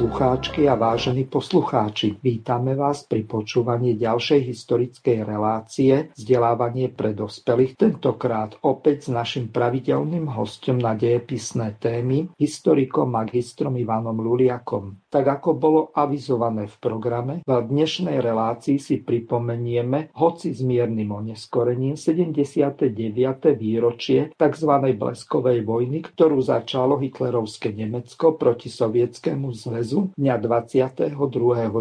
próximo. Poslucháčky a vážení poslucháči, vítame vás pri počúvaní ďalšej historickej relácie Vzdelávanie pre dospelých, tentokrát opäť s našim pravidelným hostom na dejepisné témy, historikom magistrom Ivanom Luliakom. Tak ako bolo avizované v programe, v dnešnej relácii si pripomenieme, hoci s miernym oneskorením, 79. výročie tzv. bleskovej vojny, ktorú začalo hitlerovské Nemecko proti sovietskému zväzu dňa 22.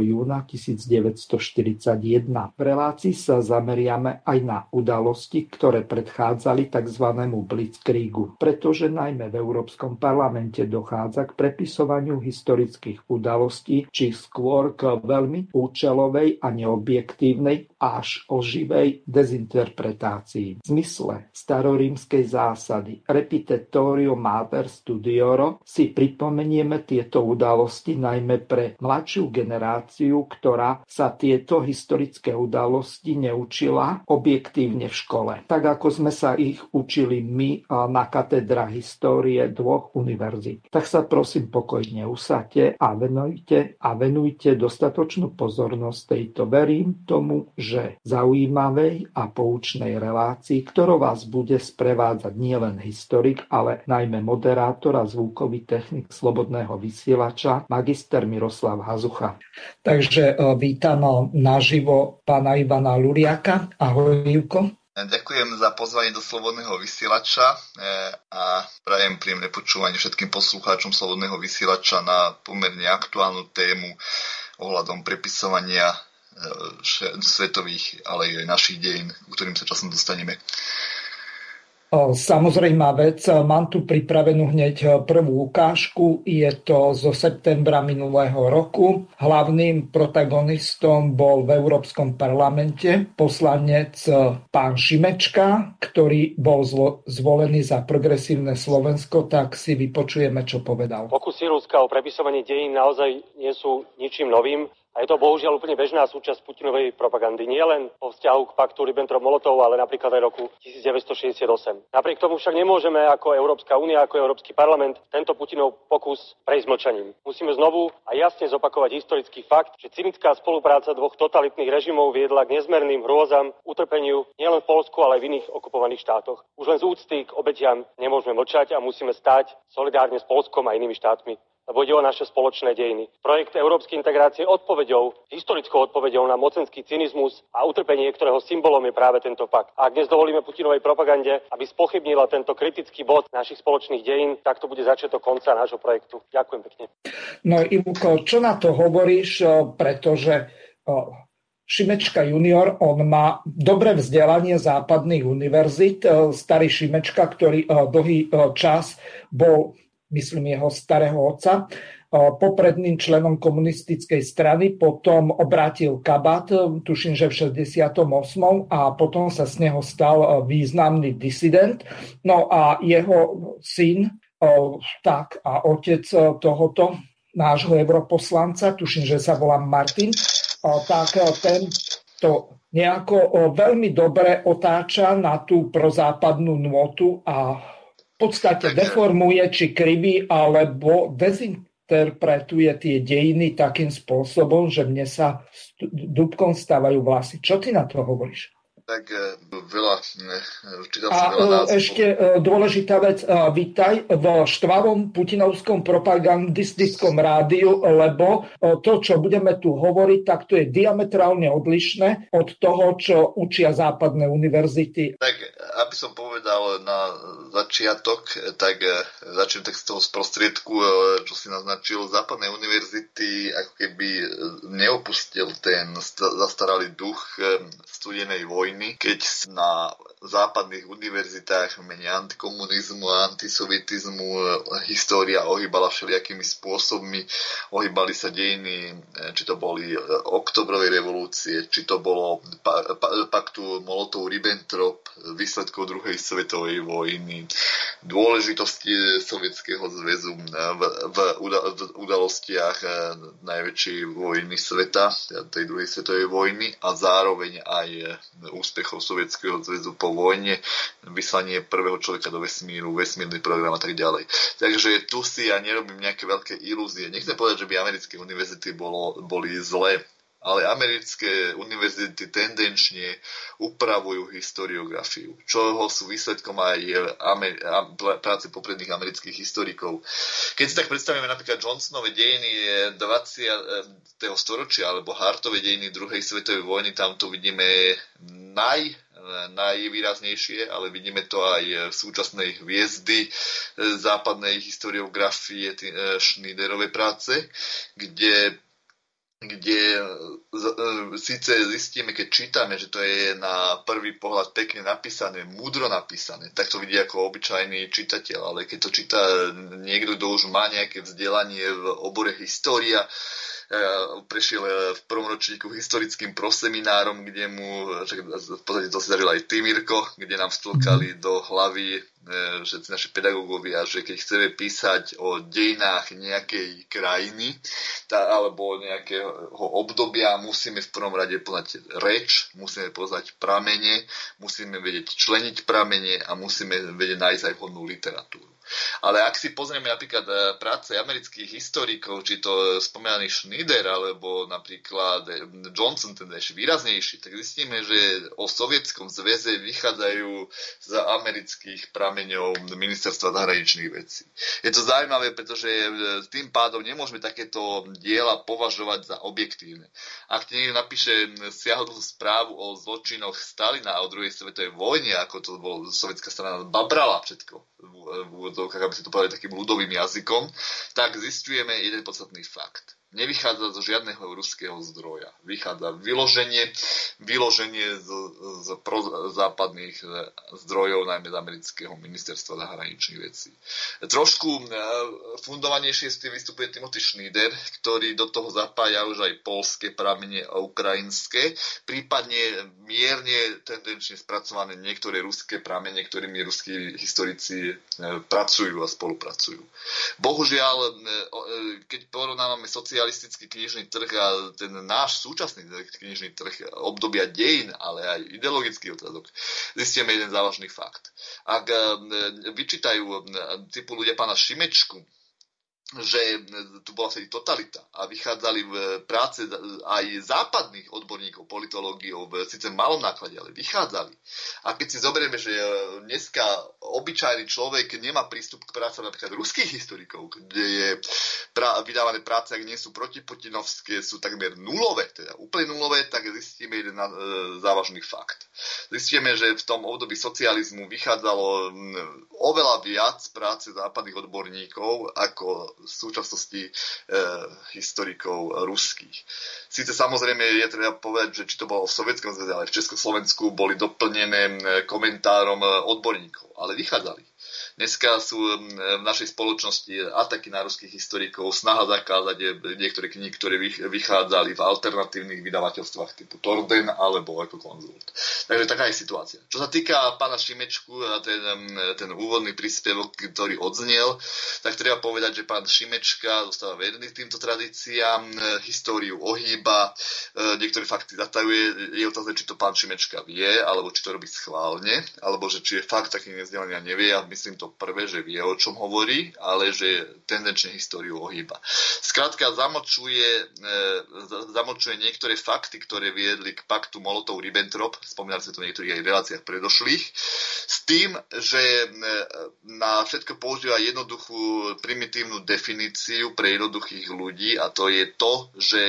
júna 1941. V relácii sa zameriame aj na udalosti, ktoré predchádzali tzv. Blitzkriegu, pretože najmä v Európskom parlamente dochádza k prepisovaniu historických udalostí, či skôr k veľmi účelovej a neobjektívnej až oživej dezinterpretácii. V zmysle starorímskej zásady repetitorium mater studioro si pripomenieme tieto udalosti najmä pre mladšiu generáciu, ktorá sa tieto historické udalosti neučila objektívne v škole. Tak ako sme sa ich učili my na katedra histórie dvoch univerzít. Tak sa prosím pokojne usadte a venujte a venujte dostatočnú pozornosť tejto. Verím tomu, že zaujímavej a poučnej relácii, ktorou vás bude sprevádzať nielen historik, ale najmä moderátor a zvukový technik slobodného vysielača, magister Miroslav Hazucha. Takže e, vítam e, naživo pána Ivana Luriaka. Ahoj, Ivko. Ďakujem za pozvanie do Slobodného vysielača e, a prajem príjemné počúvanie všetkým poslucháčom Slobodného vysielača na pomerne aktuálnu tému ohľadom prepisovania svetových, ale aj našich dejín, k ktorým sa časom dostaneme. Samozrejmá vec, mám tu pripravenú hneď prvú ukážku, je to zo septembra minulého roku. Hlavným protagonistom bol v Európskom parlamente poslanec pán Šimečka, ktorý bol zvolený za progresívne Slovensko, tak si vypočujeme, čo povedal. Pokusy Ruska o prepisovanie dejín naozaj nie sú ničím novým. A je to bohužiaľ úplne bežná súčasť Putinovej propagandy. Nie len po vzťahu k paktu Ribbentrop-Molotov, ale napríklad aj roku 1968. Napriek tomu však nemôžeme ako Európska únia, ako Európsky parlament tento Putinov pokus prejsť mlčaním. Musíme znovu a jasne zopakovať historický fakt, že cynická spolupráca dvoch totalitných režimov viedla k nezmerným hrôzam, utrpeniu nielen v Polsku, ale aj v iných okupovaných štátoch. Už len z úcty k obetiam nemôžeme mlčať a musíme stať solidárne s Polskom a inými štátmi lebo ide o naše spoločné dejiny. Projekt európskej integrácie odpovedou, historickou odpovedou na mocenský cynizmus a utrpenie, ktorého symbolom je práve tento fakt. A ak dnes dovolíme Putinovej propagande, aby spochybnila tento kritický bod našich spoločných dejín, tak to bude začiatok konca nášho projektu. Ďakujem pekne. No Ivuko, čo na to hovoríš, pretože Šimečka junior, on má dobré vzdelanie západných univerzít. Starý Šimečka, ktorý dlhý čas bol myslím jeho starého otca, popredným členom komunistickej strany, potom obrátil kabát, tuším, že v 68. a potom sa z neho stal významný disident. No a jeho syn, tak a otec tohoto nášho europoslanca, tuším, že sa volá Martin, tak ten to nejako veľmi dobre otáča na tú prozápadnú nôtu a podstate deformuje či kriví alebo dezinterpretuje tie dejiny takým spôsobom, že mne sa dubkom stávajú vlasy. Čo ty na to hovoríš? Tak e, veľa, čítal som veľa e, názvov. ešte e, dôležitá vec, vítaj v štvavom putinovskom propagandistickom rádiu, lebo to, čo budeme tu hovoriť, tak to je diametrálne odlišné od toho, čo učia západné univerzity. Tak, aby som povedal na začiatok, tak začnem tak z toho sprostriedku, čo si naznačil, západné univerzity ako keby neopustil ten zastaralý duch studenej vojny vojny, keď na západných univerzitách v antikomunizmu a antisovietizmu história ohýbala všelijakými spôsobmi. Ohýbali sa dejiny, či to boli oktobrovej revolúcie, či to bolo paktu Molotov-Ribbentrop, výsledkov druhej svetovej vojny, dôležitosti Sovietskeho zväzu v, v, v udalostiach najväčšej vojny sveta, tej druhej svetovej vojny a zároveň aj úspechov Sovietskeho zväzu po vojne, vyslanie prvého človeka do vesmíru, vesmírny program a tak ďalej. Takže tu si ja nerobím nejaké veľké ilúzie. Nechcem povedať, že by americké univerzity bolo, boli zlé ale americké univerzity tendenčne upravujú historiografiu, čo sú výsledkom aj Amer- práce popredných amerických historikov. Keď si tak predstavíme napríklad Johnsonové dejiny 20. storočia alebo Hartové dejiny druhej svetovej vojny, tam tu vidíme naj najvýraznejšie, ale vidíme to aj v súčasnej hviezdy e, západnej historiografie e, Schneiderovej práce, kde kde e, síce zistíme, keď čítame, že to je na prvý pohľad pekne napísané, múdro napísané, tak to vidí ako obyčajný čitateľ, ale keď to číta niekto, kto už má nejaké vzdelanie v obore história, prešiel eh, v prvom ročníku historickým proseminárom, kde mu, v podstate to si zažil aj ty, Mirko, kde nám vtlkali do hlavy eh, všetci naši pedagógovia, že keď chceme písať o dejinách nejakej krajiny tá, alebo nejakého obdobia, musíme v prvom rade poznať reč, musíme poznať pramene, musíme vedieť členiť pramene a musíme vedieť nájsť aj vhodnú literatúru. Ale ak si pozrieme napríklad e, práce amerických historikov, či to spomínaný Schneider, alebo napríklad e, Johnson, ten ešte výraznejší, tak zistíme, že o sovietskom zväze vychádzajú z amerických prameňov ministerstva zahraničných vecí. Je to zaujímavé, pretože e, tým pádom nemôžeme takéto diela považovať za objektívne. Ak niekto napíše siahodlú správu o zločinoch Stalina a o druhej svetovej vojne, ako to bol sovietská strana babrala všetko v úvodzovkách, aby si to povedali takým ľudovým jazykom, tak zistujeme jeden podstatný fakt nevychádza zo žiadneho ruského zdroja. Vychádza vyloženie, vyloženie z, z západných e, zdrojov, najmä z amerického ministerstva zahraničných vecí. Trošku e, fundovanejšie s tým vystupuje Timothy Schneider, ktorý do toho zapája už aj polské pramene a ukrajinské, prípadne mierne tendenčne spracované niektoré ruské pramene, ktorými ruskí historici e, pracujú a spolupracujú. Bohužiaľ, keď porovnávame sociálne socialistický knižný trh a ten náš súčasný knižný trh obdobia dejín, ale aj ideologický otázok, zistíme jeden závažný fakt. Ak e, vyčítajú e, typu ľudia pána Šimečku, že tu bola vtedy totalita a vychádzali v práce aj západných odborníkov politológiou v síce malom náklade, ale vychádzali. A keď si zoberieme, že dneska obyčajný človek nemá prístup k prácam napríklad ruských historikov, kde je pra- vydávané práce, ak nie sú protiputinovské, sú takmer nulové, teda úplne nulové, tak zistíme jeden e, závažný fakt. Zistíme, že v tom období socializmu vychádzalo oveľa viac práce západných odborníkov ako v súčasnosti e, historikov ruských. Sice samozrejme je treba povedať, že či to bolo v Sovietskom zväze, ale v Československu boli doplnené komentárom odborníkov, ale vychádzali. Dneska sú v našej spoločnosti ataky na ruských historikov, snaha zakázať niektoré knihy, ktoré vychádzali v alternatívnych vydavateľstvách typu Torden alebo ako konzult. Takže taká je situácia. Čo sa týka pána Šimečku a ten, ten úvodný príspevok, ktorý odznel, tak treba povedať, že pán Šimečka zostáva verný týmto tradíciám, históriu ohýba, e, niektoré fakty zatajuje. Je otázne, či to pán Šimečka vie, alebo či to robí schválne, alebo že či je fakt taký nezdelený a nevie. Ja myslím to prvé, že vie, o čom hovorí, ale že tendenčne históriu ohýba. Skrátka zamočuje, e, zamočuje niektoré fakty, ktoré viedli k paktu Molotov-Ribbentrop, spomínali sme to v niektorých aj reláciách predošlých, s tým, že e, na všetko používa jednoduchú primitívnu definíciu pre jednoduchých ľudí a to je to, že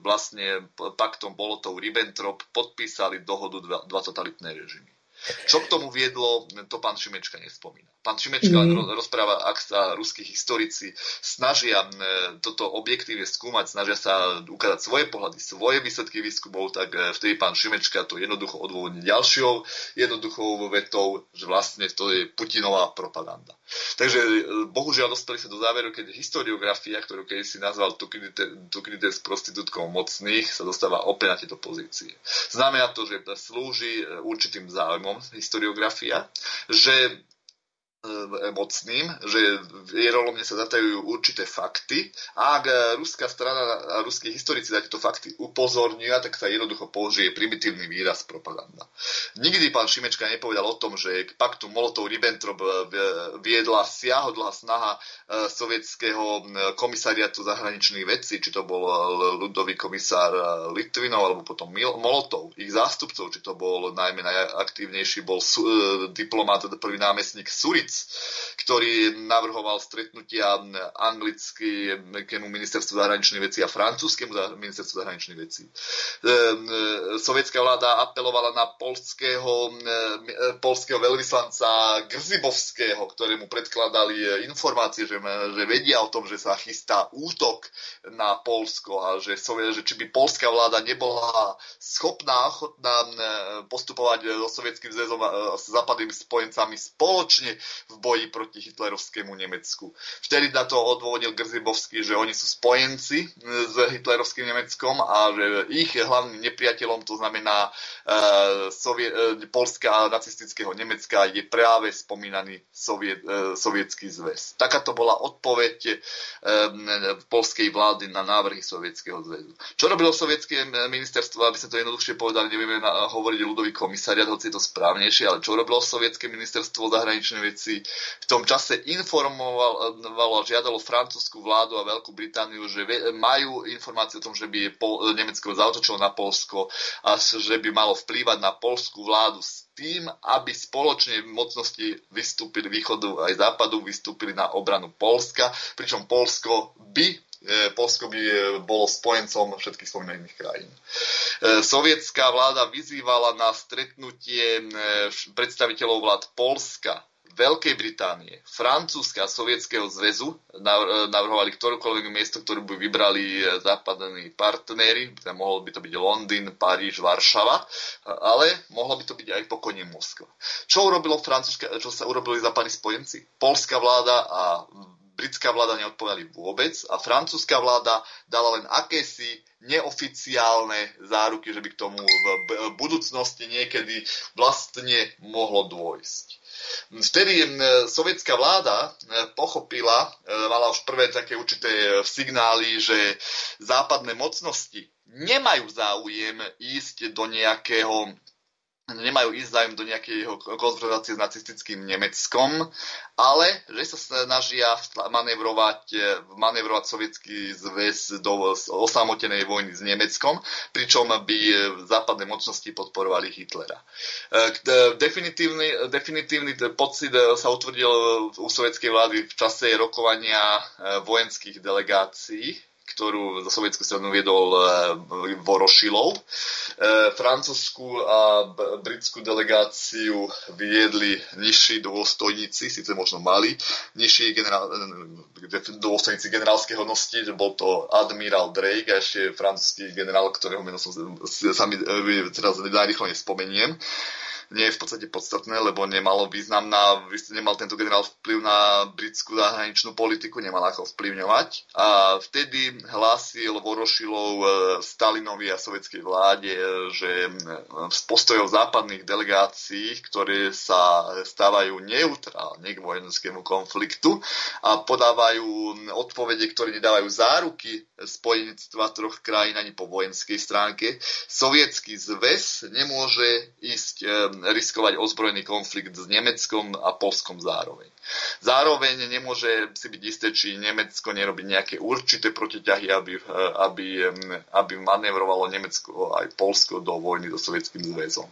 vlastne paktom Molotov-Ribbentrop podpísali dohodu dva, dva totalitné režimy. Čo k tomu viedlo, to pán Šimečka nespomína. Pán Šimečka mm. rozpráva, ak sa ruskí historici snažia toto objektívne skúmať, snažia sa ukázať svoje pohľady, svoje výsledky výskumov, tak vtedy pán Šimečka to jednoducho odôvodní ďalšou jednoduchou vetou, že vlastne to je Putinová propaganda. Takže bohužiaľ dostali sa do záveru, keď historiografia, ktorú keď si nazval Tukidides prostitútkou mocných, sa dostáva opäť na tieto pozície. Znamená to, že slúži určitým záujmom historiografia, že mocným, že vierolomne sa zatajujú určité fakty a ak ruská strana a ruskí historici na tieto fakty upozorňujú, tak sa jednoducho použije primitívny výraz propaganda. Nikdy pán Šimečka nepovedal o tom, že k paktu Molotov-Ribbentrop viedla siahodlá snaha e, sovietského komisariatu zahraničných vecí, či to bol ľudový komisár Litvinov alebo potom Molotov, ich zástupcov, či to bol najmä najaktívnejší bol e, diplomat, prvý námestník Suric, ktorý navrhoval stretnutia anglickému ministerstvu zahraničných vecí a francúzskému ministerstvu zahraničných vecí. Ehm, e, sovietská vláda apelovala na polského, e, polského veľvyslanca Grzibovského, ktorému predkladali informácie, že, že vedia o tom, že sa chystá útok na Polsko a že, že či by polská vláda nebola schopná, ochotná e, postupovať so sovietským zväzom a západnými spojencami spoločne v boji proti hitlerovskému Nemecku. Vtedy na to odôvodil Grzybovský, že oni sú spojenci e, s hitlerovským Nemeckom a že ich hlavným nepriateľom, to znamená uh, Sovie- uh, Polska a nacistického Nemecka, je práve spomínaný Soviet, uh, Sovietský zväz. Takáto bola odpoveď um, polskej vlády na návrhy Sovietskeho zväzu. Čo robilo sovietské ministerstvo, aby sa to jednoduchšie povedali, nevieme na, hovoriť ľudový komisariat, hoci je to správnejšie, ale čo robilo sovietské ministerstvo zahraničnej veci veci v tom čase informovalo a žiadalo francúzsku vládu a Veľkú Britániu, že majú informácie o tom, že by Nemecko zautočilo na Polsko a že by malo vplývať na polskú vládu s tým, aby spoločne mocnosti vystúpili východu aj západu, vystúpili na obranu Polska, pričom Polsko by e, Polsko by e, bolo spojencom všetkých spomínaných krajín. E, sovietská vláda vyzývala na stretnutie predstaviteľov vlád Polska Veľkej Británie, Francúzska a Sovietskeho zväzu navrhovali ktorúkoľvek miesto, ktoré by vybrali e, západní partnery, mohol by to byť Londýn, Paríž, Varšava, ale mohlo by to byť aj pokojne Moskva. Čo urobilo čo sa urobili západní spojenci? Polská vláda a britská vláda neodpovedali vôbec a francúzska vláda dala len akési neoficiálne záruky, že by k tomu v budúcnosti niekedy vlastne mohlo dôjsť. Vtedy sovietská vláda pochopila, mala už prvé také určité signály, že západné mocnosti nemajú záujem ísť do nejakého nemajú ísť zájem do nejakého konfrontácie s nacistickým Nemeckom, ale že sa snažia manevrovať, manevrovať sovietský zväz do osamotenej vojny s Nemeckom, pričom by západné mocnosti podporovali Hitlera. Definitívny, definitívny pocit sa utvrdil u sovietskej vlády v čase rokovania vojenských delegácií ktorú za sovietskú stranu viedol e, Vorošilov. E, francúzsku a britskú delegáciu viedli nižší dôstojníci, síce možno mali, nižší generál, e, dôstojníci generálskeho hodnosti, bol to admirál Drake a ešte francúzsky generál, ktorého meno som sa mi teraz najrychlejšie nespomeniem nie je v podstate podstatné, lebo nemalo význam na, nemal tento generál vplyv na britskú zahraničnú politiku, nemal ako vplyvňovať. A vtedy hlásil Vorošilov e, Stalinovi a sovietskej vláde, e, že e, z postojov západných delegácií, ktoré sa stávajú neutrálne k vojenskému konfliktu a podávajú odpovede, ktoré nedávajú záruky spojenectva troch krajín ani po vojenskej stránke, sovietský zväz nemôže ísť riskovať ozbrojený konflikt s Nemeckom a Polskom zároveň. Zároveň nemôže si byť isté, či Nemecko nerobí nejaké určité protiťahy, aby, aby, aby manevrovalo Nemecko aj Polsko do vojny so Sovietským zväzom.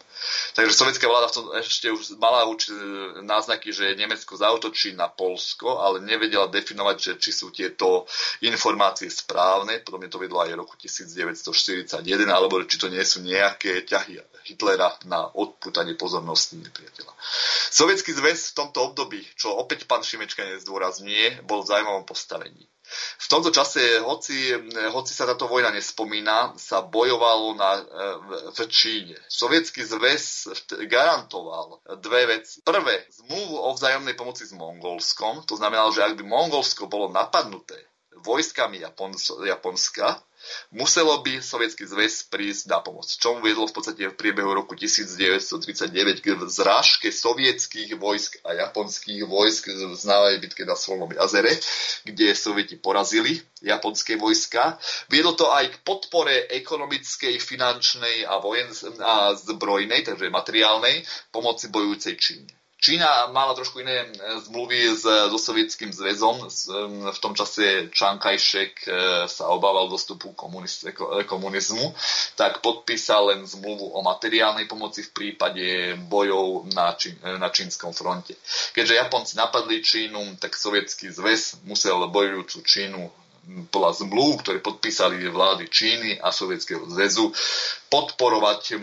Takže sovietská vláda v tom ešte už mala určité náznaky, že Nemecko zautočí na Polsko, ale nevedela definovať, že či sú tieto informácie správne. Potom je to vedlo aj roku 1941, alebo či to nie sú nejaké ťahy Hitlera na odputanie pozornosti nepriateľa. Sovietský zväz v tomto období, čo opäť pán Šimečka nezdôrazňuje, bol v zaujímavom postavení. V tomto čase, hoci, hoci sa táto vojna nespomína, sa bojovalo na, v Číne. Sovietský zväz garantoval dve veci. Prvé, zmluvu o vzájomnej pomoci s Mongolskom, to znamená, že ak by Mongolsko bolo napadnuté vojskami Japonska, muselo by Sovietský zväz prísť na pomoc. Čo mu viedlo v podstate v priebehu roku 1939 k zrážke sovietských vojsk a japonských vojsk v známej bitke na Solnom jazere, kde Sovieti porazili japonské vojska. Viedlo to aj k podpore ekonomickej, finančnej a, vojens- a zbrojnej, takže materiálnej pomoci bojujúcej Číne. Čína mala trošku iné e, zmluvy s, so sovietským zväzom. V tom čase Kai-shek e, sa obával dostupu komuniz, komunizmu, tak podpísal len zmluvu o materiálnej pomoci v prípade bojov na, Čín, e, na čínskom fronte. Keďže Japonci napadli Čínu, tak sovietský zväz musel bojujúcu Čínu podľa zmluv, ktoré podpísali vlády Číny a Sovietskeho zväzu, podporovať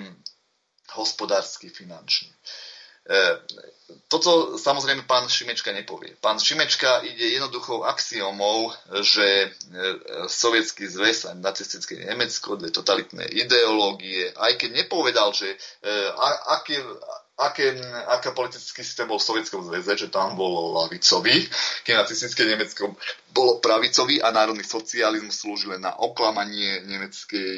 hospodársky finančne. Toto samozrejme pán Šimečka nepovie. Pán Šimečka ide jednoduchou axiomou, že e, sovietský zväz a nacistické Nemecko, dve totalitné ideológie, aj keď nepovedal, že e, aké, aké, aká politický systém bol v Sovietskom zväze, že tam bol lavicový, keď nacistické Nemecko bolo pravicový a národný socializmus slúžil na oklamanie nemeckej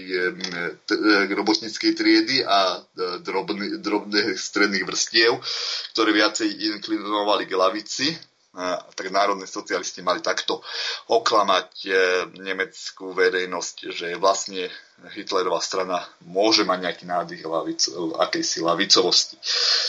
robotníckej triedy a e, drobných drobných stredných vrstiev, ktoré viacej inklinovali k lavici tak národní socialisti mali takto oklamať e, nemeckú verejnosť, že vlastne Hitlerová strana môže mať nejaký nádych lavico, akejsi lavicovosti.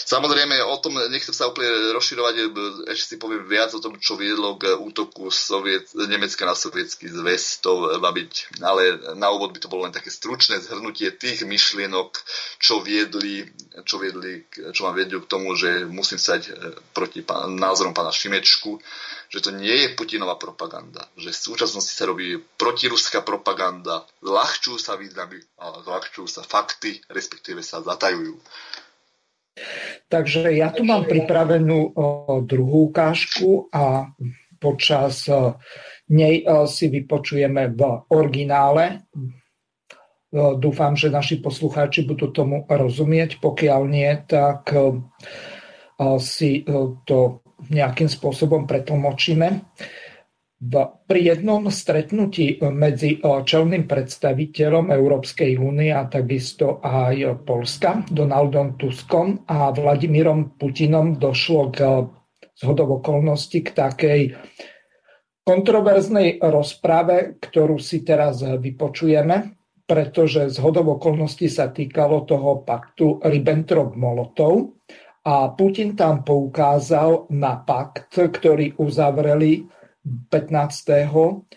Samozrejme, o tom nechcem sa úplne rozširovať, e, ešte si poviem viac o tom, čo viedlo k útoku Soviet, Nemecka na sovietský zväz, to má byť, ale na úvod by to bolo len také stručné zhrnutie tých myšlienok, čo viedli, čo viedli, čo ma viedli k tomu, že musím stať e, proti pán, názorom pána Šimeča trošku, že to nie je Putinová propaganda, že v súčasnosti sa robí protiruská propaganda, ľahčujú sa významy, ale ľahčujú sa fakty, respektíve sa zatajujú. Takže ja tu mám pripravenú druhú ukážku a počas nej si vypočujeme v originále. Dúfam, že naši poslucháči budú tomu rozumieť. Pokiaľ nie, tak si to nejakým spôsobom pretlmočíme. Pri jednom stretnutí medzi čelným predstaviteľom Európskej únie a takisto aj Polska, Donaldom Tuskom a Vladimírom Putinom došlo k zhodov okolností k takej kontroverznej rozprave, ktorú si teraz vypočujeme, pretože zhodov okolností sa týkalo toho paktu Ribbentrop-Molotov, a Putin tam poukázal na pakt, ktorý uzavreli 15.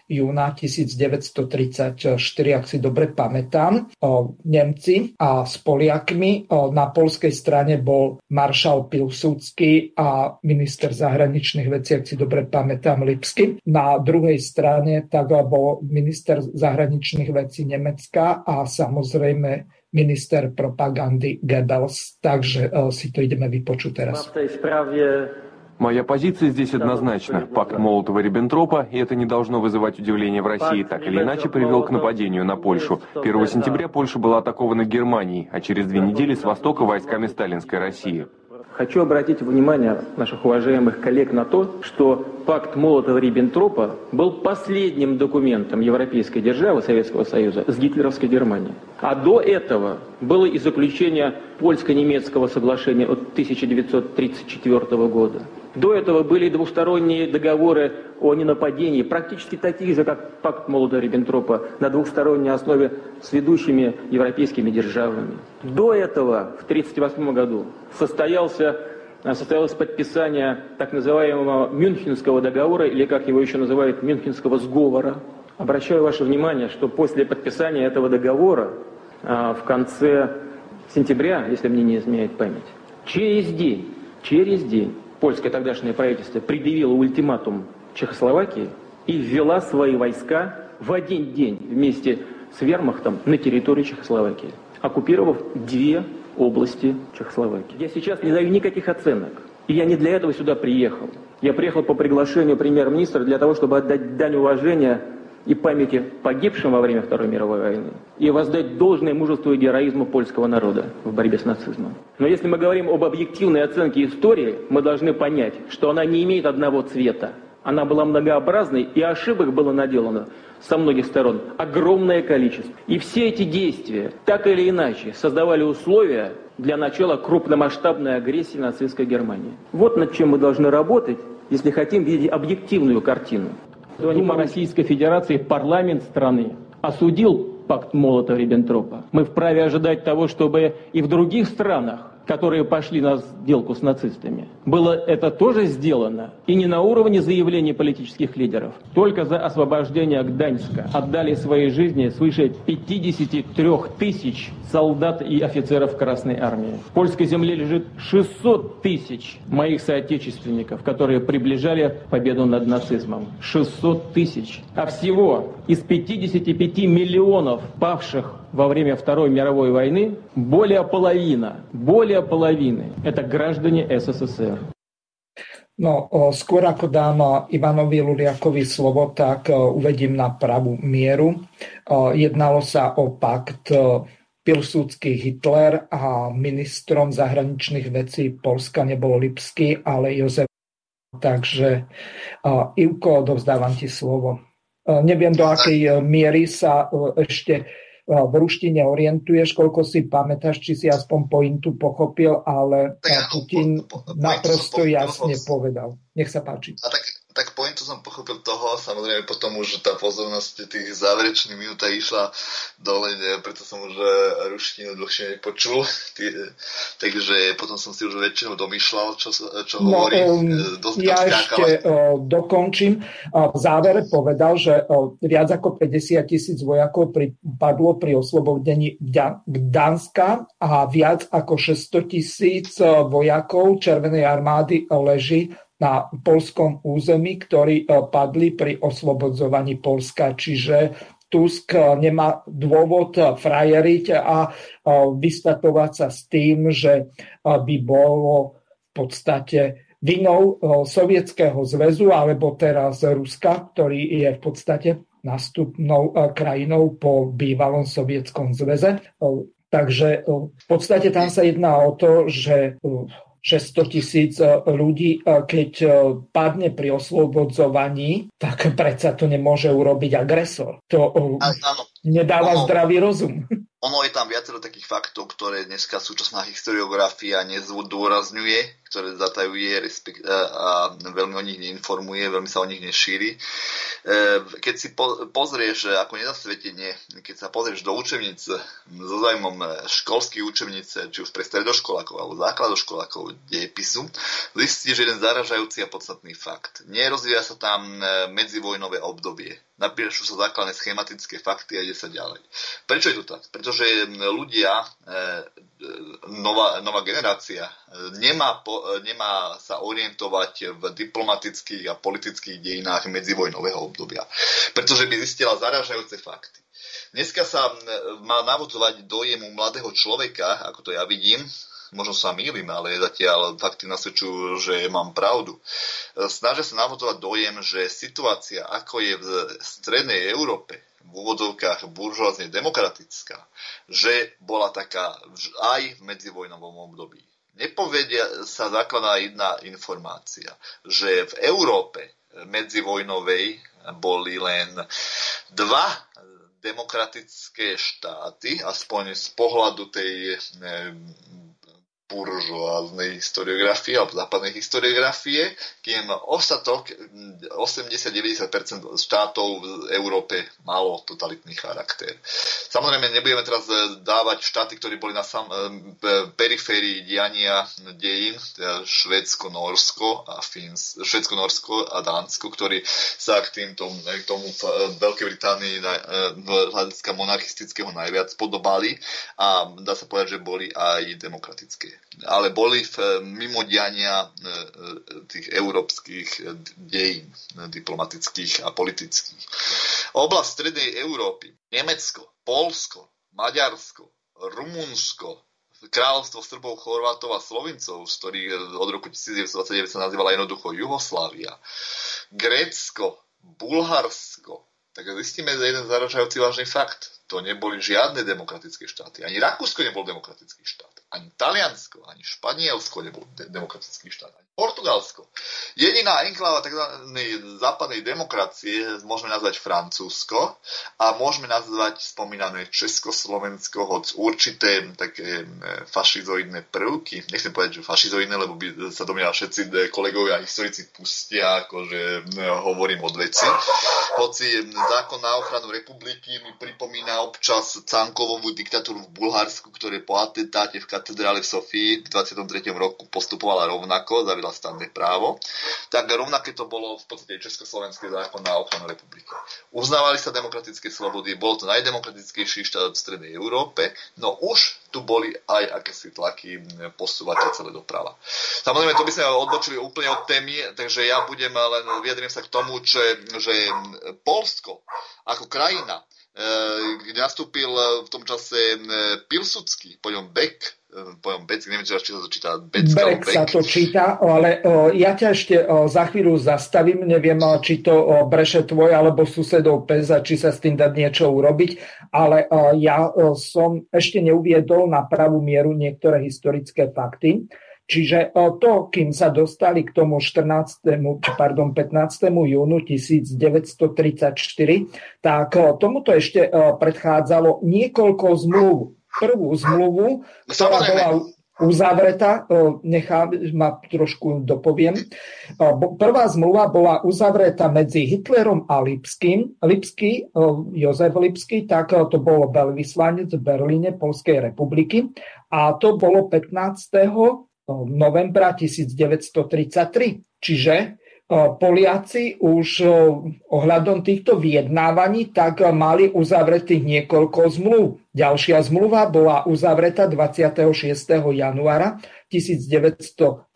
júna 1934, ak si dobre pamätám, Nemci a s Poliakmi. Na polskej strane bol maršal Pilsudský a minister zahraničných vecí, ak si dobre pamätám, Lipsky. Na druhej strane tak bol minister zahraničných vecí Nemecka a samozrejme minister propagandy Goebbels. Takže e, si to ideme vypočuť teraz. Моя позиция здесь однозначна. Пакт Молотова-Риббентропа, и это не должно вызывать удивления в России, так или иначе привел к нападению на Польшу. 1 сентября Польша была атакована Германией, а через две недели с востока войсками сталинской России. Хочу обратить внимание наших уважаемых коллег на то, что пакт Молотова-Риббентропа был последним документом европейской державы Советского Союза с гитлеровской Германией. А до этого было и заключение польско-немецкого соглашения от 1934 года. До этого были двусторонние договоры о ненападении, практически такие же, как пакт Молотова-Риббентропа, на двухсторонней основе с ведущими европейскими державами. До этого, в 1938 году, состоялся, состоялось подписание так называемого Мюнхенского договора, или как его еще называют, Мюнхенского сговора. Обращаю ваше внимание, что после подписания этого договора а, в конце сентября, если мне не изменяет память, через день, через день польское тогдашнее правительство предъявило ультиматум Чехословакии и ввела свои войска в один день вместе с вермахтом на территорию Чехословакии, оккупировав две области Чехословакии. Я сейчас не даю никаких оценок. И я не для этого сюда приехал. Я приехал по приглашению премьер-министра для того, чтобы отдать дань уважения и памяти погибшим во время Второй мировой войны, и воздать должное мужеству и героизму польского народа в борьбе с нацизмом. Но если мы говорим об объективной оценке истории, мы должны понять, что она не имеет одного цвета. Она была многообразной, и ошибок было наделано со многих сторон огромное количество. И все эти действия, так или иначе, создавали условия для начала крупномасштабной агрессии нацистской Германии. Вот над чем мы должны работать, если хотим видеть объективную картину. Дума Российской Федерации, парламент страны осудил пакт Молотова-Риббентропа. Мы вправе ожидать того, чтобы и в других странах которые пошли на сделку с нацистами. Было это тоже сделано, и не на уровне заявлений политических лидеров. Только за освобождение Гданьска отдали свои жизни свыше 53 тысяч солдат и офицеров Красной Армии. В польской земле лежит 600 тысяч моих соотечественников, которые приближали победу над нацизмом. 600 тысяч. А всего из 55 миллионов павших во время Второй мировой войны более половина, более половины – это граждане СССР. No, skôr ako dám Ivanovi Luliakovi slovo, tak uvedím na pravú mieru. Jednalo sa o pakt Pilsudský Hitler a ministrom zahraničných vecí Polska nebol Lipsky, ale Jozef. Takže Ivko, odovzdávam ti slovo. Neviem, do akej miery sa ešte v ruštine orientuješ, koľko si pamätáš, či si aspoň pointu pochopil, ale Putin naprosto jasne povedal. Nech sa páči. A tak tak pointu som pochopil toho, samozrejme potom už tá pozornosť tých záverečných minút išla dole, preto som už e, ruštinu dlhšie nepočul, Tý, takže potom som si už väčšinou domýšľal, čo, čo no, hovorí. Um, dosť ja ešte uh, dokončím. Uh, v závere povedal, že uh, viac ako 50 tisíc vojakov padlo pri oslobodení Gdanska a viac ako 600 tisíc vojakov Červenej armády leží na polskom území, ktorí e, padli pri oslobodzovaní Polska. Čiže Tusk e, nemá dôvod e, frajeriť a vystatovať sa s tým, že by bolo v podstate vinou Sovietskeho zväzu alebo teraz Ruska, ktorý je v podstate nástupnou krajinou po bývalom Sovietskom zväze. Takže v podstate tam sa jedná o to, že 600 tisíc e, ľudí, e, keď e, padne pri oslobodzovaní, tak predsa to nemôže urobiť agresor. To áno, nedáva ono, zdravý rozum. Ono je tam viacero takých faktov, ktoré dneska súčasná historiografia nezdôrazňuje, ktoré zatajuje respekt, a veľmi o nich neinformuje, veľmi sa o nich nešíri. Keď si pozrieš ako nezasvetenie, keď sa pozrieš do učebnice so zájmom školských učebnice, či už pre stredoškolákov alebo základoškolákov dejepisu, zistíš jeden zaražajúci a podstatný fakt. Nerozvíja sa tam medzivojnové obdobie napíšu sa základné schematické fakty a ide sa ďalej. Prečo je to tak? Pretože ľudia, e, e, nová, nová generácia e, nemá, nemá sa orientovať v diplomatických a politických dejinách medzivojnového obdobia. Pretože by zistila zaražajúce fakty. Dneska sa má navodzovať dojem u mladého človeka, ako to ja vidím, možno sa mýlim, ale zatiaľ fakty nasvedčujú, že mám pravdu. Snažia sa navodzovať dojem, že situácia, ako je v strednej Európe, v úvodzovkách buržoázne demokratická, že bola taká aj v medzivojnovom období. Nepovedia sa základná jedna informácia, že v Európe medzivojnovej boli len dva demokratické štáty, aspoň z pohľadu tej buržoáznej historiografie alebo západnej historiografie, kým ostatok 80-90% štátov v Európe malo totalitný charakter. Samozrejme, nebudeme teraz e, dávať štáty, ktorí boli na sam, e, periférii diania dejín, teda Švedsko, Norsko a Fins, Švedsko, Norsko a Dánsko, ktorí sa k, týmto, k tomu Veľkej Británii v hľadiska monarchistického najviac podobali a dá sa povedať, že boli aj demokratické ale boli v eh, mimodiania eh, tých európskych dejín diplomatických a politických. Oblasť Strednej Európy, Nemecko, Polsko, Maďarsko, Rumunsko, kráľovstvo Srbov, Chorvátov a Slovincov, z ktorých od roku 1929 sa nazývala jednoducho Juhoslávia, Grécko, Bulharsko, tak zistíme jeden zaražajúci vážny fakt. To neboli žiadne demokratické štáty. Ani Rakúsko nebol demokratický štát. Ani Taliansko, ani Španielsko nebol de- demokratický štát. Ani Portugalsko. Jediná enkláva tzv. západnej demokracie môžeme nazvať Francúzsko a môžeme nazvať spomínané Československo, hoď určité také fašizoidné prvky, nechcem povedať, že fašizoidné, lebo by sa do mňa všetci kolegovia a historici pustia, akože hovorím od veci. Hoci zákon na ochranu republiky mi pripomína občas Cankovovú diktatúru v Bulharsku, ktoré po atentáte v katedrále v Sofii v 23. roku postupovala rovnako, zavila stanné právo, tak rovnaké to bolo v podstate Československý zákon na ochranu republiky. Uznávali sa demokratické slobody, bol to najdemokratickejší štát v Strednej Európe, no už tu boli aj akési tlaky posúvať to celé doprava. Samozrejme, to by sme odbočili úplne od témy, takže ja budem len vyjadrím sa k tomu, že, že Polsko ako krajina, kde nastúpil v tom čase Pilsucký, po ňom Beck, pojom Bec, neviem, či sa to číta Bec, Bec sa to číta, ale o, ja ťa ešte o, za chvíľu zastavím, neviem, či to o, breše tvoj alebo susedov pes a či sa s tým dá niečo urobiť, ale o, ja o, som ešte neuviedol na pravú mieru niektoré historické fakty. Čiže o, to, kým sa dostali k tomu 14. pardon, 15. júnu 1934, tak o, tomuto ešte o, predchádzalo niekoľko zmluv prvú zmluvu, ktorá bola uzavretá, nechá, ma trošku dopoviem. Prvá zmluva bola uzavretá medzi Hitlerom a Lipským. Lipský, Jozef Lipský, tak to bol veľvyslanec v Berlíne Polskej republiky a to bolo 15. novembra 1933. Čiže Poliaci už ohľadom týchto vyjednávaní tak mali uzavretých niekoľko zmluv. Ďalšia zmluva bola uzavretá 26. januára 1934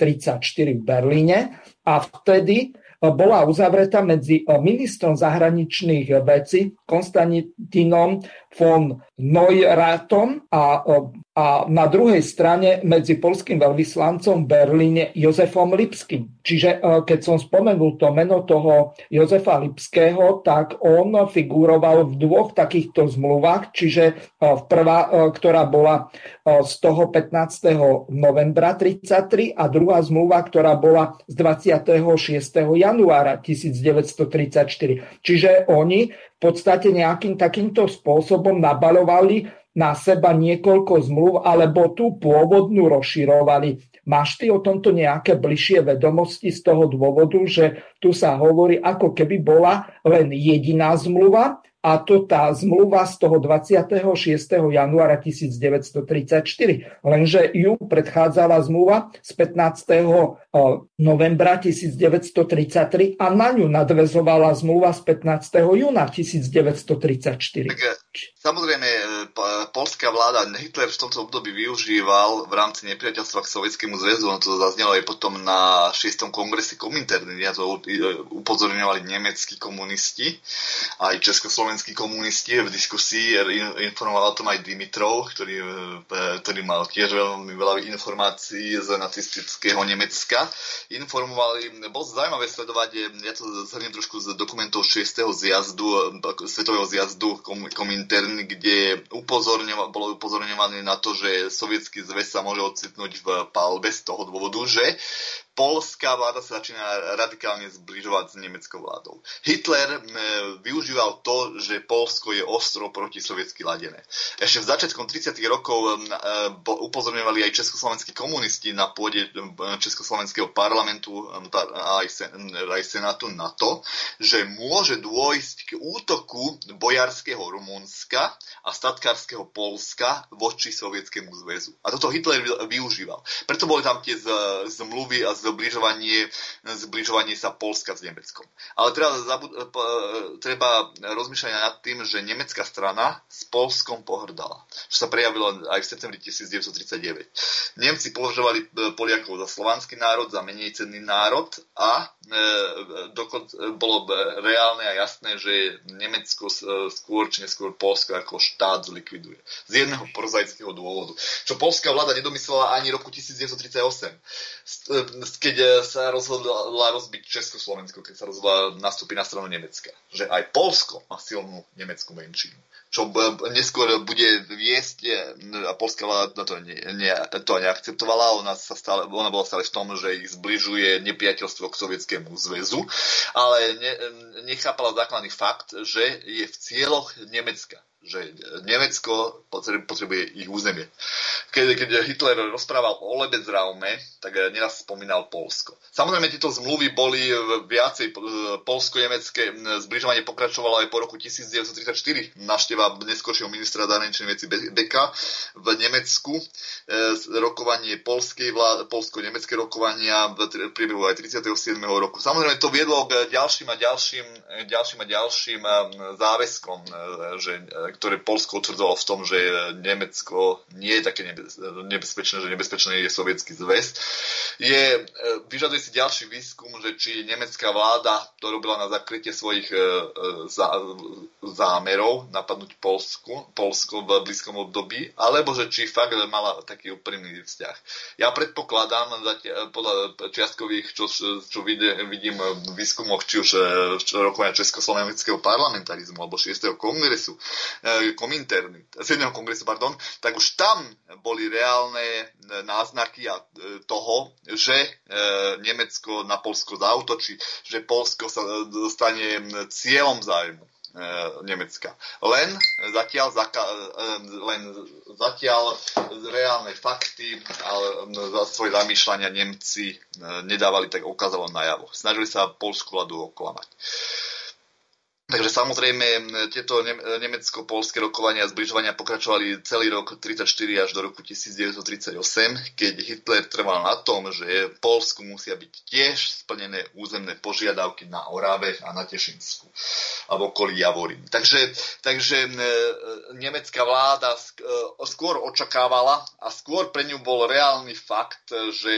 v Berlíne a vtedy bola uzavretá medzi ministrom zahraničných vecí Konstantinom von Neuratom a a na druhej strane medzi polským veľvyslancom v Berlíne Jozefom Lipským. Čiže e, keď som spomenul to meno toho Jozefa Lipského, tak on figuroval v dvoch takýchto zmluvách, čiže e, v prvá, e, ktorá bola z toho 15. novembra 1933 a druhá zmluva, ktorá bola z 26. januára 1934. Čiže oni v podstate nejakým takýmto spôsobom nabalovali na seba niekoľko zmluv alebo tú pôvodnú rozširovali. Máš ty o tomto nejaké bližšie vedomosti z toho dôvodu, že tu sa hovorí, ako keby bola len jediná zmluva a to tá zmluva z toho 26. januára 1934. Lenže ju predchádzala zmluva z 15. novembra 1933 a na ňu nadvezovala zmluva z 15. júna 1934. Tak, e, samozrejme, e, polská vláda Hitler v tomto období využíval v rámci nepriateľstva k Sovietskému zväzu, on to zaznelo aj potom na 6. kongrese Kominterny, ja to e, upozorňovali nemeckí komunisti, aj československí slovenskí komunisti v diskusii, informoval o tom aj Dimitrov, ktorý, e, ktorý mal tiež veľmi veľa informácií z nacistického Nemecka. Informovali, bolo zaujímavé sledovať, ja to zhrnem trošku z dokumentov 6. zjazdu, svetového zjazdu Komintern, kde upozorňoval, bolo upozorňované na to, že sovietský zväz sa môže ocitnúť v palbe z toho dôvodu, že polská vláda sa začína radikálne zbližovať s nemeckou vládou. Hitler využíval to, že Polsko je ostro proti sovietsky ladené. Ešte v začiatkom 30. rokov upozorňovali aj československí komunisti na pôde československého parlamentu aj, senátu na to, že môže dôjsť k útoku bojarského Rumunska a statkárskeho Polska voči sovietskému zväzu. A toto Hitler využíval. Preto boli tam tie zmluvy a zbližovanie, zbližovanie sa Polska s Nemeckom. Ale treba, zabud- treba rozmýšľať zamyslenia nad tým, že nemecká strana s Polskom pohrdala, čo sa prejavilo aj v septembri 1939. Nemci považovali e, Poliakov za slovanský národ, za menej cenný národ a e, dokon, bolo reálne a jasné, že Nemecko e, skôr či neskôr Polsko ako štát zlikviduje. Z jedného prozaického dôvodu. Čo polská vláda nedomyslela ani roku 1938, e, keď sa rozhodla rozbiť Československo, keď sa rozhodla nastúpiť na stranu Nemecka. Že aj Polsko má silnú nemeckú menšinu. Čo neskôr bude viesť, a polská vláda to, ne, ne, to neakceptovala, ona, sa stále, ona bola stále v tom, že ich zbližuje nepriateľstvo k Sovietskému zväzu, ale ne, nechápala základný fakt, že je v cieľoch Nemecka že Nemecko potrebuje ich územie. Keď, keď Hitler rozprával o Lebensraume, tak neraz spomínal Polsko. Samozrejme, tieto zmluvy boli viacej polsko-nemecké. Zbližovanie pokračovalo aj po roku 1934. Našteva neskôršieho ministra zahraničnej veci Beka v Nemecku. E, rokovanie polskej vlády, polsko-nemecké rokovania v priebehu aj 37. roku. Samozrejme, to viedlo k ďalším a ďalším, ďalším a ďalším záväzkom, e, že ktoré Polsko utvrdzovalo v tom, že Nemecko nie je také nebezpečné, že nebezpečný je sovietský zväz. Je, e, vyžaduje si ďalší výskum, že či nemecká vláda to robila na zakrytie svojich e, zá, zámerov napadnúť Polsku, Polsko v blízkom období, alebo že či fakt mala taký úprimný vzťah. Ja predpokladám podľa čiastkových, čo, čo vidím v výskumoch, či už e, rokovania Československého parlamentarizmu alebo 6. kongresu, Kominterny, 7. kongresu, pardon, tak už tam boli reálne eh, náznaky eh, toho, že Nemecko na Polsko zautočí, že Polsko sa stane cieľom zájmu. Nemecka. Len zatiaľ, zaka, len zatiaľ reálne fakty ale za svoje zamýšľania Nemci nedávali tak ukázalo najavo. Snažili sa polskú vládu oklamať. Takže samozrejme tieto nemecko-polské rokovania a zbližovania pokračovali celý rok 1934 až do roku 1938, keď Hitler trval na tom, že v Polsku musia byť tiež splnené územné požiadavky na Orave a na Tešinsku a v okolí Javorín. Takže, takže nemecká vláda skôr očakávala a skôr pre ňu bol reálny fakt, že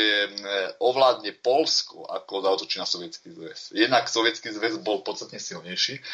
ovládne Polsko ako zautočí na Sovietský zväz. Jednak Sovietský zväz bol podstatne silnejší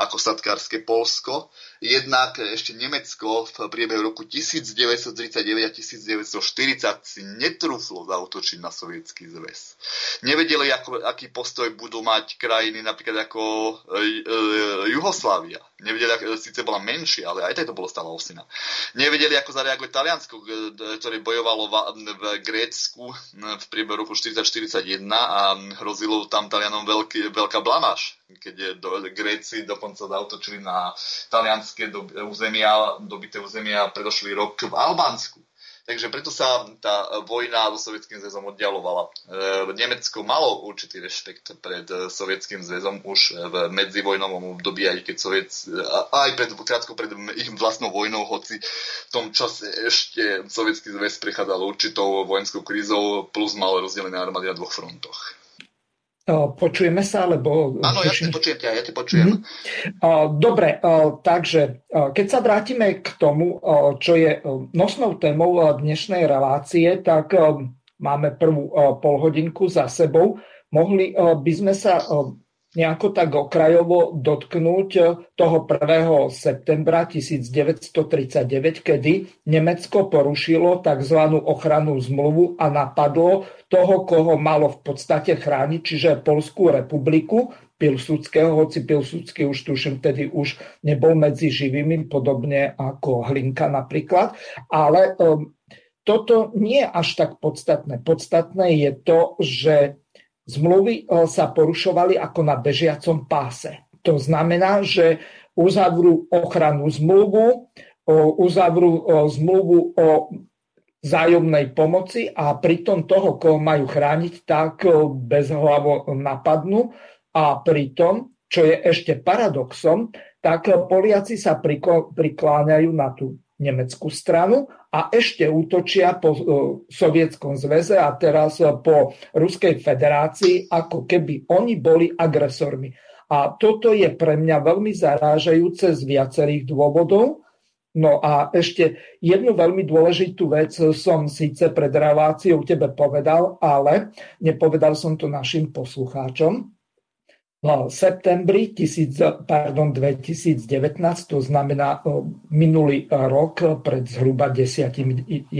ako statkárske Polsko. Jednak ešte Nemecko v priebehu roku 1939 a 1940 si netrúflo zautočiť na sovietský zväz. Nevedeli, ako, aký postoj budú mať krajiny napríklad ako e, e, Juhoslávia. Nevedeli, ako, síce bola menšia, ale aj to bolo stále osina. Nevedeli, ako zareaguje Taliansko, ktoré bojovalo v, v Grécku v priebehu roku 4041 a hrozilo tam Talianom veľký, veľká blamáž keď do, Gréci dokonca zautočili na talianské do, územia, dobité územia predošlý rok v Albánsku. Takže preto sa tá vojna so Sovietským zväzom oddialovala. E, Nemecko malo určitý rešpekt pred Sovietským zväzom už v medzivojnovom období, aj keď Soviet, aj pred, krátko pred ich vlastnou vojnou, hoci v tom čase ešte Sovietský zväz prechádzal určitou vojenskou krízou, plus mal rozdelené armády na dvoch frontoch. Počujeme sa, alebo... Áno, ja te počujem ťa, ja te počujem. Mhm. Dobre, takže keď sa vrátime k tomu, čo je nosnou témou dnešnej relácie, tak máme prvú polhodinku za sebou. Mohli by sme sa nejako tak okrajovo dotknúť toho 1. septembra 1939, kedy Nemecko porušilo tzv. ochrannú zmluvu a napadlo toho, koho malo v podstate chrániť, čiže Polskú republiku, Pilsudského, hoci Pilsudský už tuším vtedy už nebol medzi živými, podobne ako Hlinka napríklad. Ale um, toto nie je až tak podstatné. Podstatné je to, že Zmluvy e, sa porušovali ako na bežiacom páse. To znamená, že uzavrú ochranu zmluvu, uzavrú zmluvu o zájomnej pomoci a pritom toho, koho majú chrániť, tak e, bezhlavo napadnú a pritom, čo je ešte paradoxom, tak Poliaci sa prikláňajú na tú nemeckú stranu a ešte útočia po e, Sovietskom zväze a teraz po Ruskej federácii, ako keby oni boli agresormi. A toto je pre mňa veľmi zarážajúce z viacerých dôvodov. No a ešte jednu veľmi dôležitú vec som síce pred reláciou tebe povedal, ale nepovedal som to našim poslucháčom. V septembri 1000, pardon, 2019, to znamená minulý rok, pred zhruba 9-10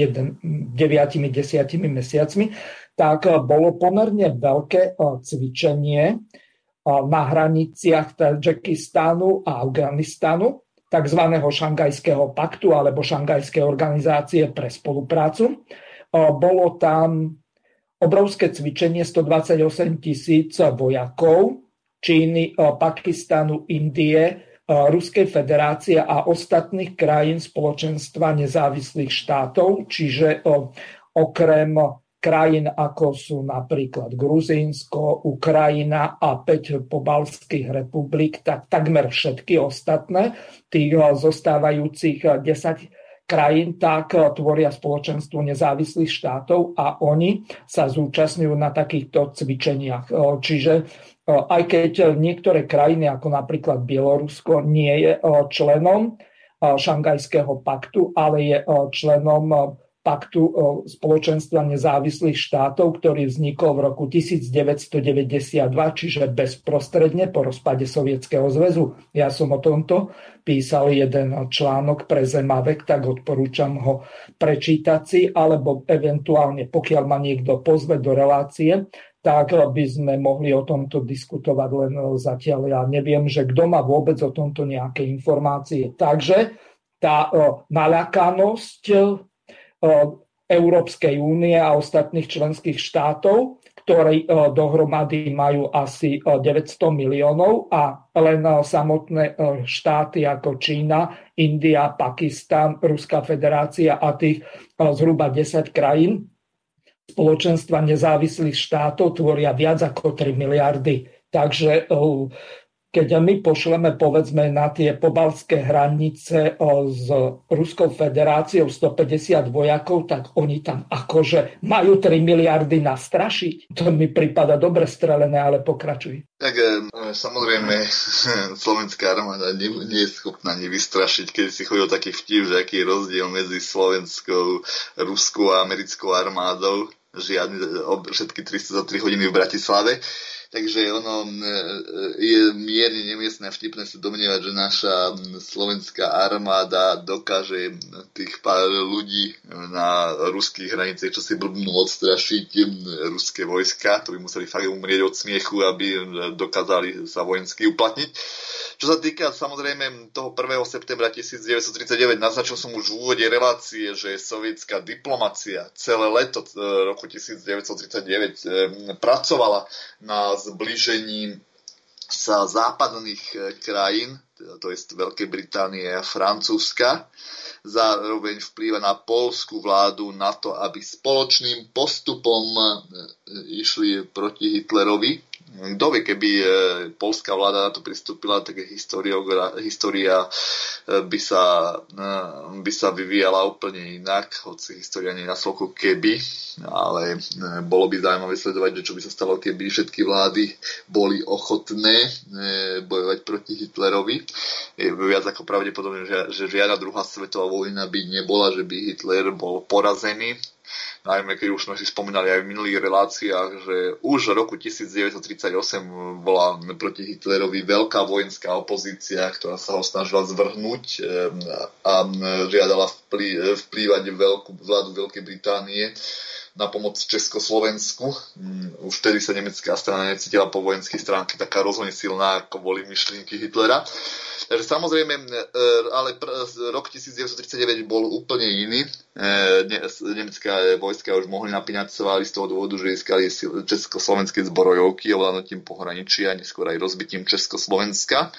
mesiacmi, tak bolo pomerne veľké cvičenie na hraniciach Tadžikistánu a Afganistanu tzv. Šangajského paktu alebo Šangajskej organizácie pre spoluprácu. Bolo tam obrovské cvičenie 128 tisíc vojakov Číny, Pakistanu, Indie, Ruskej federácie a ostatných krajín spoločenstva nezávislých štátov, čiže okrem krajín ako sú napríklad Gruzínsko, Ukrajina a 5 pobalských republik, tak takmer všetky ostatné, tých zostávajúcich 10 krajín, tak tvoria spoločenstvo nezávislých štátov a oni sa zúčastňujú na takýchto cvičeniach. Čiže aj keď niektoré krajiny, ako napríklad Bielorusko, nie je členom Šangajského paktu, ale je členom paktu spoločenstva nezávislých štátov, ktorý vznikol v roku 1992, čiže bezprostredne po rozpade Sovietskeho zväzu. Ja som o tomto písal jeden článok pre Zemavek, tak odporúčam ho prečítať si, alebo eventuálne, pokiaľ ma niekto pozve do relácie, tak by sme mohli o tomto diskutovať len zatiaľ. Ja neviem, že kto má vôbec o tomto nejaké informácie. Takže tá naľakanosť Európskej únie a ostatných členských štátov, ktoré dohromady majú asi 900 miliónov a len samotné štáty ako Čína, India, Pakistan, Ruská federácia a tých zhruba 10 krajín spoločenstva nezávislých štátov tvoria viac ako 3 miliardy. Takže keď my pošleme povedzme na tie pobalské hranice s Ruskou federáciou 150 vojakov, tak oni tam akože majú 3 miliardy nastrašiť. To mi prípada dobre strelené, ale pokračuj. Tak e, samozrejme, slovenská armáda nie, nie je schopná nevystrašiť, keď si chodil taký vtip, že aký je rozdiel medzi slovenskou, ruskou a americkou armádou. Žiadne, všetky 303 hodiny v Bratislave. Takže ono e, je mierne nemiestné a vtipné sa domnievať, že naša slovenská armáda dokáže tých pár ľudí na ruských hraniciach, čo si blbnú odstrašiť ruské vojska, to by museli fakt umrieť od smiechu, aby dokázali sa vojensky uplatniť. Čo sa týka samozrejme toho 1. septembra 1939, naznačil som už v úvode relácie, že sovietská diplomacia celé leto e, roku 1939 e, pracovala na zbližení sa západných e, krajín, to je Veľkej Británie a Francúzska, zároveň vplýva na polskú vládu na to, aby spoločným postupom išli proti Hitlerovi kto vie, keby e, polská vláda na to pristúpila, tak história e, by sa, e, by sa vyvíjala úplne inak, hoci história nie je na sloku keby, ale bolo by zaujímavé sledovať, čo by sa stalo, keby všetky vlády boli ochotné bojovať proti Hitlerovi. Je viac ako pravdepodobné, že, že žiadna druhá svetová vojna by nebola, že by Hitler bol porazený. Najmä keď už sme si spomínali aj v minulých reláciách, že už v roku 1938 bola proti Hitlerovi veľká vojenská opozícia, ktorá sa ho snažila zvrhnúť eh, a žiadala vplývať veľkú vládu Veľkej Británie na pomoc Československu. Mm, už vtedy sa nemecká strana necítila po vojenskej stránke taká rozhodne silná, ako boli myšlienky Hitlera. Takže samozrejme, e, ale rok 1939 bol úplne iný. E, nemecké vojska už mohli napínať svaly z toho dôvodu, že získali československé zbrojovky ovládnutím pohraničia, neskôr aj rozbitím Československa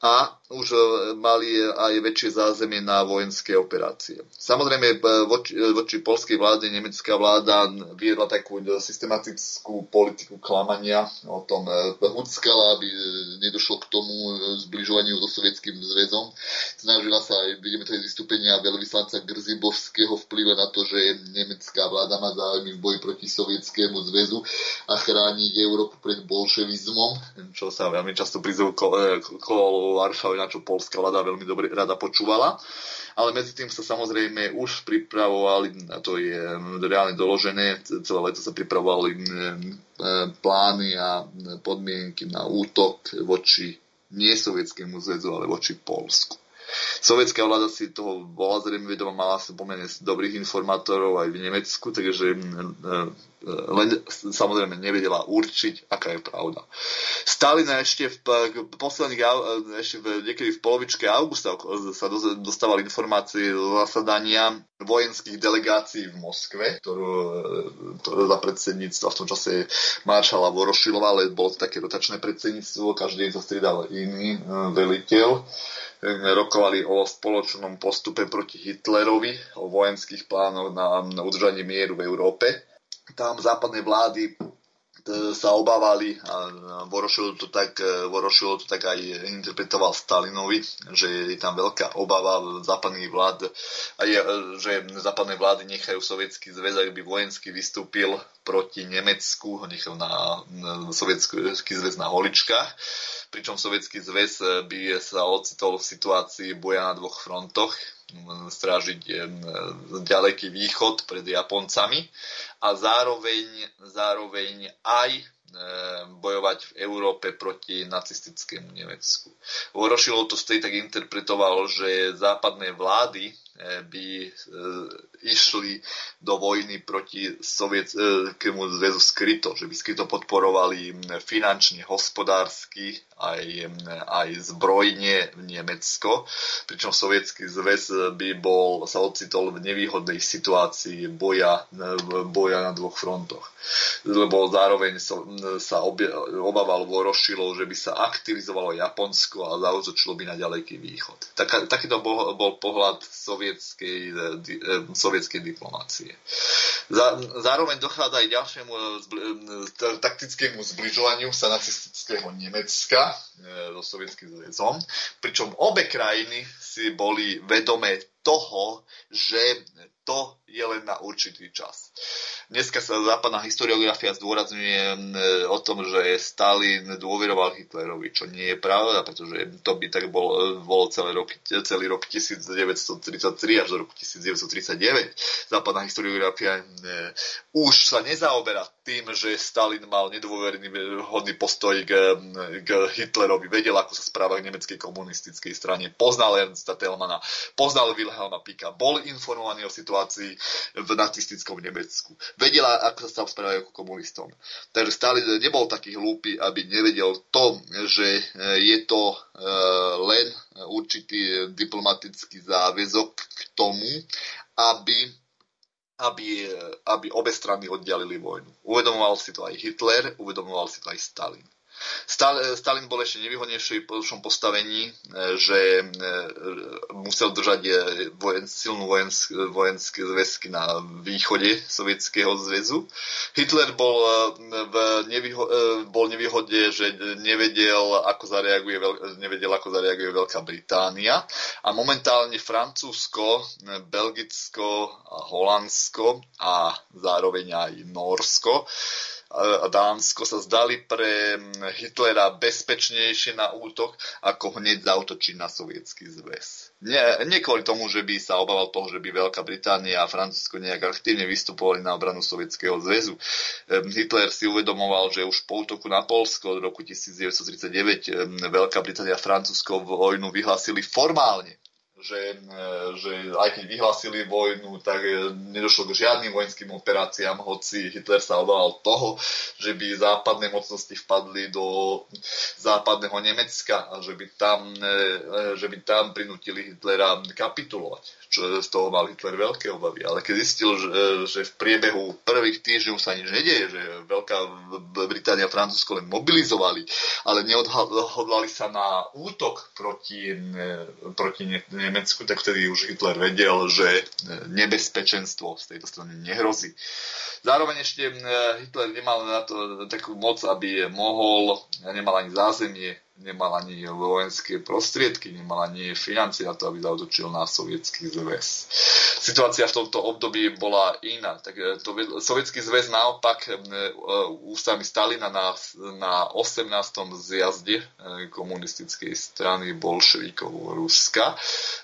a už e, mali aj väčšie zázemie na vojenské operácie. Samozrejme, voči, voči polskej vláde nemecká vláda vláda viedla takú systematickú politiku klamania o tom húckala, aby nedošlo k tomu zbližovaniu so sovietským zväzom. Snažila sa aj, vidíme to aj vystúpenia veľvyslanca Grzibovského vplyva na to, že nemecká vláda má záujmy v boji proti sovietskému zväzu a chrániť Európu pred bolševizmom, čo sa veľmi často prizvú kolo Varšavy, na čo polská vláda veľmi dobre rada počúvala ale medzi tým sa samozrejme už pripravovali, a to je reálne doložené, celé leto sa pripravovali plány a podmienky na útok voči nie sovietskému zväzu, ale voči Polsku. Sovietská vláda si toho bola zrejme vedoma, mala sa pomerne dobrých informátorov aj v Nemecku, takže len samozrejme nevedela určiť, aká je pravda. Stalina ešte v posledných, ešte v, niekedy v polovičke augusta sa dostávali informácie zo zasadania vojenských delegácií v Moskve, ktorú, ktorú za predsedníctva v tom čase maršala Vorošilova, ale bolo to také rotačné predsedníctvo, každý deň sa striedal iný veliteľ rokovali o spoločnom postupe proti Hitlerovi, o vojenských plánoch na udržanie mieru v Európe. Tam západné vlády sa obávali a Vorošilo to tak, Vorošilo to tak aj interpretoval Stalinovi, že je tam veľká obava západných vlád a je, že západné vlády nechajú sovietský zväz, ak by vojensky vystúpil proti Nemecku, ho nechajú na, na sovietský zväz na holičkách. Pričom sovietský zväz eh, by sa ocitol v situácii boja na dvoch frontoch, strážiť eh, ďaleký východ pred Japoncami a zároveň, zároveň aj eh, bojovať v Európe proti nacistickému Nemecku. Vorošilo to stej tak interpretoval, že západné vlády by e, išli do vojny proti sovietskému zväzu skryto, že by skryto podporovali finančne, hospodársky, aj, aj zbrojne Nemecko, pričom sovietský zväz by bol, sa ocitol v nevýhodnej situácii boja, boja na dvoch frontoch. Lebo zároveň sa, sa obie, obával Vorošilov, že by sa aktivizovalo Japonsko a zautočilo by na ďaleký východ. Tak, takýto bol, bol pohľad soviet sovietskej, di, eh, sovietskej diplomácie. Zároveň dochádza aj ďalšiemu eh, taktickému zbližovaniu sa nacistického Nemecka eh, so sovietským zväzom, pričom obe krajiny si boli vedomé toho, že to je len na určitý čas. Dneska sa západná historiografia zdôrazňuje o tom, že Stalin dôveroval Hitlerovi, čo nie je pravda, pretože to by tak bol, bolo celý rok, celý rok 1933 až do roku 1939. Západná historiografia už sa nezaoberá tým, že Stalin mal nedôverný hodný postoj k, k Hitlerovi, vedel, ako sa správa k nemeckej komunistickej strane, poznal Ernsta Tellmana, poznal Wilhelma Pika, bol informovaný o situácii v nacistickom Nemecku vedela, ako sa tam správajú ako komunistom. Takže Stalin nebol taký hlúpy, aby nevedel to, že e, je to e, len určitý diplomatický záväzok k tomu, aby aby, aby obe strany oddialili vojnu. Uvedomoval si to aj Hitler, uvedomoval si to aj Stalin. Stalin bol ešte nevýhodnejší v postavení, e, že e, musel držať vojen, silnú vojensk, vojenské zväzky na východe Sovietskeho zväzu. Hitler bol v nevýho, bol nevýhode, že nevedel, ako zareaguje, nevedel, ako zareaguje Veľká Británia a momentálne Francúzsko, Belgicko Holandsko a zároveň aj Norsko a Dánsko sa zdali pre Hitlera bezpečnejšie na útok, ako hneď zautočiť na sovietský zväz. Nie, nie kvôli tomu, že by sa obával toho, že by Veľká Británia a Francúzsko nejak aktívne vystupovali na obranu Sovietskeho zväzu. Hitler si uvedomoval, že už po útoku na Polsko od roku 1939 Veľká Británia a Francúzsko vojnu vyhlásili formálne že, e, že aj keď vyhlásili vojnu, tak e, nedošlo k žiadnym vojenským operáciám, hoci Hitler sa obával toho, že by západné mocnosti vpadli do západného Nemecka a že by tam, e, že by tam prinútili Hitlera kapitulovať čo z toho mal Hitler veľké obavy. Ale keď zistil, že, že v priebehu prvých týždňov sa nič nedieje, že Veľká Británia a Francúzsko len mobilizovali, ale neodhodlali sa na útok proti, proti Nemecku, tak vtedy už Hitler vedel, že nebezpečenstvo z tejto strany nehrozí. Zároveň ešte Hitler nemal na to takú moc, aby mohol, nemal ani zázemie nemal ani vojenské prostriedky, nemal ani financie na to, aby zautočil na sovietský zväz. Situácia v tomto období bola iná. Tak e, to, sovietský zväz naopak e, ústami Stalina na, na 18. zjazde e, komunistickej strany bolševikov Ruska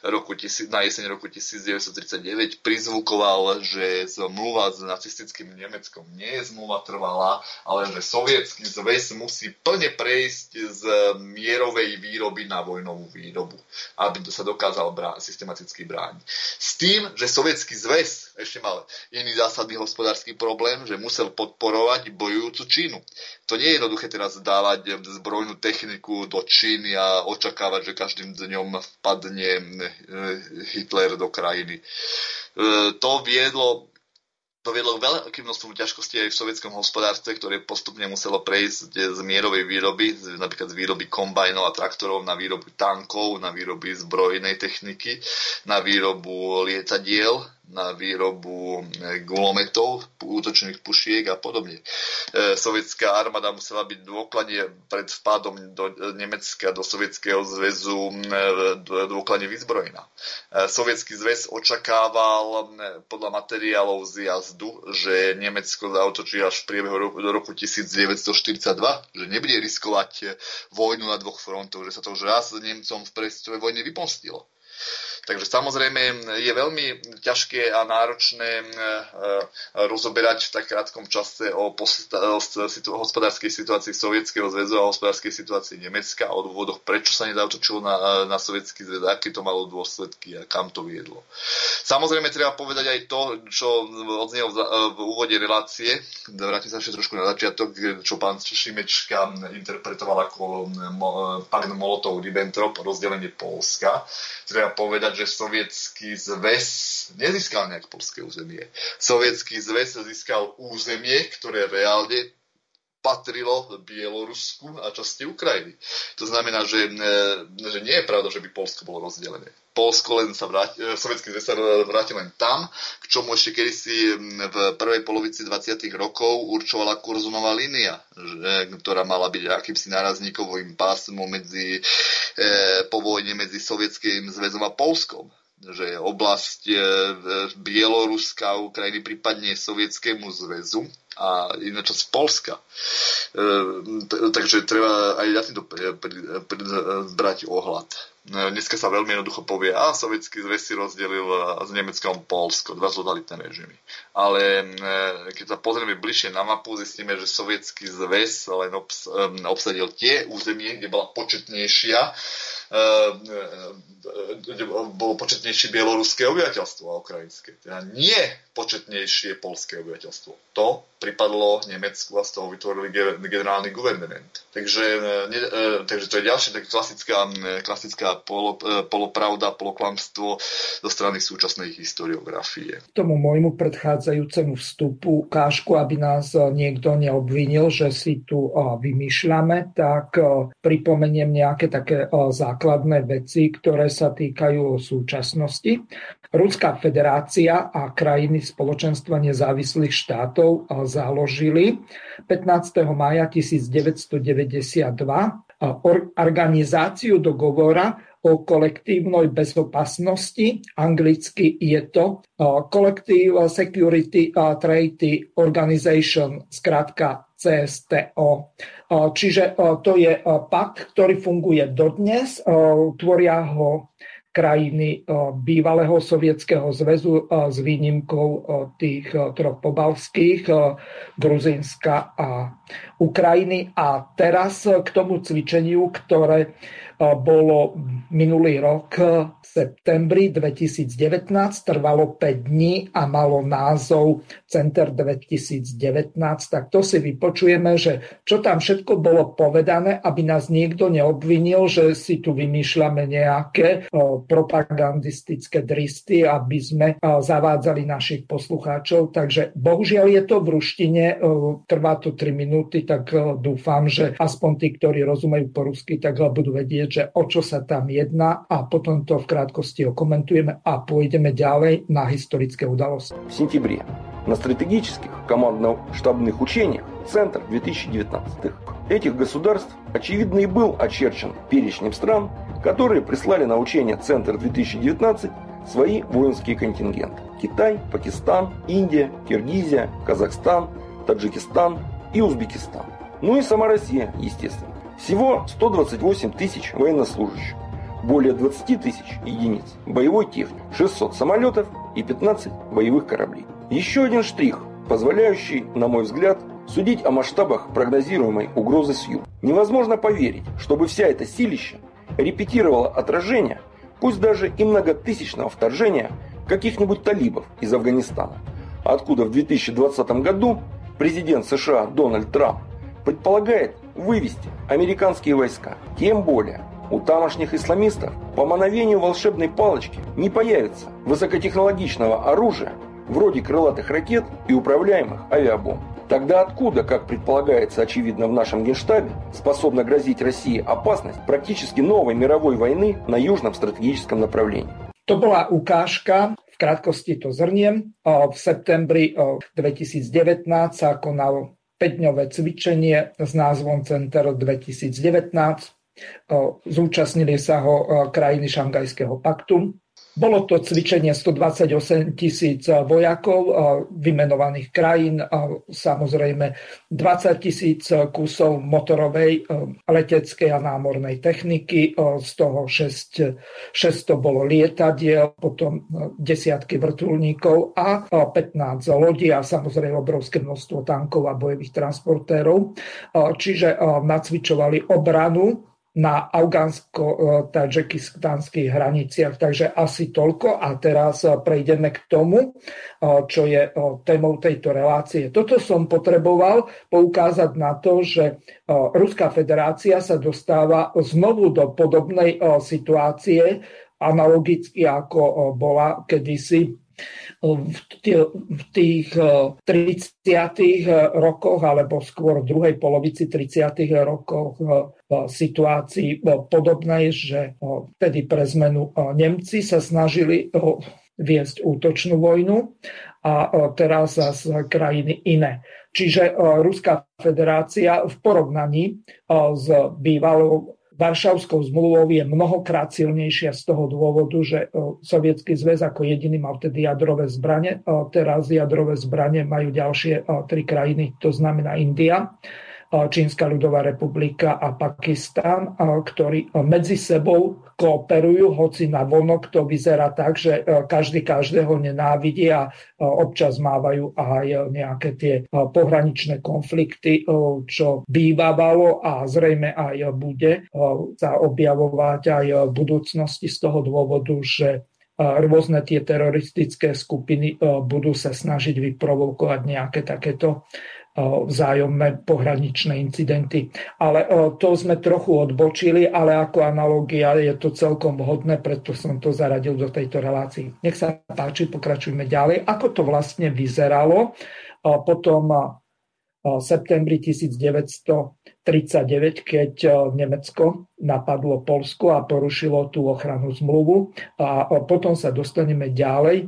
roku, na jeseň roku 1939 prizvukoval, že zmluva s nacistickým Nemeckom nie je zmluva trvalá, ale že sovietský zväz musí plne prejsť z mierovej výroby na vojnovú výrobu, aby sa dokázal brá- systematicky brániť. S tým, že Sovietský zväz ešte mal iný zásadný hospodársky problém, že musel podporovať bojujúcu Čínu. To nie je jednoduché teraz dávať zbrojnú techniku do Číny a očakávať, že každým dňom vpadne eh, Hitler do krajiny. Eh, to viedlo to viedlo k veľkým množstvom ťažkostí aj v sovietskom hospodárstve, ktoré postupne muselo prejsť z mierovej výroby, napríklad z výroby kombajnov a traktorov na výrobu tankov, na výroby zbrojnej techniky, na výrobu lietadiel, na výrobu e, gulometov, útočných pušiek a podobne. E, sovietská armáda musela byť dôkladne pred vpádom do Nemecka, do Sovietskeho zväzu e, dôkladne vyzbrojená. Sovietský zväz očakával podľa materiálov z jazdu, že Nemecko zautočí až v priebehu roku, do roku 1942, že nebude riskovať vojnu na dvoch frontoch, že sa to už raz Nemcom v prvej vojne vypomstilo. Takže samozrejme je veľmi ťažké a náročné e, e, rozoberať v tak krátkom čase o, hospodárskej situácii Sovietskeho zväzu a hospodárskej situácii Nemecka, o dôvodoch, prečo sa nezautočilo na, na Sovietský zväz, aké to malo dôsledky a kam to viedlo. Samozrejme treba povedať aj to, čo odznelo v, v úvode relácie, vrátim sa ešte trošku na začiatok, čo pán Šimečka interpretoval ako pakt Molotov-Ribbentrop, rozdelenie Polska. Treba povedať, že sovietský zväz nezískal nejak polské územie. Sovietský zväz získal územie, ktoré reálne patrilo Bielorusku a časti Ukrajiny. To znamená, že, e, že nie je pravda, že by Polsko bolo rozdelené. Polsko len sa vráti, e, sovietský zväz sa vrátil len tam, k čomu ešte kedysi v prvej polovici 20. rokov určovala kurzunová línia, že, ktorá mala byť akýmsi nárazníkovým pásmom medzi, e, po vojne medzi sovietským zväzom a Polskom že oblasť e, Bieloruska, Ukrajiny prípadne Sovietskému zväzu a iná časť Polska. E, takže treba aj na týmto brať ohľad. E, dneska sa veľmi jednoducho povie, a sovietský zväz si rozdelil s Nemeckom Polsko, dva totalitné režimy. Ale keď sa pozrieme bližšie na mapu, zistíme, že sovietský zväz len obsadil tie územie, kde bola početnejšia bolo početnejšie bieloruské obyvateľstvo a ukrajinské. Teda nie početnejšie polské obyvateľstvo. To pripadlo Nemecku a z toho vytvorili generálny guvernement. Takže, e, takže to je ďalšia tak klasická, klasická polo, e, polopravda, poloklamstvo zo strany súčasnej historiografie. Tomu môjmu predchádzajúcemu vstupu kážku, aby nás niekto neobvinil, že si tu vymýšľame, tak pripomeniem nejaké také základné veci, ktoré sa týkajú súčasnosti. Ruská federácia a krajiny spoločenstva nezávislých štátov založili 15. maja 1992 organizáciu dogovora o kolektívnej bezopasnosti. Anglicky je to Collective Security Treaty Organization, zkrátka CSTO. Čiže to je pakt, ktorý funguje dodnes. Tvoria ho krajiny bývalého sovietského zväzu s výnimkou tých troch pobalských, Gruzínska a Ukrajiny. A teraz k tomu cvičeniu, ktoré bolo minulý rok v septembri 2019, trvalo 5 dní a malo názov Center 2019. Tak to si vypočujeme, že čo tam všetko bolo povedané, aby nás niekto neobvinil, že si tu vymýšľame nejaké propagandistické dristy, aby sme zavádzali našich poslucháčov. Takže bohužiaľ je to v ruštine, trvá to 3 minúty, tak dúfam, že aspoň tí, ktorí rozumejú po rusky, tak budú vedieť, že o čo sa tam jedná a potom to v krátkosti okomentujeme a pôjdeme ďalej на historické удалости. В сентябре на стратегических командно-штабных учениях Центр 2019 этих государств очевидно и был очерчен перечнем стран, которые прислали на учения Центр 2019 свои воинские контингенты. Китай, Пакистан, Индия, Киргизия, Казахстан, Таджикистан и Узбекистан. Ну и сама Россия, естественно. Всего 128 тысяч военнослужащих, более 20 тысяч единиц боевой техники, 600 самолетов и 15 боевых кораблей. Еще один штрих, позволяющий, на мой взгляд, судить о масштабах прогнозируемой угрозы с юга. Невозможно поверить, чтобы вся эта силища репетировала отражение, пусть даже и многотысячного вторжения каких-нибудь талибов из Афганистана, откуда в 2020 году президент США Дональд Трамп предполагает вывести американские войска. Тем более, у тамошних исламистов по мановению волшебной палочки не появится высокотехнологичного оружия вроде крылатых ракет и управляемых авиабомб. Тогда откуда, как предполагается очевидно в нашем генштабе, способна грозить России опасность практически новой мировой войны на южном стратегическом направлении? To bola ukážka, v krátkosti to zrniem. V septembri 2019 sa 5-dňové cvičenie s názvom Center 2019. Zúčastnili sa ho krajiny Šangajského paktu. Bolo to cvičenie 128 tisíc vojakov vymenovaných krajín, samozrejme 20 tisíc kusov motorovej leteckej a námornej techniky, z toho 6, 600 bolo lietadiel, potom desiatky vrtulníkov a 15 lodí a samozrejme obrovské množstvo tankov a bojových transportérov. Čiže nacvičovali obranu na afgánsko-tadžikistánskych hraniciach. Takže asi toľko a teraz prejdeme k tomu, čo je témou tejto relácie. Toto som potreboval poukázať na to, že Ruská federácia sa dostáva znovu do podobnej situácie, analogicky ako bola kedysi v tých 30. rokoch alebo skôr v druhej polovici 30. rokoch v situácii podobnej, že vtedy pre zmenu Nemci sa snažili viesť útočnú vojnu a teraz z krajiny iné. Čiže Ruská federácia v porovnaní s bývalou Varšavskou zmluvou je mnohokrát silnejšia z toho dôvodu, že Sovietský zväz ako jediný mal vtedy jadrové zbranie. Teraz jadrové zbranie majú ďalšie tri krajiny, to znamená India. Čínska ľudová republika a Pakistan, ktorí medzi sebou kooperujú, hoci na vonok to vyzerá tak, že každý každého nenávidí a občas mávajú aj nejaké tie pohraničné konflikty, čo bývalo a zrejme aj bude sa objavovať aj v budúcnosti z toho dôvodu, že rôzne tie teroristické skupiny budú sa snažiť vyprovokovať nejaké takéto vzájomné pohraničné incidenty. Ale to sme trochu odbočili, ale ako analogia je to celkom vhodné, preto som to zaradil do tejto relácii. Nech sa páči, pokračujme ďalej. Ako to vlastne vyzeralo potom v septembri 1939, keď Nemecko napadlo Polsko a porušilo tú ochranu zmluvu. A potom sa dostaneme ďalej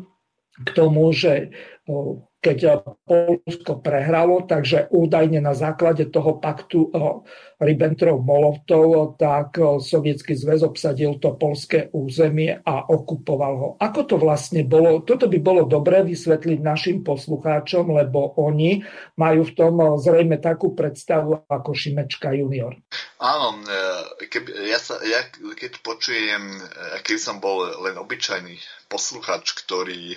k tomu, že keď Polsko prehralo, takže údajne na základe toho paktu Ribbentrop-Molotov, tak Sovietský zväz obsadil to polské územie a okupoval ho. Ako to vlastne bolo? Toto by bolo dobré vysvetliť našim poslucháčom, lebo oni majú v tom zrejme takú predstavu ako Šimečka junior. Áno, keby, ja, sa, ja keď počujem, keď som bol len obyčajný posluchač, ktorý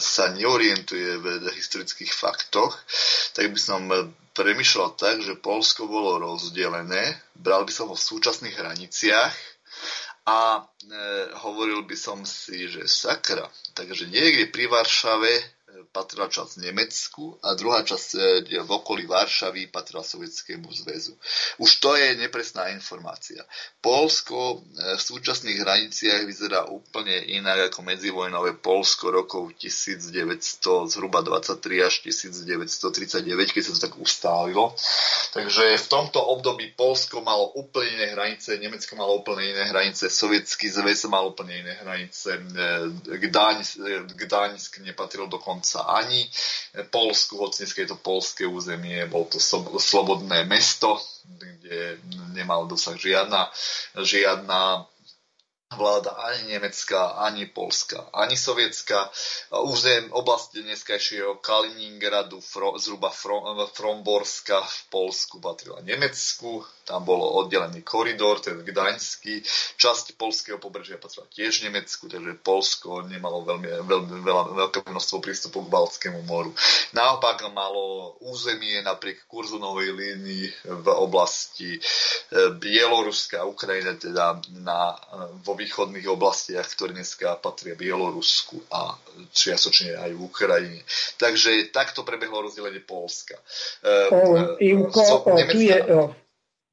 sa neorientuje v historických faktoch, tak by som premyšľal tak, že Polsko bolo rozdelené, bral by som ho v súčasných hraniciach A e, hovoril by som si, že sakra, takže niekde pri Varšave patrila časť Nemecku a druhá časť e, v okolí Varšavy patrila Sovietskému zväzu. Už to je nepresná informácia. Polsko e, v súčasných hraniciach vyzerá úplne inak ako medzivojnové Polsko rokov 1900, zhruba 23 až 1939, keď sa to tak ustálilo. Takže v tomto období Polsko malo úplne iné hranice, Nemecko malo úplne iné hranice, Sovietský zväz mal úplne iné hranice, e, Gdaňsk, Gdaňsk nepatril dokonca dokonca ani Polsku, hoci dneska je to polské územie, bol to slobodné mesto, kde nemal dosah žiadna, žiadna vláda ani nemecká, ani polská, ani sovietská. Územ oblasti dneskajšieho Kaliningradu, fro, zhruba Fromborska v Polsku patrila Nemecku, tam bolo oddelený koridor, ten Gdaňský, časť polského pobrežia patrila tiež Nemecku, takže Polsko nemalo veľmi, veľmi veľa, veľké množstvo prístupov k Baltskému moru. Naopak malo územie napriek kurzunovej línii v oblasti e, Bieloruska a Ukrajina, teda na, e, vo východných oblastiach, ktoré dneska patria Bielorusku a čiastočne aj v Ukrajine. Takže takto prebehlo rozdelenie Polska. Uh, Ivko, so, Nemecka... tu je,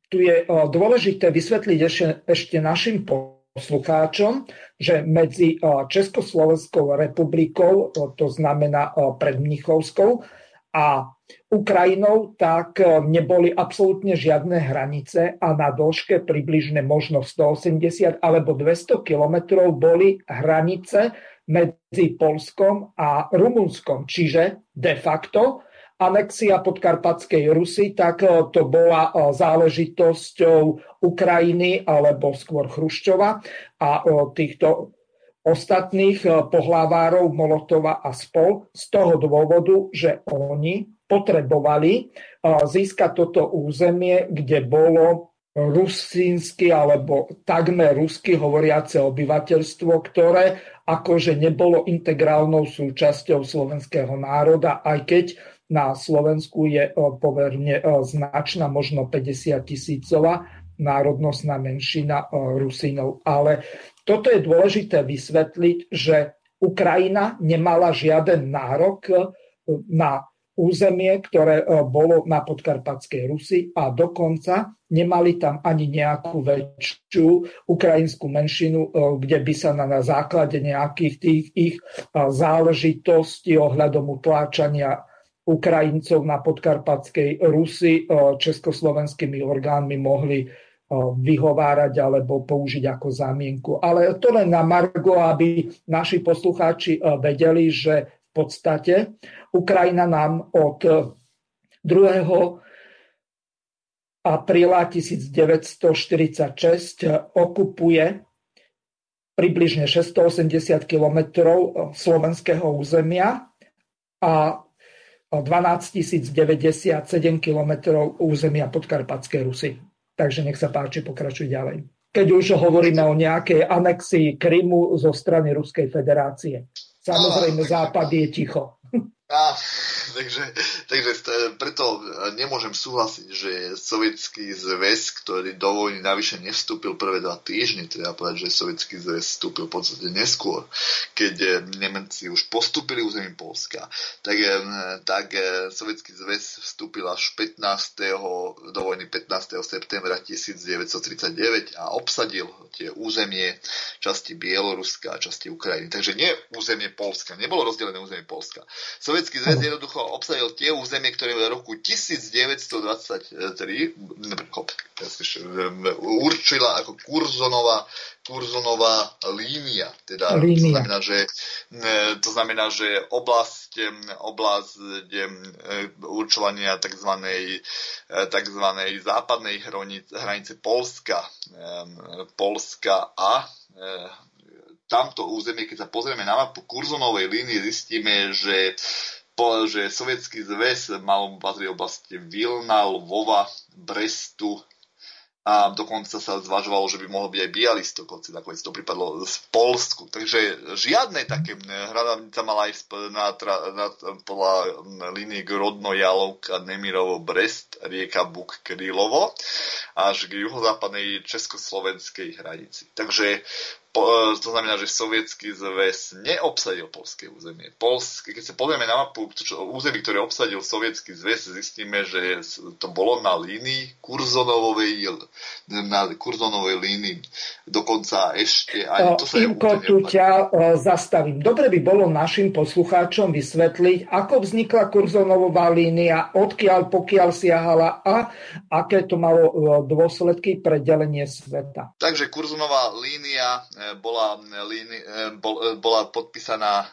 tu je dôležité vysvetliť ešte, ešte našim poslucháčom, že medzi Československou republikou, to znamená pred Mnichovskou, a Ukrajinou, tak e, neboli absolútne žiadne hranice a na dĺžke približne možno 180 alebo 200 kilometrov boli hranice medzi Polskom a Rumunskom. Čiže de facto anexia podkarpatskej Rusy, tak e, to bola e, záležitosťou Ukrajiny alebo skôr Chruščova a týchto ostatných pohlavárov Molotova a spol z toho dôvodu, že oni potrebovali získať toto územie, kde bolo rusínsky alebo takmer rusky hovoriace obyvateľstvo, ktoré akože nebolo integrálnou súčasťou slovenského národa, aj keď na Slovensku je poverne značná, možno 50 tisícová národnostná menšina Rusínov. Ale toto je dôležité vysvetliť, že Ukrajina nemala žiaden nárok na územie, ktoré e, bolo na podkarpatskej Rusi a dokonca nemali tam ani nejakú väčšiu ukrajinskú menšinu, e, kde by sa na, na základe nejakých tých ich e, záležitostí ohľadom utláčania Ukrajincov na podkarpatskej Rusi československými orgánmi mohli vyhovárať alebo použiť ako zámienku. Ale to len na Margo, aby naši poslucháči vedeli, že podstate Ukrajina nám od 2. apríla 1946 okupuje približne 680 km slovenského územia a 12 097 km územia podkarpatskej Rusy. Takže nech sa páči, pokračuj ďalej. Keď už hovoríme o nejakej anexii Krymu zo strany Ruskej federácie. Samozrejme, západ je ticho. Á, takže, takže preto nemôžem súhlasiť, že sovietský zväz, ktorý do vojny navyše nevstúpil prvé dva týždne, treba povedať, že sovietský zväz vstúpil v podstate neskôr, keď eh, Nemci už postúpili územím Polska, tak, tak sovietský zväz vstúpil až 15. do vojny 15. septembra 1939 a obsadil tie územie časti Bieloruska a časti Ukrajiny. Takže nie územie Polska, nebolo rozdelené územie Polska. Sovietský zväz jednoducho obsadil tie územie, ktoré v roku 1923 určila ako Kurzonová, Kurzonová línia. Teda línia. To znamená, že, to znamená, že oblasť, oblasť určovania tzv. tzv. západnej hranice Polska, Polska a tamto územie, keď sa pozrieme na mapu kurzonovej línie, zistíme, že po, že sovietský zväz mal patriť oblasti Vilna, Lvova, Brestu a dokonca sa zvažovalo, že by mohol byť aj Bialystok, hoci nakoniec to pripadlo v Polsku. Takže žiadne také hradavnica mala aj na, na, podľa línie Grodno, Jalovka, Nemirovo, Brest, rieka Buk, Krylovo až k juhozápadnej československej hranici. Takže po, e, to znamená, že sovietský zväz neobsadil polské územie. Polsk, keď sa pozrieme na mapu čo, území, ktoré obsadil sovietský zväz, zistíme, že to bolo na línii Kurzonovej, na Kurzonovej línii. Dokonca ešte aj to sa Imko, tu ťa zastavím. Dobre by bolo našim poslucháčom vysvetliť, ako vznikla Kurzonová línia, odkiaľ pokiaľ siahala a aké to malo uh, dôsledky pre delenie sveta. Takže Kurzonová línia bola, líni, bol, bola podpísaná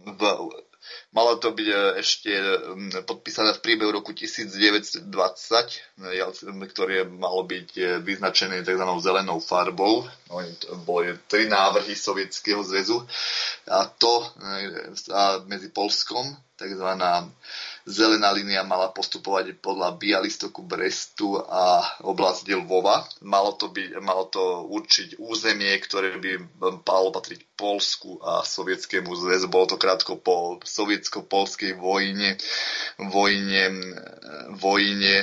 v Malo to byť ešte podpísané v priebehu roku 1920, ktoré malo byť vyznačené tzv. zelenou farbou. No, boli tri návrhy Sovietskeho zväzu a to a medzi Polskom, tzv Zelená línia mala postupovať podľa Bialystoku, Brestu a oblasti Lvova. Malo to, by, malo to určiť územie, ktoré by malo patriť Polsku a Sovietskému zväzu. Bolo to krátko po sovietsko-polskej vojne, vojne, vojne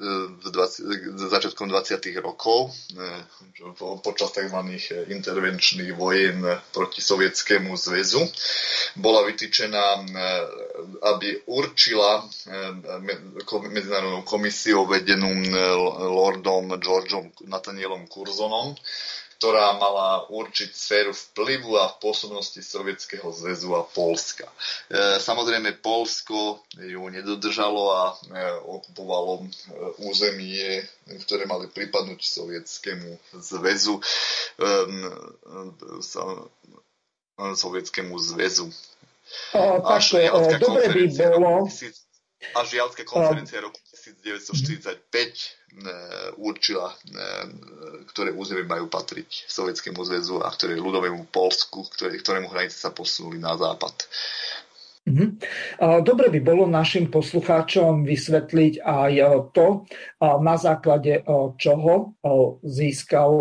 v 20, začiatkom 20. rokov počas tzv. intervenčných vojen proti Sovietskému zväzu. Bola vytýčená, aby určila medzinárodnou komisiou vedenú lordom Georgeom Nathanielom Kurzonom, ktorá mala určiť sféru vplyvu a pôsobnosti Sovietskeho zväzu a Polska. E, samozrejme, Polsko ju nedodržalo a e, okupovalo e, územie, ktoré mali pripadnúť Sovietskému zväzu. Sovietskému zväzu. O, takto, dobre by bolo... Až Jalská konferencia roku 1945 E, určila, e, ktoré územie majú patriť Sovietskému zväzu a ktoré ľudovému Polsku, ktoré, ktorému hranice sa posunuli na západ. Mhm. Dobre by bolo našim poslucháčom vysvetliť aj to, na základe čoho získal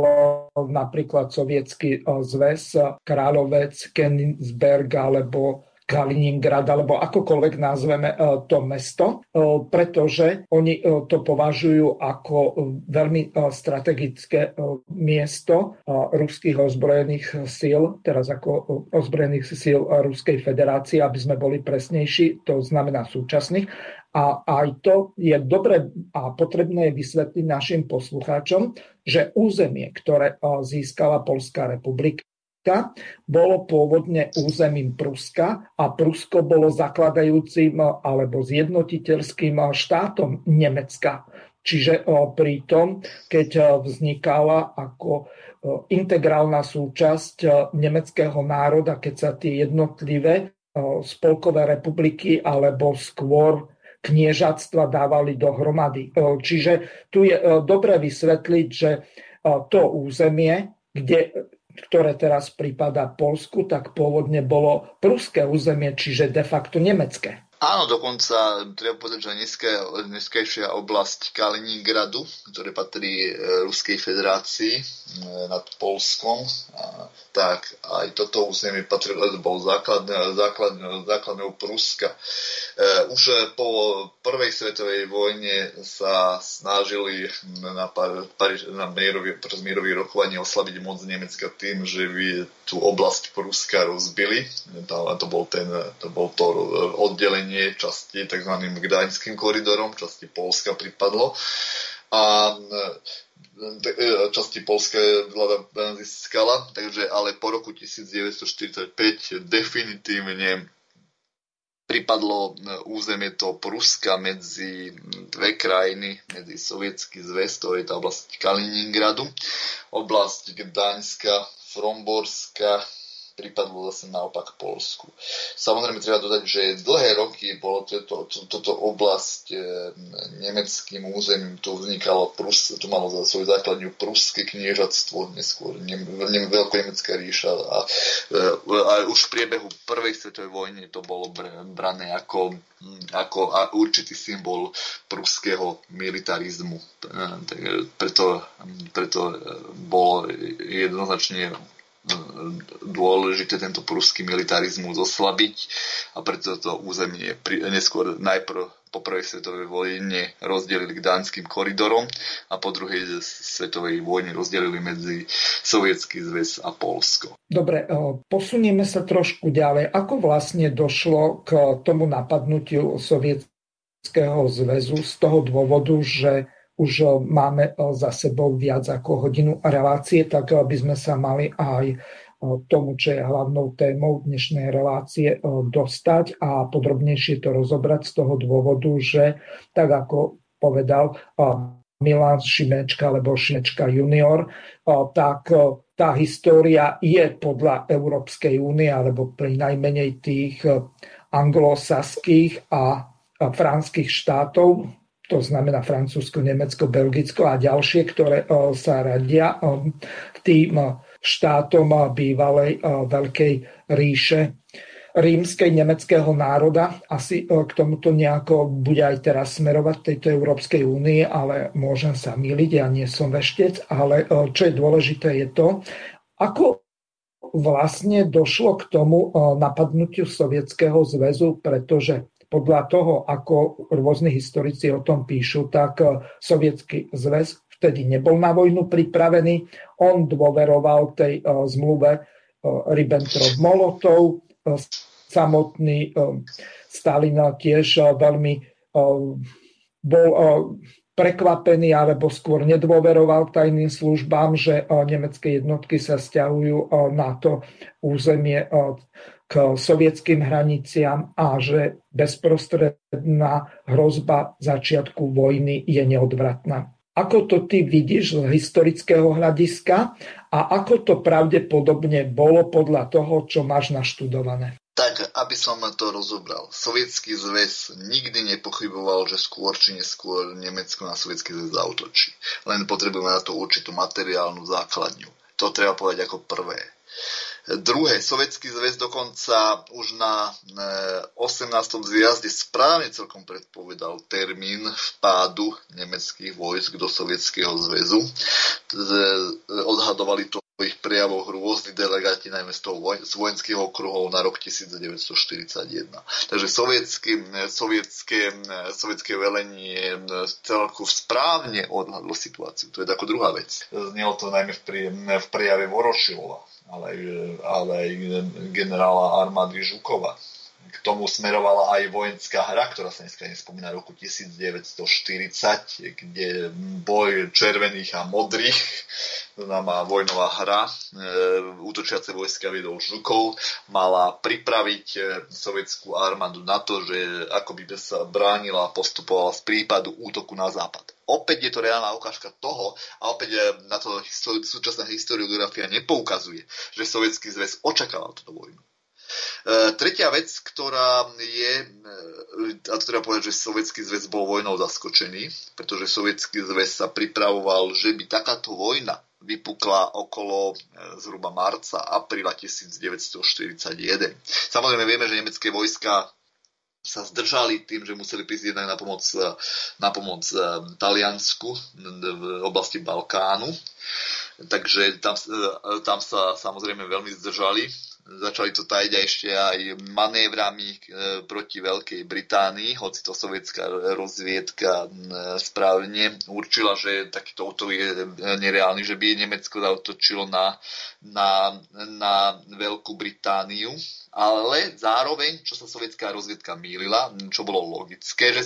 napríklad Sovietský zväz Kráľovec, Königsberg alebo Kaliningrad alebo akokoľvek nazveme e, to mesto, e, pretože oni e, to považujú ako veľmi strategické miesto ruských ozbrojených síl, teraz ako ozbrojených síl Ruskej federácie, aby sme boli presnejší, to znamená súčasných. A aj to je dobre a potrebné vysvetliť našim poslucháčom, že územie, ktoré získala Polská republika, bolo pôvodne územím Pruska a Prusko bolo zakladajúcim alebo zjednotiteľským štátom Nemecka. Čiže pri tom, keď vznikala ako integrálna súčasť nemeckého národa, keď sa tie jednotlivé spolkové republiky alebo skôr kniežatstva dávali dohromady. Čiže tu je dobre vysvetliť, že to územie, kde ktoré teraz prípada Polsku, tak pôvodne bolo pruské územie, čiže de facto nemecké. Áno, dokonca treba povedať, že dneskajšia oblasť Kaliningradu, ktoré patrí e, Ruskej federácii e, nad Polskom, tak aj toto územie patrilo, bol základné, základné, základného Pruska. E, už po prvej svetovej vojne sa snažili na, Paríž, na mierový, počas mierových rokovaní oslabiť moc Nemecka tým, že by tú oblasť Pruska rozbili. To, bol ten, to bol to oddelenie časti tzv. Gdaňským koridorom, časti Polska pripadlo. A e, časti Polska vláda získala, takže ale po roku 1945 definitívne pripadlo e, územie to Pruska medzi dve krajiny, medzi Sovietský zväz, to je tá oblasť Kaliningradu, oblasť Gdaňska, Fromborska, pripadlo zase naopak Polsku. Samozrejme treba dodať, že dlhé roky bolo toto, to, toto oblasť e, nemeckým územím, tu vznikalo, Prus, tu malo za svoju základňu pruské kniežatstvo, neskôr ne, ne, veľkonemecká ríša a, e, a už v priebehu prvej svetovej vojny to bolo brané ako, ako a určitý symbol pruského militarizmu. E, preto, preto bolo jednoznačne dôležité tento pruský militarizmus oslabiť a preto to územie neskôr najprv po prvej svetovej vojne rozdelili k dánskym koridorom a po druhej svetovej vojne rozdelili medzi Sovietský zväz a Polsko. Dobre, e, posunieme sa trošku ďalej. Ako vlastne došlo k tomu napadnutiu Sovietskeho zväzu z toho dôvodu, že už e, máme e, za sebou viac ako hodinu relácie, tak by sme sa mali aj tomu, čo je hlavnou témou dnešnej relácie, dostať a podrobnejšie to rozobrať z toho dôvodu, že tak ako povedal Milan Šimečka alebo Šimečka junior, tak tá história je podľa Európskej únie alebo pri najmenej tých anglosaských a franských štátov, to znamená Francúzsko, Nemecko, Belgicko a ďalšie, ktoré sa radia tým štátom bývalej Veľkej ríše rímskej nemeckého národa. Asi k tomuto nejako bude aj teraz smerovať tejto Európskej únie, ale môžem sa miliť, ja nie som veštec, ale čo je dôležité je to, ako vlastne došlo k tomu napadnutiu Sovietskeho zväzu, pretože podľa toho, ako rôzni historici o tom píšu, tak eh, Sovietský zväz vtedy nebol na vojnu pripravený. On dôveroval tej eh, zmluve eh, Ribbentrop-Molotov. Samotný Stalin tiež veľmi bol prekvapený alebo skôr nedôveroval tajným službám, že nemecké jednotky sa stiahujú na to územie k sovietským hraniciam a že bezprostredná hrozba začiatku vojny je neodvratná. Ako to ty vidíš z historického hľadiska a ako to pravdepodobne bolo podľa toho, čo máš naštudované? Tak, aby som to rozobral. Sovietský zväz nikdy nepochyboval, že skôr či neskôr Nemecko na sovietský zväz zautočí. Len potrebujeme na to určitú materiálnu základňu. To treba povedať ako prvé. Druhé, Sovietský zväz dokonca už na 18. zjazde správne celkom predpovedal termín vpádu nemeckých vojsk do Sovietskeho zväzu. Odhadovali to v ich prejavoch rôzni delegáti, najmä z, toho z vojenských okruhov na rok 1941. Takže sovietské, sovietské, sovietské velenie celku správne odhadlo situáciu. To je ako druhá vec. Znelo to najmä v, pri, v prejave Vorošilova ale aj, ale aj generála armády Žukova. K tomu smerovala aj vojenská hra, ktorá sa dneska nespomína roku 1940, kde boj červených a modrých, znamená vojnová hra, e, útočiace vojska viedol Žukov, mala pripraviť e, sovietskú armádu na to, že ako by sa bránila a postupovala z prípadu útoku na západ opäť je to reálna ukážka toho a opäť eh, na to súčasná historiografia nepoukazuje, že Sovietský zväz očakával túto vojnu. E, tretia vec, ktorá je, e, a to treba povedať, že Sovietský zväz bol vojnou zaskočený, pretože Sovietský zväz sa pripravoval, že by takáto vojna vypukla okolo zhruba marca, apríla 1941. Samozrejme vieme, že nemecké vojska sa zdržali tým, že museli prísť jednak na pomoc, na pomoc Taliansku v oblasti Balkánu. Takže tam, tam sa samozrejme veľmi zdržali. Začali to tajiť ešte aj manévrami eh, proti Veľkej Británii, hoci to sovietská rozviedka správne určila, že takýto útok je nereálny, že by Nemecko zautočilo na, na, na Veľkú Britániu ale zároveň, čo sa sovietská rozviedka mýlila, čo bolo logické, že,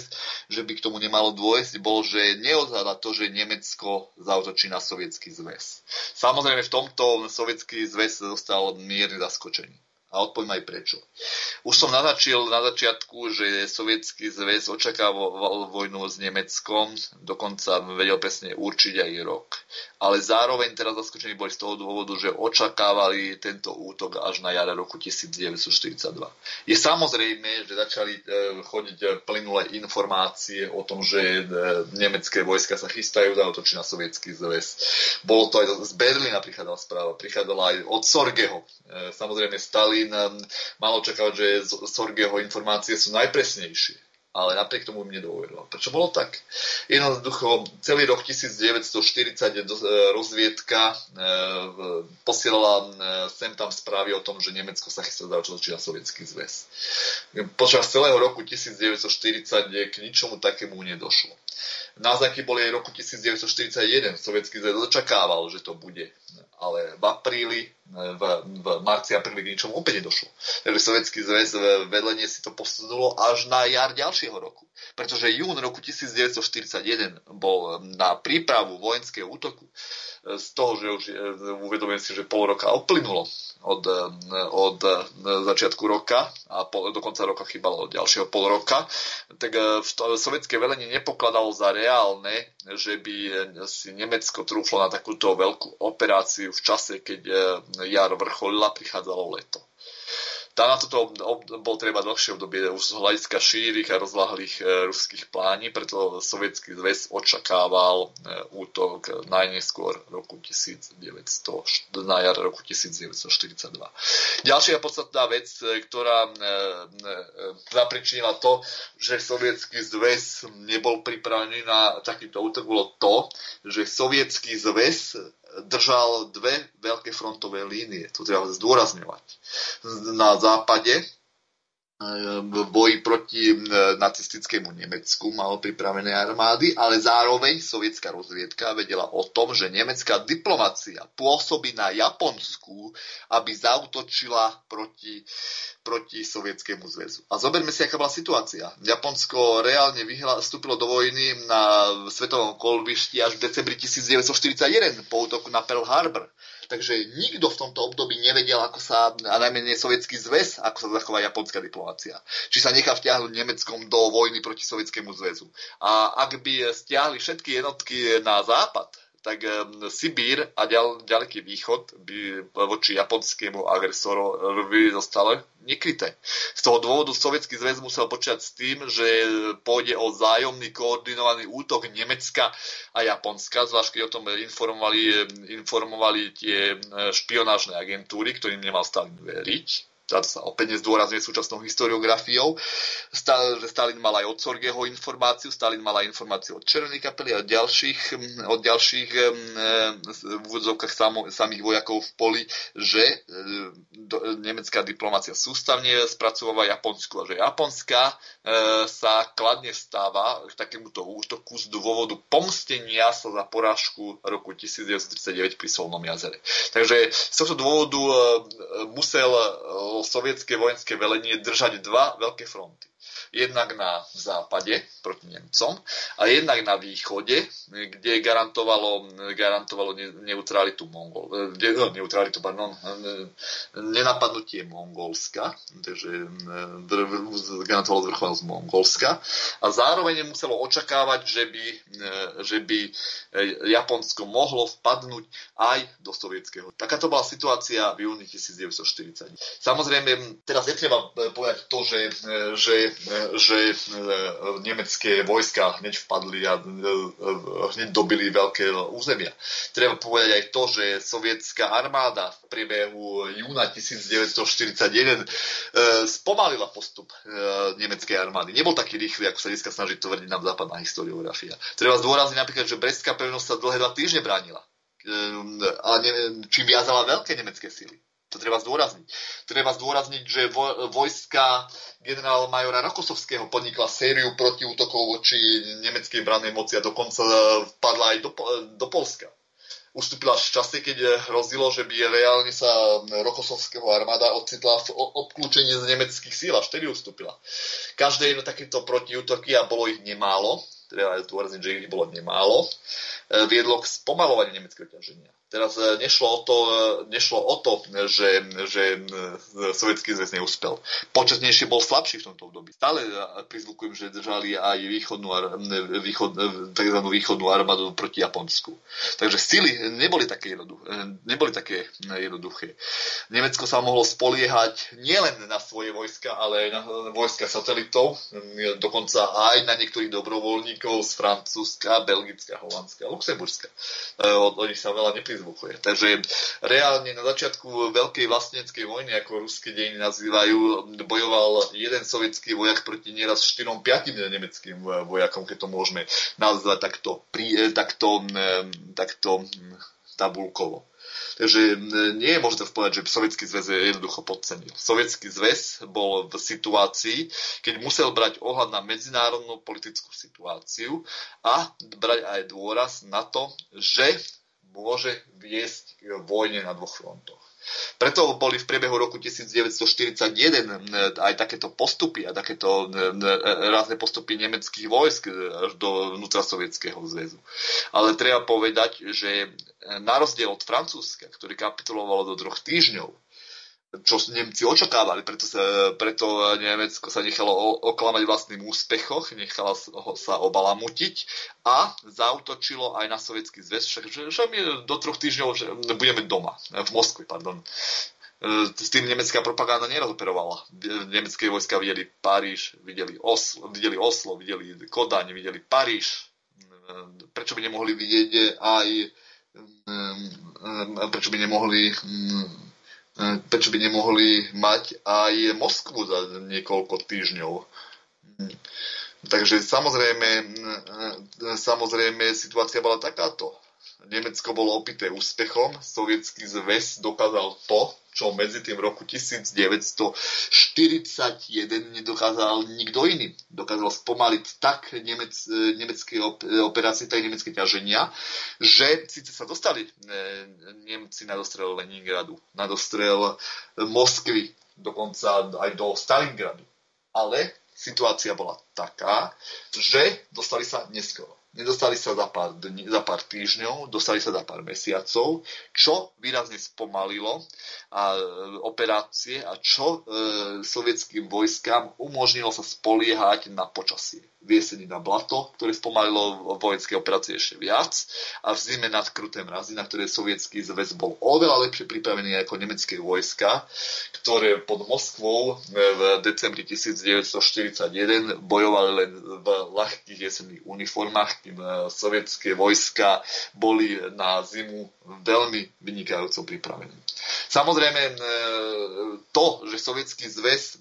že by k tomu nemalo dôjsť, bolo, že neodhľada to, že Nemecko zautočí na sovietský zväz. Samozrejme v tomto sovietský zväz zostal mierne zaskočený. A odpoviem aj prečo. Už som naznačil na začiatku, že sovietský zväz očakával vojnu s Nemeckom, dokonca vedel presne určiť aj rok. Ale zároveň teraz zaskočení boli z toho dôvodu, že očakávali tento útok až na jare roku 1942. Je samozrejme, že začali e, chodiť plynulé informácie o tom, že e, nemecké vojska sa chystajú zautočiť na sovietský zväz. Bolo to aj z Berlína prichádzala správa, prichádzala aj od Sorgeho. E, samozrejme Stalin mal očakávať, že Sorgeho informácie sú najpresnejšie ale napriek tomu im nedôveroval. Prečo bolo tak? Jednoducho, celý rok 1940 rozviedka e, posielala e, sem tam správy o tom, že Nemecko sa chystá zaučiť na sovietský zväz. Počas celého roku 1940 k ničomu takému nedošlo. Náznaky boli aj roku 1941. Sovietský zväz očakával, že to bude. Ale v apríli, v, v marci, apríli k ničomu opäť nedošlo. Takže Sovietský zväz vedlenie si to posunulo až na jar ďalšieho roku. Pretože jún roku 1941 bol na prípravu vojenského útoku z toho, že už uvedomujem si, že pol roka oplynulo od, od začiatku roka a po, do konca roka chýbalo ďalšieho pol roka, tak v to, sovietské velenie nepokladalo za reálne, že by si Nemecko trúflo na takúto veľkú operáciu v čase, keď jar vrcholila, prichádzalo leto. Tá na toto bol treba dlhšie obdobie už z hľadiska šírich a rozlahlých e, ruských plání, preto sovietský zväz očakával e, útok najneskôr roku 1900, na jar roku 1942. Ďalšia podstatná vec, e, ktorá zapričinila to, že sovietský zväz nebol pripravený na takýto útok, bolo to, že sovietský zväz držal dve veľké frontové línie. To treba zdôrazňovať. Na západe v boji proti nacistickému Nemecku malo pripravené armády, ale zároveň sovietská rozviedka vedela o tom, že nemecká diplomacia pôsobí na Japonsku, aby zautočila proti proti Sovietskému zväzu. A zoberme si, aká bola situácia. Japonsko reálne vyhla, vstúpilo do vojny na svetovom kolbišti až v decembri 1941 po útoku na Pearl Harbor. Takže nikto v tomto období nevedel, ako sa, a najmenej sovietský zväz, ako sa zachová japonská diplomácia. Či sa nechá vtiahnuť Nemeckom do vojny proti Sovietskému zväzu. A ak by stiahli všetky jednotky na západ, tak Sibír a ďal, ďaleký východ by voči japonskému agresorovi zostali nekryté. Z toho dôvodu Sovietský zväz musel počítať s tým, že pôjde o zájomný koordinovaný útok Nemecka a Japonska, zvlášť keď o tom informovali, informovali tie špionážne agentúry, ktorým nemal Stalin veriť to sa opäť nezdôrazňuje súčasnou historiografiou, Stalin mal aj od Sorgeho informáciu, Stalin mal aj informáciu od Červenej kapely a od ďalších, od ďalších v úvodzovkách samých vojakov v poli, že e, nemecká diplomácia sústavne spracováva Japonsku a že Japonska e, sa kladne stáva k takémuto útoku z dôvodu pomstenia sa za porážku roku 1939 pri Solnom jazere. Takže z tohto dôvodu musel sovietské vojenské velenie držať dva veľké fronty jednak na západe proti Nemcom a jednak na východe, kde garantovalo, garantovalo neutralitu Mongol, kde, no, neutralitu, pardon, nenapadnutie Mongolska, takže garantovalo zvrchovanosť Mongolska a zároveň muselo očakávať, že by, že by Japonsko mohlo vpadnúť aj do sovietského. Takáto bola situácia v júni 1940. Samozrejme, teraz netreba povedať to, že, že že e, nemecké vojska hneď vpadli a e, hneď dobili veľké územia. Treba povedať aj to, že sovietská armáda v priebehu júna 1941 e, spomalila postup nemeckej armády. Nebol taký rýchly, ako sa dneska snaží tvrdiť nám západná historiografia. Treba zdôrazniť napríklad, že Brestská pevnosť sa dlhé dva týždne bránila. A čím viazala veľké nemecké síly. To treba zdôrazniť. Treba zdôrazniť, že vojska generál majora Rokosovského podnikla sériu protiútokov voči nemeckej brannej moci a dokonca vpadla aj do, do Polska. Ustúpila v čase, keď hrozilo, že by reálne sa Rokosovského armáda ocitla v obklúčení z nemeckých síl, až vtedy ustúpila. Každé jedno takéto protiútoky, a bolo ich nemálo, treba zdôrazniť, že ich bolo nemálo, viedlo k spomalovaniu nemeckého ťaženia Teraz e, nešlo o to, e, nešlo o to že, že sovietský zväz neúspel. Početnejšie bol slabší v tomto období. Stále prizvukujem, že držali aj východnú, východ, tzv. východnú armádu proti Japonsku. Takže sily neboli také, jednoduché, neboli také jednoduché. Nemecko sa mohlo spoliehať nielen na svoje vojska, ale aj na vojska satelitov, dokonca aj na niektorých dobrovoľníkov z Francúzska, Belgická, Holandska, Luxemburska. Nich sa veľa neprizvukujem vybuchuje. Takže reálne na začiatku veľkej vlastneckej vojny, ako ruské dejiny nazývajú, bojoval jeden sovietský vojak proti nieraz 4-5 nemeckým vojakom, keď to môžeme nazvať takto, pri, takto, takto tabulkovo. Takže nie je možné povedať, že Sovietský zväz je jednoducho podcenil. Sovietský zväz bol v situácii, keď musel brať ohľad na medzinárodnú politickú situáciu a brať aj dôraz na to, že môže viesť k vojne na dvoch frontoch. Preto boli v priebehu roku 1941 aj takéto postupy a takéto rázne postupy nemeckých vojsk až do vnútrosovietského zväzu. Ale treba povedať, že na rozdiel od Francúzska, ktorý kapitulovalo do troch týždňov, čo Nemci očakávali, preto sa, preto Nemecko sa nechalo oklamať vlastným úspechoch, nechalo sa obalamutiť a zautočilo aj na sovietský zväz, však, že, že my do troch týždňov že budeme doma, v Moskve, pardon. E, s tým nemecká propaganda nerozoperovala. Nemecké vojska videli Paríž, videli Oslo, videli, Oslo, videli Kodaň, videli Paríž. E, prečo by nemohli vidieť aj e, prečo by nemohli prečo by nemohli mať aj Moskvu za niekoľko týždňov. Takže samozrejme, samozrejme situácia bola takáto. Nemecko bolo opité úspechom, sovietský zväz dokázal to, čo medzi tým roku 1941 nedokázal nikto iný. Dokázal spomaliť tak nemec, nemecké operácie, tak nemecké ťaženia, že síce sa dostali e, Nemci na dostrel Leningradu, na dostrel Moskvy, dokonca aj do Stalingradu. Ale situácia bola taká, že dostali sa neskoro. Nedostali sa za pár, dní, za pár týždňov, dostali sa za pár mesiacov, čo výrazne spomalilo a, e, operácie a čo e, sovietským vojskám umožnilo sa spoliehať na počasie. V jeseni na blato, ktoré spomalilo vojenské operácie ešte viac a v zime nad kruté mrazy, na ktoré sovietský zväz bol oveľa lepšie pripravený ako nemecké vojska, ktoré pod Moskvou v decembri 1941 bojovali len v ľahkých jesenných uniformách, kým sovietské vojska boli na zimu veľmi vynikajúco pripravení. Samozrejme, to, že sovietský zväz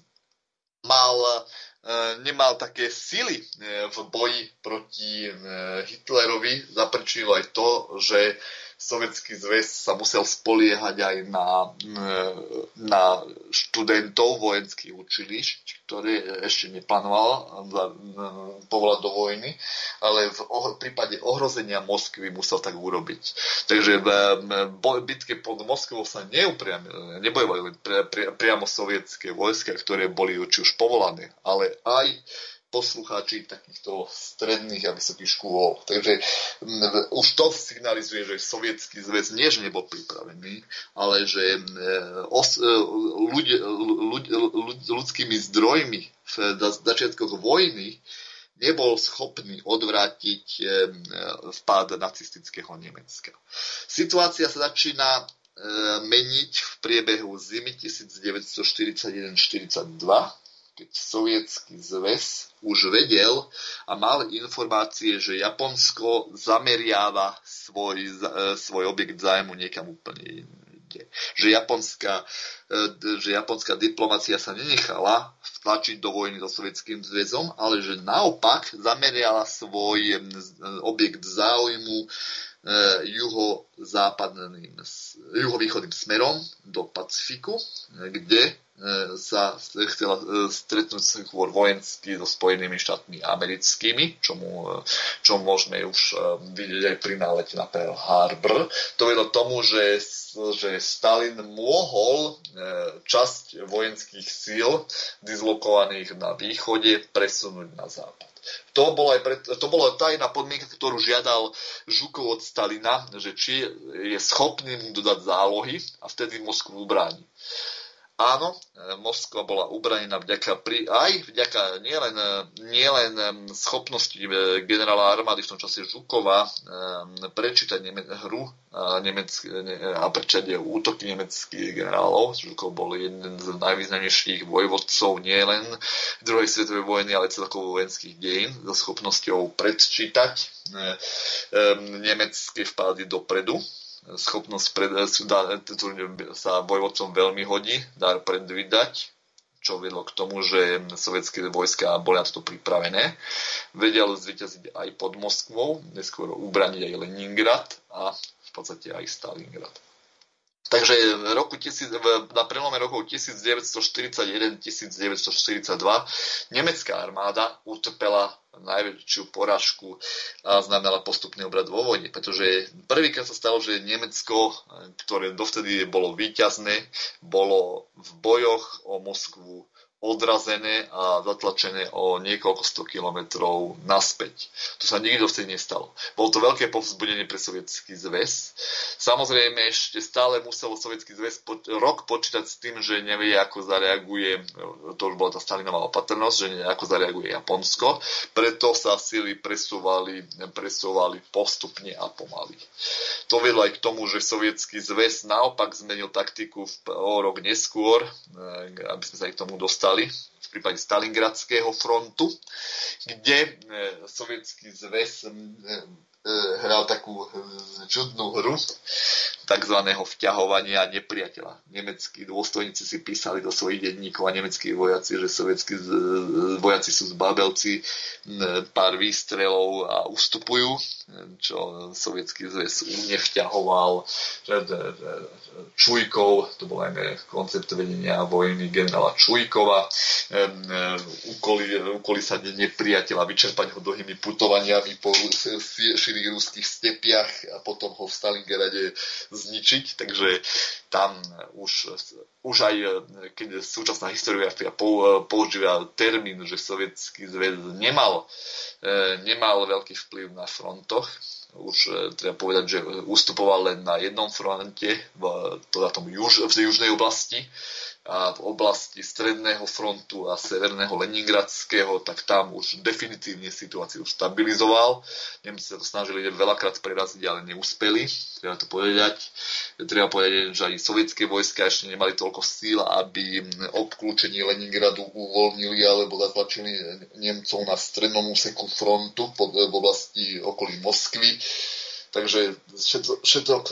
mal E, nemal také sily e, v boji proti e, Hitlerovi, zaprčilo aj to, že Sovietský zväz sa musel spoliehať aj na, na študentov vojenských učilišť, ktoré ešte neplánoval povolať do vojny, ale v prípade ohrozenia Moskvy musel tak urobiť. Takže v bitke pod Moskvou sa neupriamili, nebojovali priamo sovietské vojska, ktoré boli či už povolané, ale aj poslucháči takýchto stredných a vysokých škôl. Takže už to signalizuje, že sovietský zväz nie, že nebol pripravený, ale že os, e, ľud, ľud, ľud, ľudskými zdrojmi v začiatkoch vojny nebol schopný odvrátiť e, vpád nacistického Nemecka. Situácia sa začína e, meniť v priebehu zimy 1941-42, keď sovietský zväz už vedel a mal informácie, že Japonsko zameriava svoj, e, svoj objekt zájmu niekam úplne inde. Že japonská, e, že japonská diplomacia sa nenechala vtlačiť do vojny so sovietským zväzom, ale že naopak zameriala svoj e, objekt záujmu juhozápadným, juhovýchodným smerom do Pacifiku, kde sa chcela stretnúť skôr vojensky so Spojenými štátmi americkými, čo, mu, čo môžeme už vidieť aj pri nálete na Pearl Harbor. To vedlo tomu, že že Stalin mohol časť vojenských síl dislokovaných na východe presunúť na západ. To, bolo aj pred, to bola tajná podmienka, ktorú žiadal Žukov od Stalina, že či je schopný mu dodať zálohy a vtedy Moskvu ubráni. Áno, e, Moskva bola ubranená vďaka pri, aj vďaka nielen, e, nielen e, schopnosti generála armády v tom čase Žukova prečítať neme, hru nemecké, ne, a prečítať útoky nemeckých generálov. Žukov bol jeden z najvýznamnejších vojvodcov nielen druhej svetovej vojny, ale celkovo vojenských dejín so schopnosťou predčítať nemecké vpády dopredu schopnosť pred, sa vojvodcom veľmi hodí, dar predvídať, čo vedlo k tomu, že sovietské vojska boli na to pripravené. Vedel zvyťaziť aj pod Moskvou, neskôr ubraniť aj Leningrad a v podstate aj Stalingrad. Takže roku, na prelome rokov 1941-1942 nemecká armáda utrpela najväčšiu poražku a znamenala postupný obrad vo vojne, pretože prvýkrát sa stalo, že Nemecko, ktoré dovtedy bolo víťazné, bolo v bojoch o Moskvu odrazené a zatlačené o niekoľko sto kilometrov naspäť. To sa nikdy vtedy nestalo. Bolo to veľké povzbudenie pre Sovietský zväz. Samozrejme, ešte stále musel Sovietský zväz po, rok počítať s tým, že nevie, ako zareaguje, to už bola tá Stalinová opatrnosť, že nevie, ako zareaguje Japonsko. Preto sa sily presúvali, presúvali postupne a pomaly. To vedlo aj k tomu, že Sovietský zväz naopak zmenil taktiku v, o rok neskôr, eh, aby sme sa aj k tomu dostali stali v prípade Stalingradského frontu, kde e, sovietský zväz e, hral takú e, čudnú hru tzv. vťahovania nepriateľa. Nemeckí dôstojníci si písali do svojich denníkov a nemeckí vojaci, že sovietskí vojaci sú zbabelci, pár výstrelov a ustupujú, čo sovietský zväz nevťahoval. Čujkov, to bol najmä koncept vedenia vojny generála Čujkova, úkoly, úkoly sa nepriateľa, vyčerpať ho dlhými putovaniami po širých ruských stepiach a potom ho v Stalingrade zničiť, takže tam už, už aj keď súčasná historiografia používa termín, že sovietský zväz nemal, e, nemal veľký vplyv na frontoch, už treba povedať, že ustupoval len na jednom fronte, v, teda tom juž, v južnej oblasti, v oblasti stredného frontu a severného Leningradského, tak tam už definitívne situáciu stabilizoval. Nemci sa to snažili veľakrát preraziť, ale neúspeli. Treba to povedať. Treba povedať, že ani sovietské vojska ešte nemali toľko síl, aby obklúčenie Leningradu uvoľnili alebo zatlačili Nemcov na strednom úseku frontu v oblasti okolí Moskvy Takže všetok, všetok,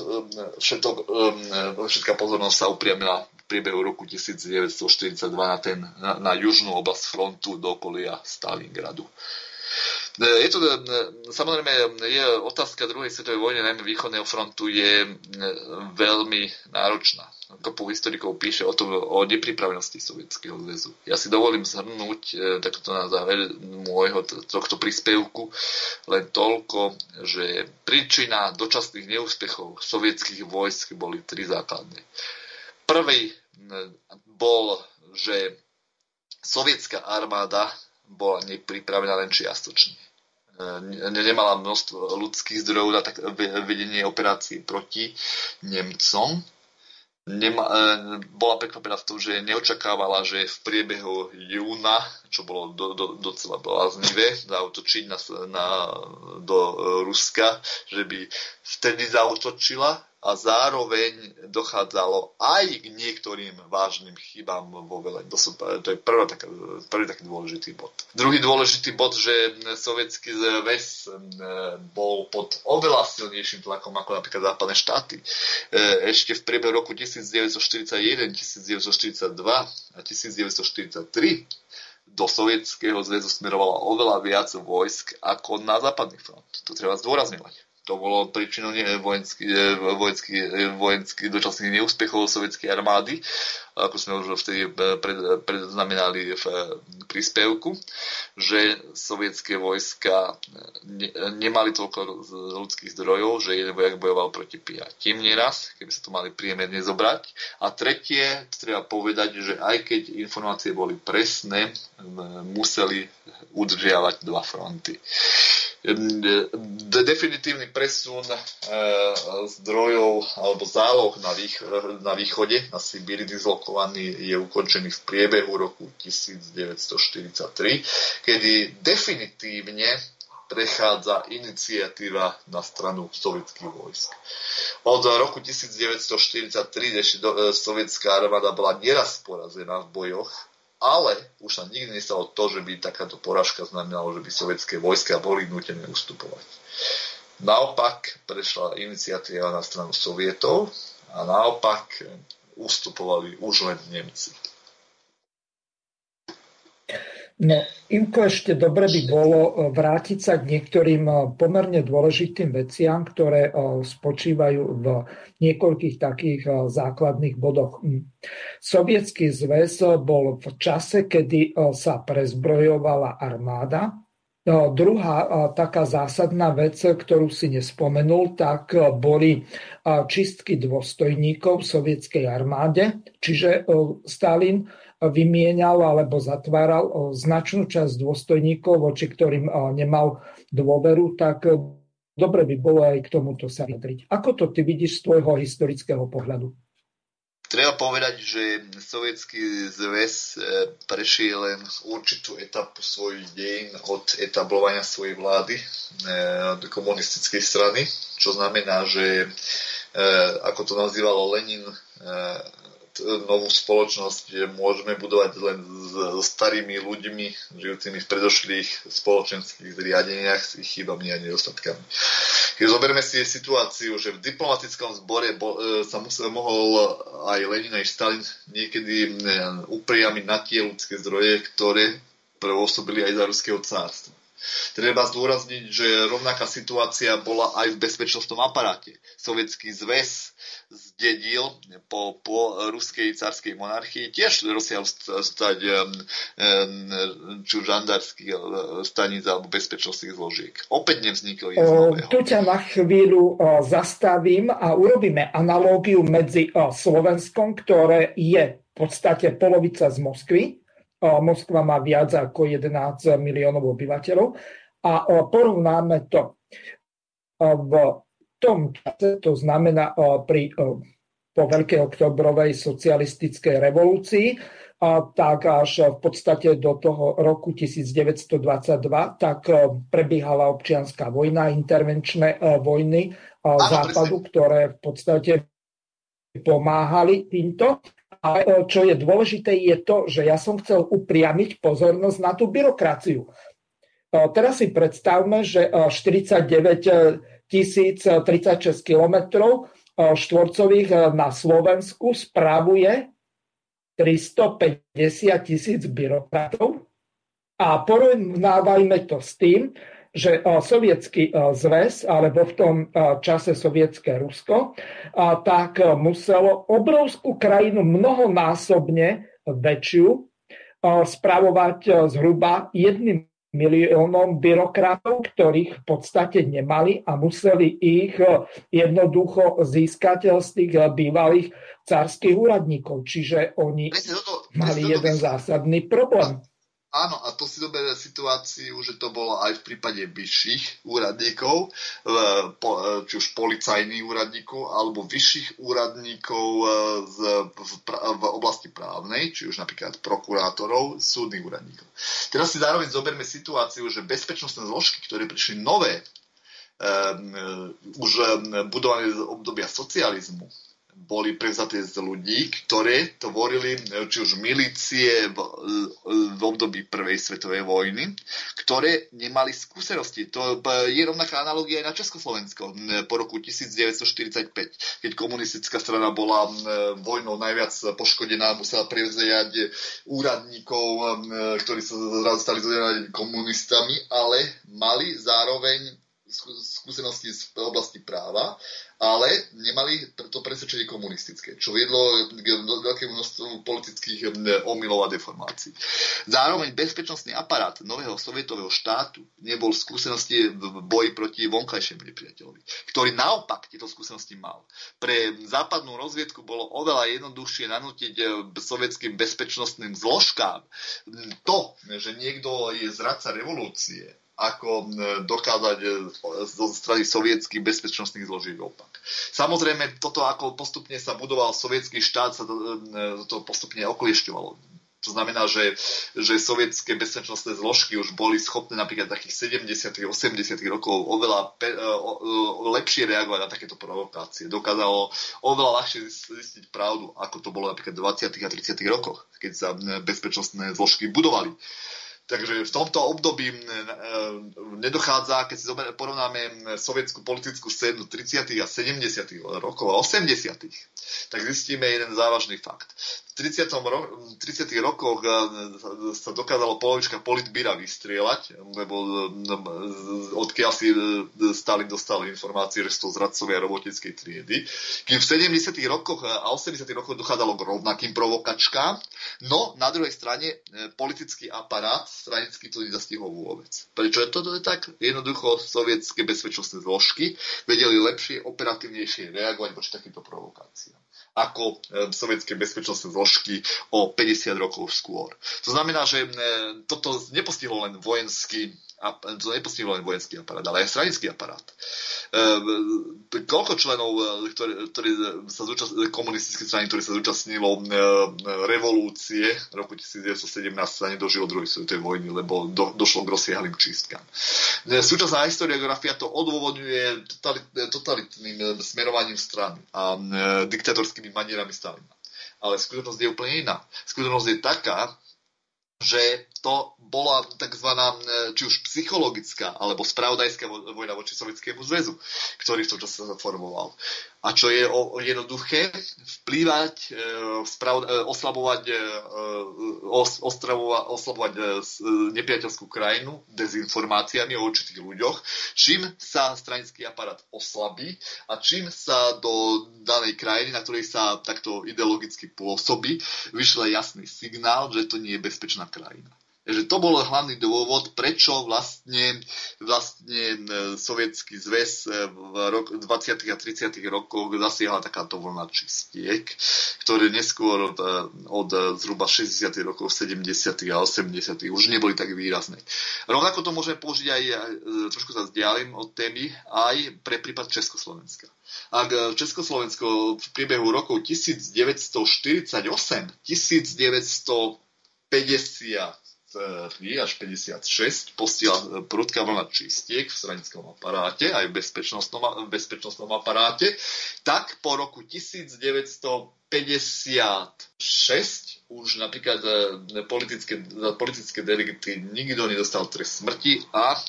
všetok, všetká pozornosť sa upriamila priebehu roku 1942 na, ten, na, na južnú oblasť frontu do okolia Stalingradu. E, je to, e, samozrejme, je otázka druhej svetovej vojny, najmä východného frontu, je e, veľmi náročná. Kopu historikov píše o tom, o nepripravenosti Sovietskeho zväzu. Ja si dovolím zhrnúť takto na záver môjho tohto príspevku len toľko, že príčina dočasných neúspechov sovietských vojsk boli tri základné. Prvý bol, že sovietská armáda bola nepripravená len čiastočne. E, nemala množstvo ľudských zdrojov na tak vedenie operácií proti Nemcom. Nema, e, bola prekvapená v tom, že neočakávala, že v priebehu júna, čo bolo do, do, docela bláznivé, zautočiť na, na, do Ruska, že by vtedy zautočila a zároveň dochádzalo aj k niektorým vážnym chybám vo velení. To, sú, to je prvý, tak, prvý taký dôležitý bod. Druhý dôležitý bod, že sovietský zväz bol pod oveľa silnejším tlakom ako napríklad západné štáty. E, ešte v priebehu roku 1941, 1942 a 1943 do Sovietskeho zväzu smerovalo oveľa viac vojsk ako na západný front. To treba zdôrazňovať. To bolo príčinou vojenských vojenský, vojenský dočasných neúspechov sovietskej armády, ako sme už vtedy pred, predznamenali v príspevku, že sovietské vojska ne, nemali toľko ľudských zdrojov, že jeden vojak bojoval proti piatim nieraz, keby sa to mali priemerne zobrať. A tretie, treba povedať, že aj keď informácie boli presné, museli udržiavať dva fronty definitívny presun e, zdrojov alebo záloh na, vých, na východe, na Sibíri dislokovaný, je ukončený v priebehu roku 1943, kedy definitívne prechádza iniciatíva na stranu sovietských vojsk. Od roku 1943, kde sovietská armáda bola nieraz porazená v bojoch, ale už sa nikdy nestalo to, že by takáto porážka znamenala, že by sovietské vojska boli nutené ustupovať. Naopak prešla iniciatíva na stranu Sovietov a naopak ustupovali už len Nemci. No, Imko, ešte dobre by bolo e, vrátiť sa k niektorým e, pomerne dôležitým veciam, ktoré e, spočívajú v niekoľkých takých základných bodoch. Hm. Sovietský zväz bol v čase, kedy sa prezbrojovala armáda. Druhá taká zásadná vec, ktorú si nespomenul, tak boli čistky dôstojníkov v sovietskej armáde, čiže Stalin vymienial alebo zatváral značnú časť dôstojníkov, voči ktorým nemal dôveru, tak e, dobre by bolo aj k tomuto sa vyjadriť. Ako to ty vidíš z tvojho historického pohľadu? Treba povedať, že Sovietský zväz e, prešiel len určitú etapu svojich dejín od etablovania svojej vlády e, od komunistickej strany, čo znamená, že ako to nazývalo Lenin, novú spoločnosť môžeme budovať len so starými ľuďmi, žijúcimi v predošlých spoločenských zriadeniach s ich chybami a nedostatkami. Keď zoberme si situáciu, že v diplomatickom zbore bo, e, sa musel, mohol aj Lenin, aj Stalin niekedy e, upriamiť na tie ľudské zdroje, ktoré pôsobili aj za ruského cárstva. Treba zdôrazniť, že rovnaká situácia bola aj v bezpečnostnom aparáte. Sovietský zväz zdedil po, po ruskej carskej monarchii tiež rozsiaľ stať či už staníc alebo bezpečnostných zložiek. Opäť nevzniklo z nového. Tu ťa na chvíľu zastavím a urobíme analógiu medzi Slovenskom, ktoré je v podstate polovica z Moskvy. Moskva má viac ako 11 miliónov obyvateľov. A porovnáme to. V tom čase, to znamená pri, po Veľkej oktobrovej socialistickej revolúcii, tak až v podstate do toho roku 1922, tak prebiehala občianská vojna, intervenčné vojny západu, ktoré v podstate pomáhali týmto. A čo je dôležité, je to, že ja som chcel upriamiť pozornosť na tú byrokraciu. Teraz si predstavme, že 49 1036 km štvorcových eh, na Slovensku spravuje 350 tisíc byrokratov a porovnávajme to s tým, že sovietský zväz, alebo v tom čase sovietské Rusko, tak muselo obrovskú krajinu mnohonásobne väčšiu spravovať zhruba jedným miliónom byrokratov, ktorých v podstate nemali a museli ich jednoducho získať z tých eh, bývalých cárskych úradníkov. Čiže oni toto, mali jeden zásadný problém. Áno, a to si doberie situáciu, že to bolo aj v prípade vyšších úradníkov, či už policajných úradníkov, alebo vyšších úradníkov e, z, v, oblasti právnej, či už napríklad prokurátorov, súdnych úradníkov. Teraz si zároveň zoberme situáciu, že bezpečnostné zložky, ktoré prišli nové, už budované z obdobia socializmu, boli prevzaté z ľudí, ktoré tvorili či už milície v, v období Prvej svetovej vojny, ktoré nemali skúsenosti. To je rovnaká analogia aj na Československo po roku 1945, keď komunistická strana bola vojnou najviac poškodená, musela prevziať úradníkov, ktorí sa stali komunistami, ale mali zároveň skúsenosti z oblasti práva, ale nemali to presvedčenie komunistické, čo viedlo k veľkému množstvu politických omylov a deformácií. Zároveň bezpečnostný aparát nového sovietového štátu nebol skúsenosti v boji proti vonkajšiemu nepriateľovi, ktorý naopak tieto skúsenosti mal. Pre západnú rozviedku bolo oveľa jednoduchšie nanútiť eh, sovietským bezpečnostným zložkám to, že niekto je zradca revolúcie, ako dokázať e, zo strany sovietských bezpečnostných zložiek opak. Samozrejme, toto ako postupne sa budoval sovietský štát, sa to, e, to postupne okliešťovalo. To znamená, že, že sovietské bezpečnostné zložky už boli schopné napríklad takých 70 80 rokov oveľa pe, o, o, lepšie reagovať na takéto provokácie. Dokázalo oveľa ľahšie zistiť pravdu, ako to bolo napríklad v 20 a 30 rokoch, keď sa bezpečnostné zložky budovali. Takže v tomto období nedochádza, keď si porovnáme sovietskú politickú scénu 30. a 70. rokov a 80. tak zistíme jeden závažný fakt. 30. Ro- 30. rokoch sa dokázalo polovička politbíra vystrieľať, lebo odkiaľ si Stalin dostal informácie, že sú to zradcovia robotickej triedy. Kým v 70. rokoch a 80. rokoch dochádzalo k rovnakým provokačkám, no na druhej strane politický aparát stranicky to nezastihol vôbec. Prečo je toto tak? Jednoducho sovietské bezpečnostné zložky vedeli lepšie, operatívnejšie reagovať voči takýmto provokáciám ako e, sovietské bezpečnostné zložky o 50 rokov skôr. To znamená, že e, toto nepostihlo len vojenský to nepostihlo len vojenský aparát, ale aj stranický aparát. E, koľko členov ktorí, ktorí sa zúčast, komunistických strany, ktorí sa zúčastnilo revolúcie roku 1917 sa nedožilo druhej svetovej vojny, lebo do, došlo k rozsiahlým čistkám. Súčasná historiografia to odôvodňuje totalit, totalitným smerovaním strany a diktatorskými manierami Stalina. Ale skutočnosť je úplne iná. Skutočnosť je taká, že to bola tzv. E, či už psychologická alebo spravodajská vojna voči Sovietskému zväzu, ktorý v tom čase sa formoval. A čo je o, jednoduché, vplývať, e, e, oslabovať, os, oslabovať nepriateľskú krajinu dezinformáciami o určitých ľuďoch, čím sa stranický aparát oslabí a čím sa do danej krajiny, na ktorej sa takto ideologicky pôsobí, vyšle jasný signál, že to nie je bezpečná krajina že to bol hlavný dôvod, prečo vlastne, vlastne e, sovietský zväz e, v rok, 20. a 30. rokoch zasiahla takáto vlna čistiek, ktoré neskôr od, e, od zhruba 60. rokov, 70. a 80. už neboli tak výrazné. Rovnako to môžeme použiť aj, trošku sa vzdialím od témy, aj pre prípad Československa. Ak Československo v priebehu rokov 1948, 1950 až 56 postihla prudká vlna čistiek v stranickom aparáte, aj v bezpečnostnom, v bezpečnostnom aparáte, tak po roku 1956 už napríklad e, politické, politické delikty nikto nedostal trest smrti a,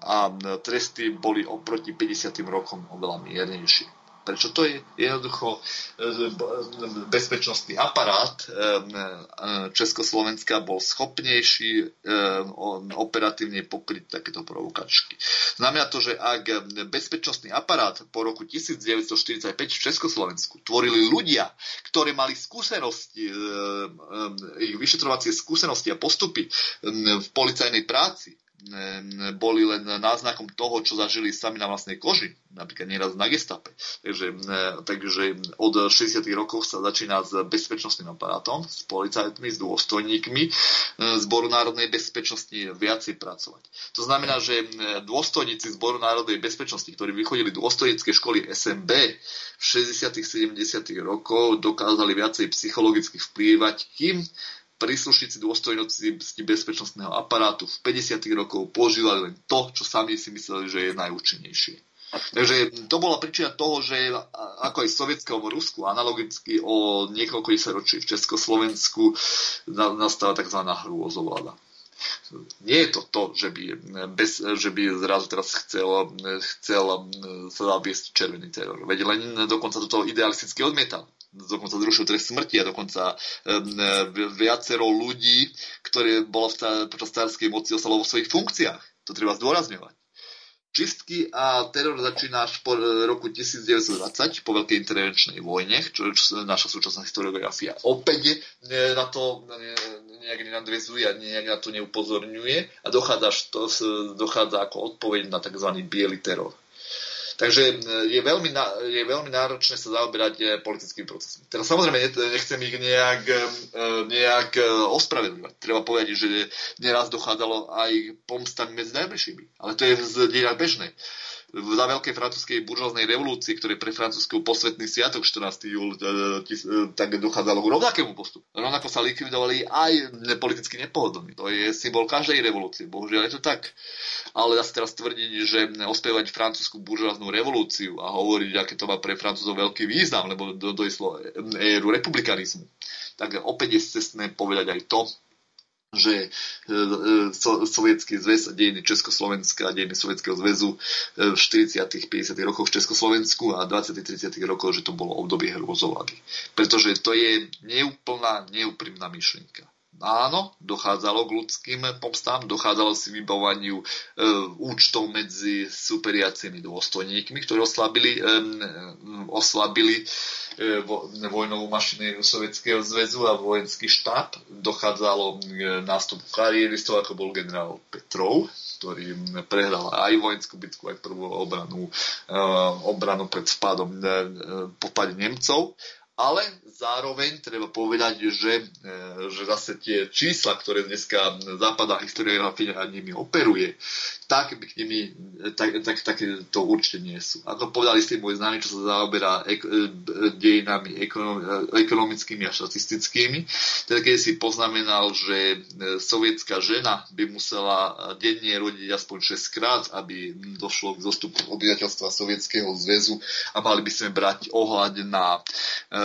a tresty boli oproti 50. rokom oveľa miernejšie. Prečo to je jednoducho e, bezpečnostný aparát e, e, Československa bol schopnejší operatívne pokryť takéto provokačky. Znamená to, že ak bezpečnostný aparát po roku 1945 v Československu tvorili ľudia, ktorí mali skúsenosti, ich vyšetrovacie skúsenosti a postupy v policajnej práci, boli len náznakom toho, čo zažili sami na vlastnej koži, napríklad nieraz na gestape. Takže, takže od 60. rokov sa začína s bezpečnostným aparátom, s policajtmi, s dôstojníkmi Zboru národnej bezpečnosti viacej pracovať. To znamená, že dôstojníci Zboru národnej bezpečnosti, ktorí vychodili dôstojnícke školy SMB v 60. 70. rokov, dokázali viacej psychologicky vplývať, kým príslušníci dôstojnosti bezpečnostného aparátu v 50. rokov používali len to, čo sami si mysleli, že je najúčinnejšie. Takže to bola príčina toho, že ako aj v sovietskom Rusku, analogicky o niekoľko ročí v Československu nastala tzv. hrôzovláda. Nie je to to, že by, bez, že by zrazu teraz chcel, chcel sa zaviesť červený teror. Veď len dokonca toto idealisticky odmietal dokonca zrušil trest smrti a dokonca viacero ľudí, ktoré bolo v počas cárskej moci ostalo vo svojich funkciách. To treba zdôrazňovať. Čistky a teror začína až po roku 1920, po veľkej intervenčnej vojne, čo, čo naša súčasná historiografia opäť na to nejak nenadvezuje a nejak na to neupozorňuje a dochádza, to, dochádza ako odpoveď na tzv. biely teror. Takže e, je veľmi, je veľmi náročné sa zaoberať e, politickým procesom. Teraz samozrejme nechcem ich nejak, e, nejak ospravedlňovať. Treba povedať, že neraz dochádzalo aj pomstami medzi najbližšími. Ale to je z dejinách bežné za veľkej francúzskej buržoaznej revolúcie, ktoré pre Francúzsku posvetný sviatok 14. júl, tak dochádzalo k rovnakému postupu. Rovnako sa likvidovali aj politicky nepohodlní. To je symbol každej revolúcie. Bohužiaľ je to tak ale zase teraz tvrdiť, že ospievať francúzsku buržoaznú revolúciu a hovoriť, aké to má pre Francúzov veľký význam, lebo do, došlo éru republikanizmu, tak opäť je cestné povedať aj to, že e, e, so, sovietský zväz a dejiny Československa a dejiny Sovietskeho zväzu e, v 40. 50. rokoch v Československu a 20. 30. rokoch, že to bolo obdobie hrôzovlady. Pretože to je neúplná, neúprimná myšlienka. Áno, dochádzalo k ľudským pomstám, dochádzalo si vybavovaniu e, účtov medzi superiacimi dôstojníkmi, ktorí oslabili, e, oslabili e, vo, vojnovú mašinériu Sovietskeho zväzu a vojenský štáb. Dochádzalo k nástupu karieristov, ako bol generál Petrov, ktorý prehral aj vojenskú bitku, aj prvú obranu, e, obranu pred vpádom e, páde Nemcov ale zároveň treba povedať, že, e, že zase tie čísla, ktoré dneska západná historiografia nimi operuje, tak by k nimi, tak, tak, tak to určite nie sú. Ako povedali ste môj známy, čo sa zaoberá ek, e, dejinami ekonom, ekonomickými a štatistickými, teda keď si poznamenal, že e, sovietská žena by musela denne rodiť aspoň 6 krát, aby došlo k zostupu obyvateľstva Sovietskeho zväzu a mali by sme brať ohľad na, e,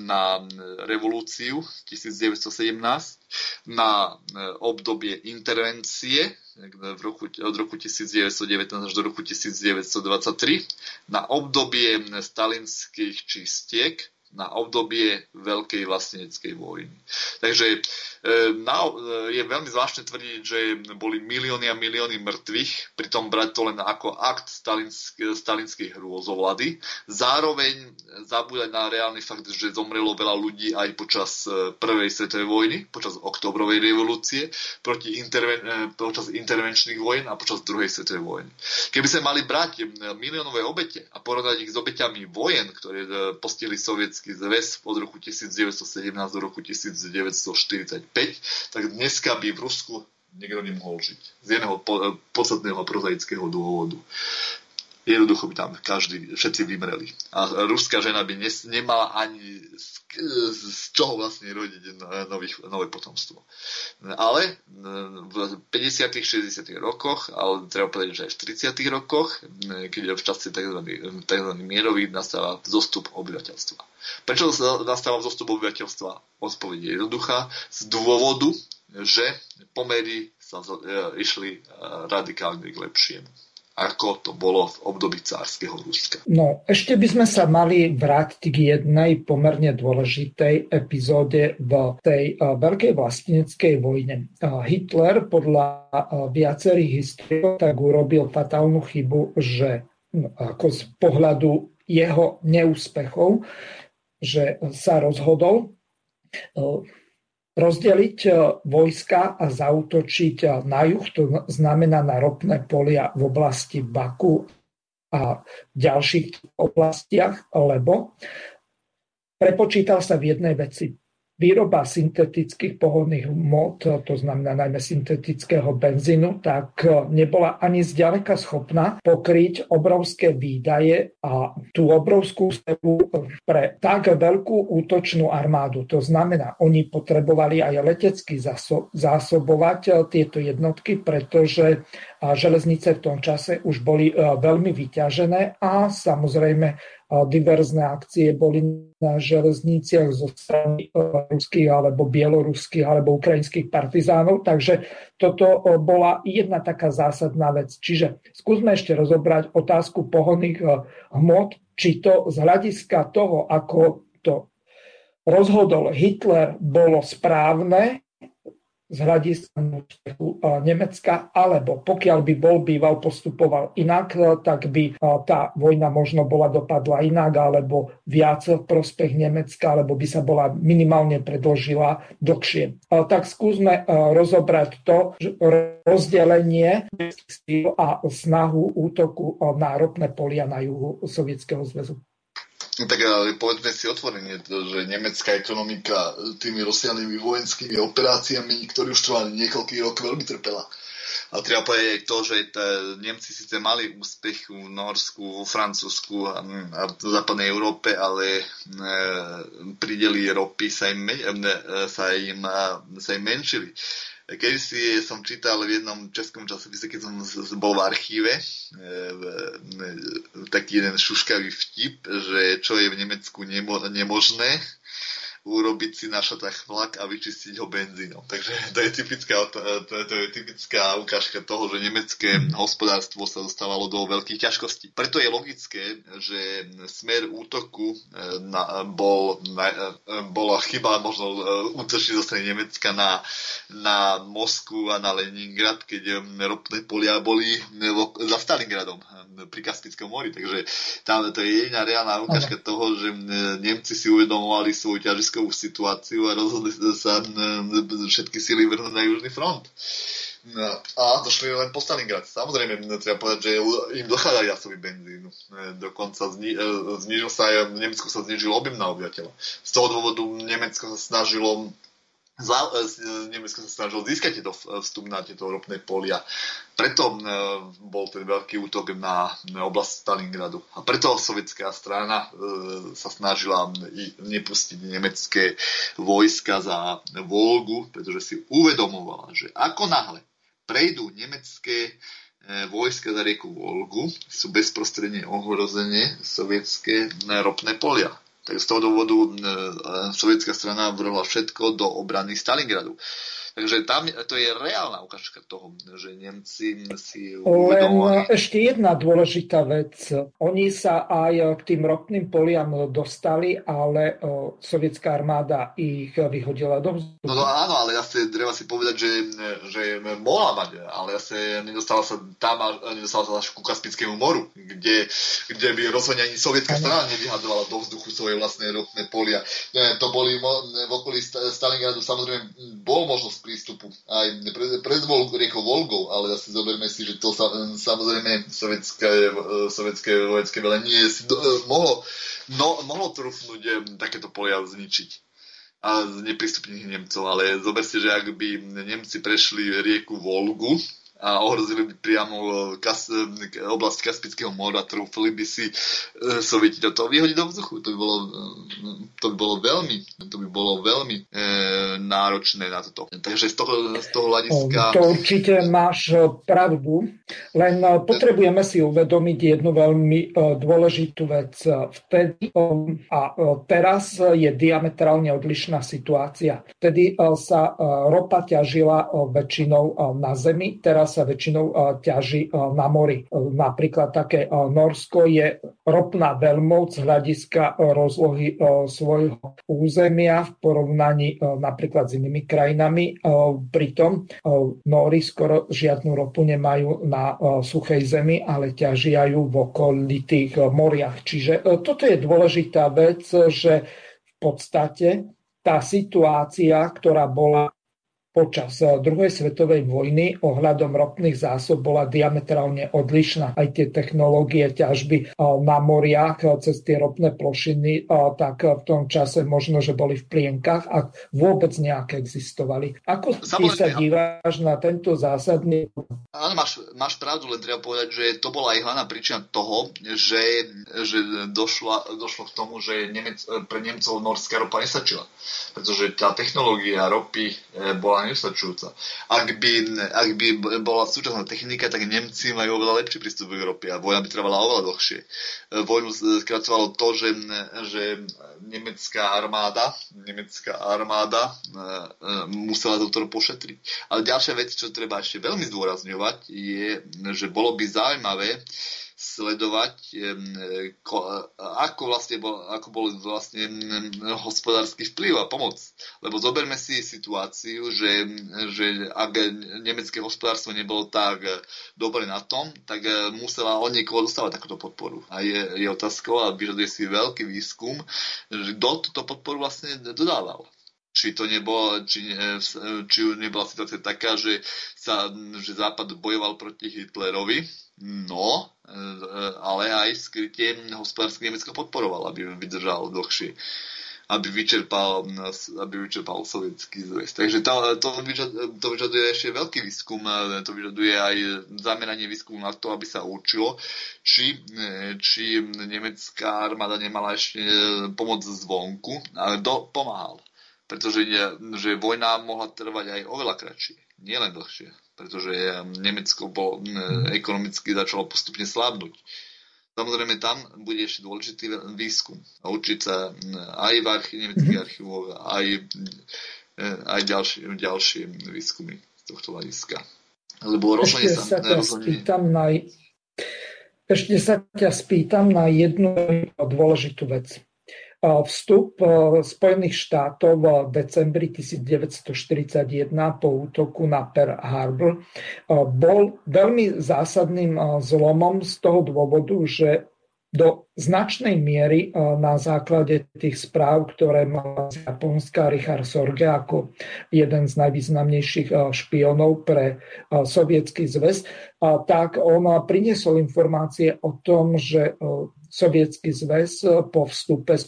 na revolúciu 1917, na obdobie intervencie v roku, od roku 1919 až do roku 1923 na obdobie stalinských čistiek na obdobie veľkej vlasteneckej vojny. Takže E, na, e, je veľmi zvláštne tvrdiť, že boli milióny a milióny mŕtvych, pritom brať to len ako akt stalinsk, stalinskej hrôzovlady. Zároveň zabúdať na reálny fakt, že zomrelo veľa ľudí aj počas e, prvej svetovej vojny, počas oktobrovej revolúcie, proti interven, počas intervenčných vojen a počas druhej svetovej vojny. Keby sme mali brať miliónové obete a porovnať ich s obeťami vojen, ktoré postihli sovietský zväz od roku 1917 do roku 1940, tak dneska by v Rusku niekto nemohol žiť. Z jedného podstatného prozaického dôvodu. Jednoducho by tam každý, všetci vymreli. A ruská žena by nes, nemala ani z, z čoho vlastne rodiť nových, nové potomstvo. Ale v 50 60 rokoch, ale treba povedať, že aj v 30 rokoch, keď je v časti tzv. tzv. mierový, nastáva zostup obyvateľstva. Prečo nastáva zostup obyvateľstva? Odpoveď je jednoduchá. Z dôvodu, že pomery sa e, išli e, radikálne k lepšiemu ako to bolo v období cárskeho Ruska. No, ešte by sme sa mali vrátiť k jednej pomerne dôležitej epizóde v tej uh, veľkej vlasteneckej vojne. Uh, Hitler podľa uh, viacerých historikov tak urobil fatálnu chybu, že no, ako z pohľadu jeho neúspechov, že sa rozhodol rozdeliť e, vojska a zautočiť e, na juh, to znamená na ropné polia v oblasti Baku a v ďalších oblastiach, lebo prepočítal sa v jednej veci výroba syntetických pohodných hmot, to znamená najmä syntetického benzínu, tak nebola ani zďaleka schopná pokryť obrovské výdaje a tú obrovskú stepu pre tak veľkú útočnú armádu. To znamená, oni potrebovali aj letecky zásobovať tieto jednotky, pretože železnice v tom čase už boli veľmi vyťažené a samozrejme diverzné akcie boli na železniciach zo strany e, ruských alebo bieloruských alebo ukrajinských partizánov. Takže toto e, bola jedna taká zásadná vec. Čiže skúsme ešte rozobrať otázku pohodných e, hmot, či to z hľadiska toho, ako to rozhodol Hitler, bolo správne, z hľadiska Nemecka, alebo pokiaľ by bol býval postupoval inak, tak by tá vojna možno bola dopadla inak, alebo viac v prospech Nemecka, alebo by sa bola minimálne predložila dlhšie. Tak skúsme rozobrať to rozdelenie a snahu útoku na ropné polia na juhu Sovietskeho zväzu. No tak ale povedzme si otvorene, že nemecká ekonomika tými rozsiahlými vojenskými operáciami, ktoré už trvali niekoľký rok, veľmi trpela. A treba povedať aj to, že Nemci síce mali úspech v Norsku, vo Francúzsku a, a v západnej Európe, ale e, prideli ropy sa im, e, sa im, sa im menšili. Keď si som čítal v jednom českom časopise, keď som bol v archíve, e, taký jeden šuškavý vtip, že čo je v Nemecku nemo, nemožné, urobiť si na šatách vlak a vyčistiť ho benzínom. Takže to je typická, to, to, to je typická ukážka toho, že nemecké hospodárstvo sa dostávalo do veľkých ťažkostí. Preto je logické, že smer útoku e, na, bol, na, e, bola chyba možno e, útočiť zo strany Nemecka na, na Moskvu a na Leningrad, keď ropné polia boli za Stalingradom pri Kaspickom mori. Takže tam to je jediná reálna ukážka toho, že Nemci si uvedomovali svoju ťažkosť ťažiskovú situáciu a rozhodli sa všetky síly vrhnúť na Južný front. No, a došli len po Stalingrad. Samozrejme, treba povedať, že im dochádza jasový benzín. Dokonca zni, e, znižil sa aj, v Nemecku sa znižil objem na obyvateľa. Z toho dôvodu Nemecko sa snažilo za, e, Nemecko sa snažilo získať tieto vstup na tieto ropné polia. Preto e, bol ten veľký útok na, oblast Stalingradu. A preto sovietská strana e, sa snažila nepustiť nemecké vojska za Volgu, pretože si uvedomovala, že ako náhle prejdú nemecké vojska za rieku Volgu, sú bezprostredne ohrozené sovietské ropné polia tak z toho dôvodu e, sovietská strana vrhla všetko do obrany Stalingradu. Takže tam to je reálna ukážka toho, že Nemci si uvedomovali... Len ešte jedna dôležitá vec. Oni sa aj k tým ropným poliam dostali, ale sovietská armáda ich vyhodila do vzduchu. No, no áno, ale zase treba si povedať, že, že mohla mať, ale zase nedostala sa tam nedostala sa až ku Kaspickému moru, kde, kde by rozhodne ani sovietská strana nevyhadovala do vzduchu svoje vlastné ropné polia. To boli v okolí Stalingradu samozrejme bol možnosť prístupu. Aj pred riekou Volgou, ale zase zoberme si, že to sa, samozrejme sovietské, sovietské vojenské velenie si do, mohlo, no, mohlo trúfnuť takéto polia zničiť. A zneprístupniť Nemcov, ale zober si, že ak by Nemci prešli rieku Volgu, a ohrozili by priamo e, Kas, e, oblasť Kaspického mora, trúfli by si e, Sovieti do toho vyhodiť do vzduchu. To by bolo, to by bolo veľmi, to by bolo veľmi e, náročné na toto. Takže z toho, z toho hľadiska... To určite máš pravdu, len potrebujeme si uvedomiť jednu veľmi dôležitú vec. Vtedy a teraz je diametrálne odlišná situácia. Vtedy sa ropa ťažila väčšinou na zemi, teraz sa väčšinou ťaží na mori. Napríklad také Norsko je ropná veľmoc z hľadiska rozlohy svojho územia v porovnaní napríklad s inými krajinami. Pritom Nóri skoro žiadnu ropu nemajú na suchej zemi, ale ťažia ju v okolitých moriach. Čiže toto je dôležitá vec, že v podstate tá situácia, ktorá bola počas eh, druhej svetovej vojny ohľadom ropných zásob bola diametrálne odlišná. Aj tie technológie ťažby eh, na moriach eh, cez tie ropné plošiny, tak v tom čase možno, že boli v plienkach a vôbec nejaké existovali. Ako ty sa díváš na tento zásadný... Áno, máš, máš pravdu, len treba povedať, že to bola aj hlavná príčina toho, že, že došlo, došlo k tomu, že Nemec, pre Nemcov norská ropa nestačila. Pretože tá technológia ropy bola bola nestačujúca. Ak by, ak by bola súčasná technika, tak Nemci majú oveľa lepší prístup v Európe a vojna by trvala oveľa dlhšie. Vojnu skracovalo to, že, že nemecká armáda, nemecká armáda e, e, musela toto pošetriť. Ale ďalšia vec, čo treba ešte veľmi zdôrazňovať, je, že bolo by zaujímavé sledovať, ako, vlastne bol, ako bol vlastne hospodársky vplyv a pomoc. Lebo zoberme si situáciu, že, že ak nemecké hospodárstvo nebolo tak dobre na tom, tak musela od niekoho dostávať takúto podporu. A je, je otázkou a vyžaduje si veľký výskum, že kto túto podporu vlastne dodával či to nebolo, či, či nebola situácia taká, že, sa, že Západ bojoval proti Hitlerovi, no, ale aj skrytie hospodársky Nemecko podporoval, aby vydržal dlhšie aby vyčerpal, aby vyčerpal sovietský zväz. Takže to, to, vyžaduje, to vyžaduje ešte veľký výskum, to vyžaduje aj zameranie výskumu na to, aby sa učilo, či, či nemecká armáda nemala ešte pomoc zvonku, ale kto pomáhal pretože že vojna mohla trvať aj oveľa kratšie, nielen dlhšie, pretože Nemecko bol, ekonomicky začalo postupne slabnúť. Samozrejme, tam bude ešte dôležitý výskum. A učiť sa aj v archi, nemeckých mm-hmm. archívoch, aj, e, aj ďalšie, ďalšie výskumy z tohto hľadiska. Lebo rozhodne sa, sa rozhodne... na... Ešte sa ťa spýtam na jednu dôležitú vec. Vstup e, Spojených štátov v decembri 1941 po útoku na Pearl Harbor e, bol veľmi zásadným e, zlomom z toho dôvodu, že do značnej miery na základe tých správ, ktoré mal z Japonska Richard Sorge ako jeden z najvýznamnejších špionov pre sovietský zväz, tak on priniesol informácie o tom, že sovietský zväz po vstupe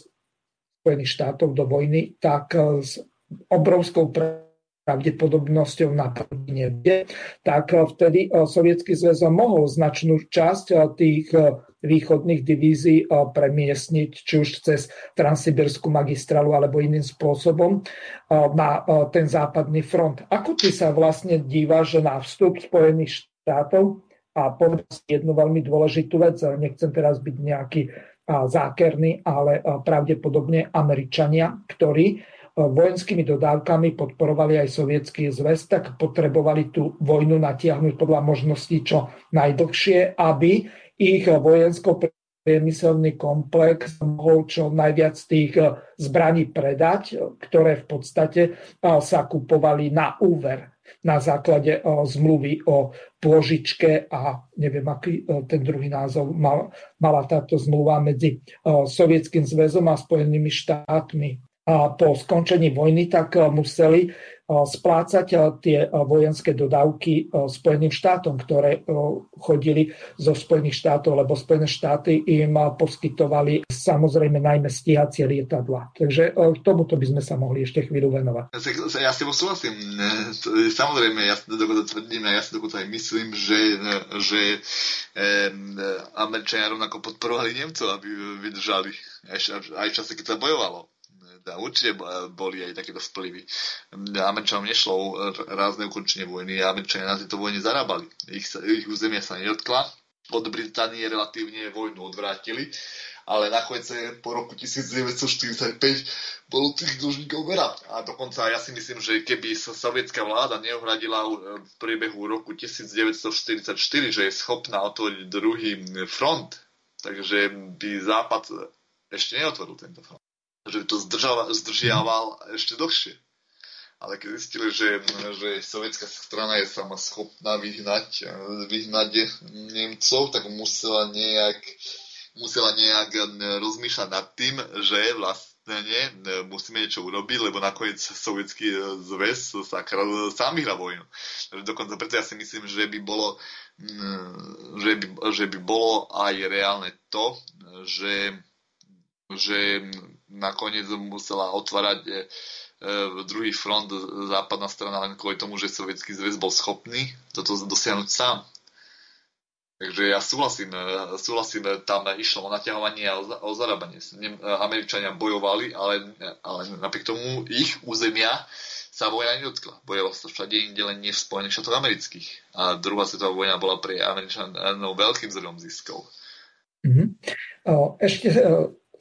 Spojených štátov do vojny, tak e, s obrovskou pravdepodobnosťou na nebude, tak e, vtedy e, Sovietský zväz mohol značnú časť tých východných divízií premiestniť, či už cez Transsibirskú magistrálu alebo iným spôsobom na ten západný front. Ako ty sa vlastne díváš na vstup Spojených štátov a poviem jednu veľmi dôležitú vec, nechcem teraz byť nejaký zákerní, ale pravdepodobne Američania, ktorí vojenskými dodávkami podporovali aj sovietský zväz, tak potrebovali tú vojnu natiahnuť podľa možností čo najdlhšie, aby ich vojensko priemyselný komplex mohol čo najviac tých zbraní predať, ktoré v podstate sa kupovali na úver na základe zmluvy o pôžičke a neviem, aký ten druhý názov mal, mala táto zmluva medzi Sovietským zväzom a Spojenými štátmi. A po skončení vojny tak museli splácať tie vojenské dodávky Spojeným štátom, ktoré chodili zo Spojených štátov, lebo Spojené štáty im poskytovali samozrejme najmä stíhacie lietadla. Takže tomuto by sme sa mohli ešte chvíľu venovať. Ja s tebou súhlasím. Samozrejme, ja dokonca tvrdím, ja si dokonca aj myslím, že, že Američania rovnako podporovali Nemcov, aby vydržali aj, aj v čase, keď sa bojovalo teda určite boli aj takéto vplyvy. Američanom nešlo rázne ukončenie vojny a Američania na tejto vojne zarábali. Ich, ich územie sa nedotkla. Od Británie relatívne vojnu odvrátili, ale nakoniec po roku 1945 bolo tých dlžníkov veľa. A dokonca ja si myslím, že keby sa sovietská vláda neohradila v priebehu roku 1944, že je schopná otvoriť druhý front, takže by Západ ešte neotvoril tento front že to zdržiaval ešte dlhšie. Ale keď zistili, že, že sovietská strana je sama schopná vyhnať, vyhnať Nemcov, tak musela nejak, musela nejak rozmýšľať nad tým, že vlastne musíme niečo urobiť, lebo nakoniec sovietský zväz sa sám vyhrá vojnu. Dokonca preto ja si myslím, že by bolo že by, že by bolo aj reálne to, že že nakoniec musela otvárať e, e, druhý front západná strana len kvôli tomu, že sovietský zväz bol schopný toto dosiahnuť sám. Takže ja súhlasím, e, súhlasím tam išlo o naťahovanie a o zarábanie. Američania bojovali, ale, ale napriek tomu ich územia sa vojna nedotkla. Bojovalo sa všade inde, len nie v Spojených štátoch amerických. A druhá svetová vojna bola pre Američanov veľkým zdrojom ziskov. Mm-hmm. Ešte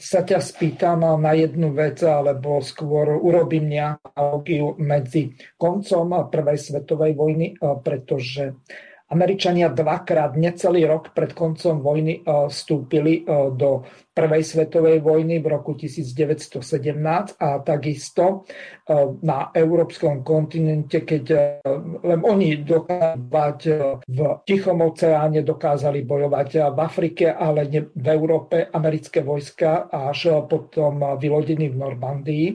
sa ťa spýtam na jednu vec, alebo skôr urobím nejakú medzi koncom Prvej svetovej vojny, pretože Američania dvakrát necelý rok pred koncom vojny vstúpili do prvej svetovej vojny v roku 1917 a takisto na európskom kontinente, keď len oni dokázať v Tichom oceáne, dokázali bojovať v Afrike, ale v Európe americké vojska až potom vylodení v Normandii,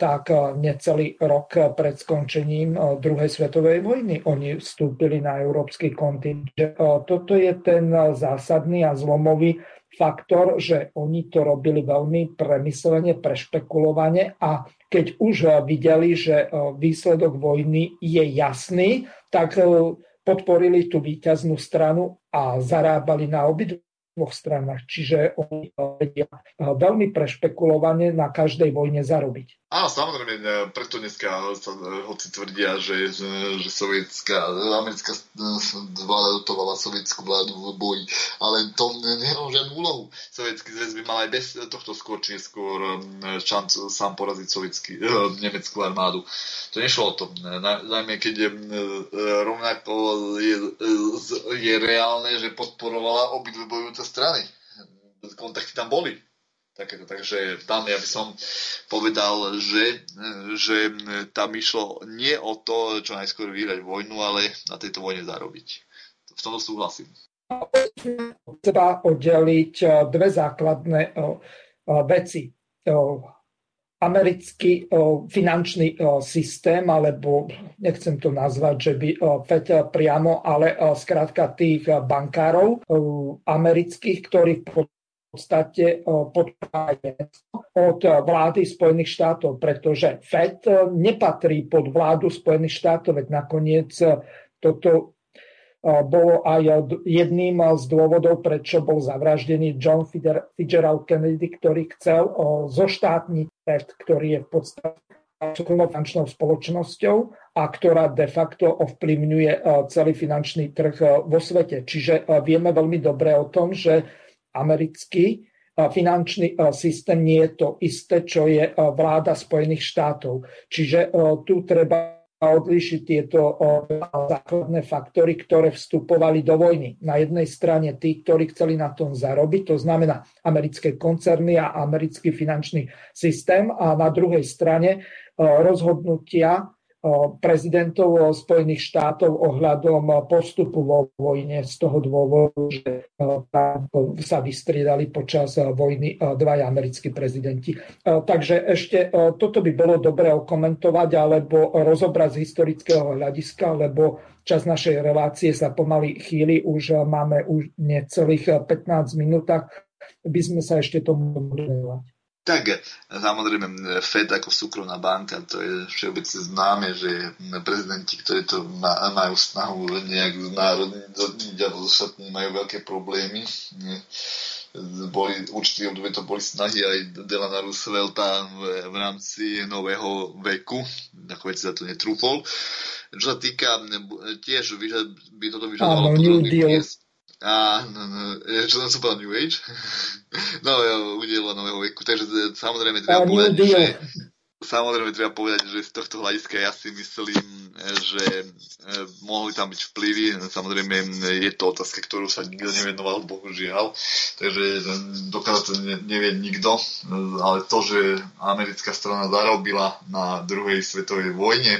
tak necelý rok pred skončením druhej svetovej vojny oni vstúpili na európsky kontinent. Toto je ten zásadný a zlomový faktor, že oni to robili veľmi premyslene, prešpekulovane a keď už videli, že e, výsledok vojny je jasný, tak e, podporili tú výťaznú stranu a zarábali na dvoch stranách. Čiže oni vedia veľmi prešpekulovane na každej vojne zarobiť. Áno, samozrejme, e, preto dneska sa e, hoci tvrdia, že, že, sovietská, americká vláda dotovala sovietskú vládu v boji, ale to nemá žiadnu úlohu. Sovietský zväz by mal aj bez tohto skôr či skôr e, šanc sám poraziť sovietský, nemeckú armádu. To nešlo o to. Najmä keď je, rovnako je, je reálne, že podporovala obidve bojujúce strany. Kontakty tam boli takéto. Takže tam ja by som povedal, že, že tam išlo nie o to, čo najskôr vyhrať vojnu, ale na tejto vojne zarobiť. V tomto súhlasím. Treba oddeliť eh, dve základné eh, eh, veci. Americký finančný systém, alebo nechcem to nazvať, že by FED priamo, ale skrátka tých bankárov amerických, ktorí v podstate podporávajú od vlády Spojených štátov, pretože FED nepatrí pod vládu Spojených štátov, veď nakoniec toto bolo aj jedným z dôvodov, prečo bol zavraždený John Fitzgerald Kennedy, ktorý chcel zoštátniť FED, ktorý je v podstate finančnou spoločnosťou a ktorá de facto ovplyvňuje celý finančný trh vo svete. Čiže vieme veľmi dobre o tom, že americký finančný systém nie je to isté, čo je vláda Spojených štátov. Čiže tu treba odlíšiť tieto základné faktory, ktoré vstupovali do vojny. Na jednej strane tí, ktorí chceli na tom zarobiť, to znamená americké koncerny a americký finančný systém a na druhej strane rozhodnutia prezidentov Spojených štátov ohľadom postupu vo vojne z toho dôvodu, že sa vystriedali počas vojny dvaja americkí prezidenti. Takže ešte toto by bolo dobre okomentovať alebo rozobrať z historického hľadiska, lebo čas našej relácie sa pomaly chýli, už máme už necelých 15 minútach, by sme sa ešte tomu mohli tak samozrejme Fed ako súkromná banka, to je všeobecne známe, že prezidenti, ktorí to majú snahu nejak znárodniť alebo zostatniť, majú veľké problémy. Boli, určitým obdobie to boli snahy aj Delana Roosevelta v, v rámci nového veku, ako veci sa to netrúfol. Čo sa týka, tiež by toto vyžadovalo podrobný a no, no, čo som povedal New Age? no, nového veku, takže samozrejme treba povedať, že Samozrejme, treba povedať, že z tohto hľadiska ja si myslím, že e, mohli tam byť vplyvy. Samozrejme, je to otázka, ktorú sa nikto nevenoval, bohužiaľ. Takže dokáza to nevie nikto. Ale to, že americká strana zarobila na druhej svetovej vojne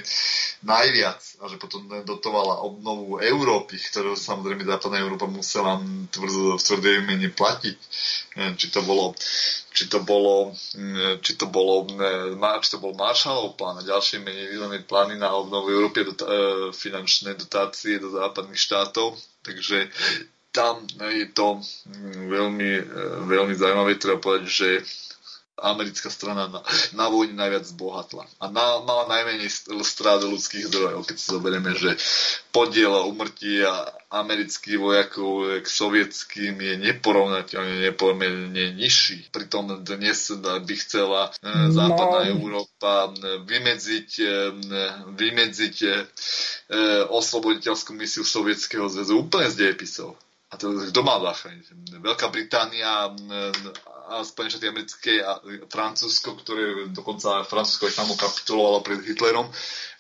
najviac a že potom dotovala obnovu Európy, ktorú samozrejme západná Európa musela v tvrdej mene platiť. Či to bolo či to bolo, mm, či to bolo, mm, či to bol Marshallov plán a ďalšie menej významné plány na obnovu Európy, dota- e, finančné dotácie do západných štátov. Takže tam je to veľmi, e, veľmi zaujímavé, treba povedať, že americká strana na, na vojne najviac zbohatla. A na, mala najmenej strád ľudských zdrojov, keď si zoberieme, že podiel umrtí amerických vojakov k sovietským je neporovnateľne neporovnateľne nižší. Pritom dnes by chcela e, západná no. Európa vymedziť, e, vymedziť e, osloboditeľskú misiu Sovietskeho zväzu úplne z dejepisov A to kto mal zachrániť? Veľká Británia a Spojené štáty americké a Francúzsko, ktoré dokonca Francúzsko aj samo kapitulovalo pred Hitlerom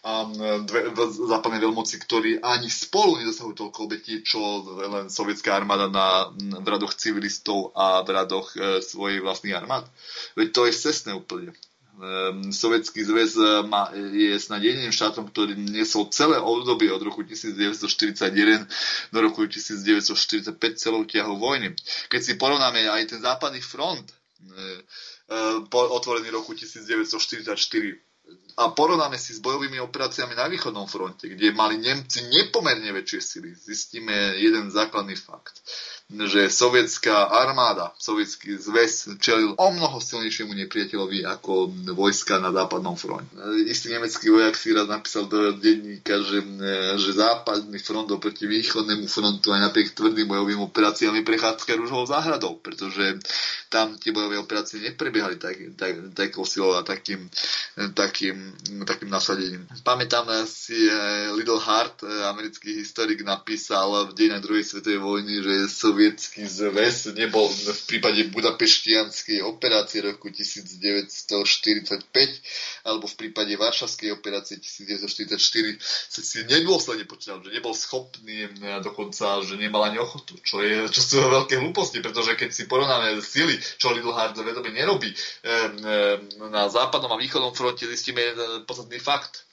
a dve západné veľmoci, ktorí ani spolu nedosahujú toľko obetí, čo len sovietská armáda na, v radoch civilistov a v radoch e, svojej vlastných armád. Veď to je cestné úplne. Ehm, Sovietský zväz e, je snad jediným štátom, ktorý nesol celé obdobie od roku 1941 do roku 1945 celou ťahou vojny. Keď si porovnáme aj ten západný front, e, e, otvorený roku 1944 a porovnáme si s bojovými operáciami na východnom fronte, kde mali Nemci nepomerne väčšie sily, zistíme jeden základný fakt že sovietská armáda, sovietský zväz čelil o mnoho silnejšiemu nepriateľovi ako vojska na západnom fronte. Istý nemecký vojak si raz napísal do denníka, že, že západný front oproti východnému frontu aj napriek tvrdým bojovým operáciám je prechádzka rúžovou záhradou, pretože tam tie bojové operácie neprebiehali tak, tak, takou silou a takým, takým, takým nasadením. Pamätám si eh, Little Hart, eh, americký historik, napísal v dejinách druhej svetovej vojny, že sovietský zväz nebol v prípade budapeštianskej operácie roku 1945 alebo v prípade Varšavskej operácie 1944 sa si nedôsledne počítal, že nebol schopný a dokonca, že nemal ani ochotu, čo, je, čo sú veľké hlúposti, pretože keď si porovnáme sily, čo Little Hard vedome nerobí, na západnom a východnom fronte zistíme jeden podstatný fakt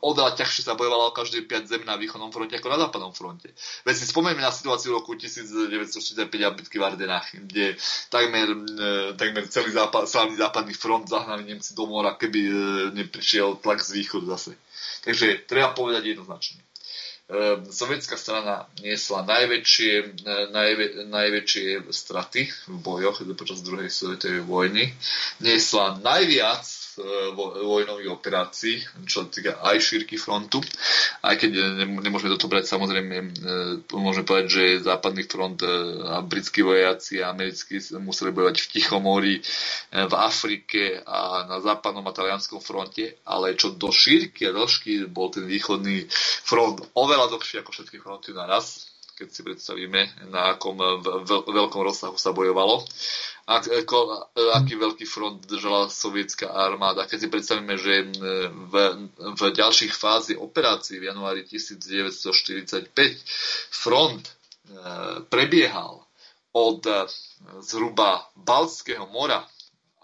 oveľa ťažšie sa bojovalo každý 5 zem na východnom fronte ako na západnom fronte. Veď si spomenieme na situáciu roku 1945 a bitky v Ardenách, kde takmer, e, takmer celý západ, celý západný front zahnali Nemci do mora, keby e, neprišiel tlak z východu zase. Takže treba povedať jednoznačne. E, sovietská strana niesla najväčšie, najvä, najväčšie straty v bojoch počas druhej svetovej vojny. Niesla najviac E, vojnových operácií, čo týka aj šírky frontu. Aj keď nemôžeme toto brať, samozrejme, e, môžeme povedať, že západný front a britskí vojaci a americkí museli bojovať v Tichomori, v Afrike a na západnom a talianskom fronte, ale čo do šírky a dĺžky bol ten východný front oveľa dlhší ako všetky fronty naraz keď si predstavíme, na akom veľkom rozsahu sa bojovalo ak, ako, aký veľký front držala sovietská armáda. Keď si predstavíme, že v, v ďalších fázi operácií v januári 1945 front prebiehal od zhruba Baltského mora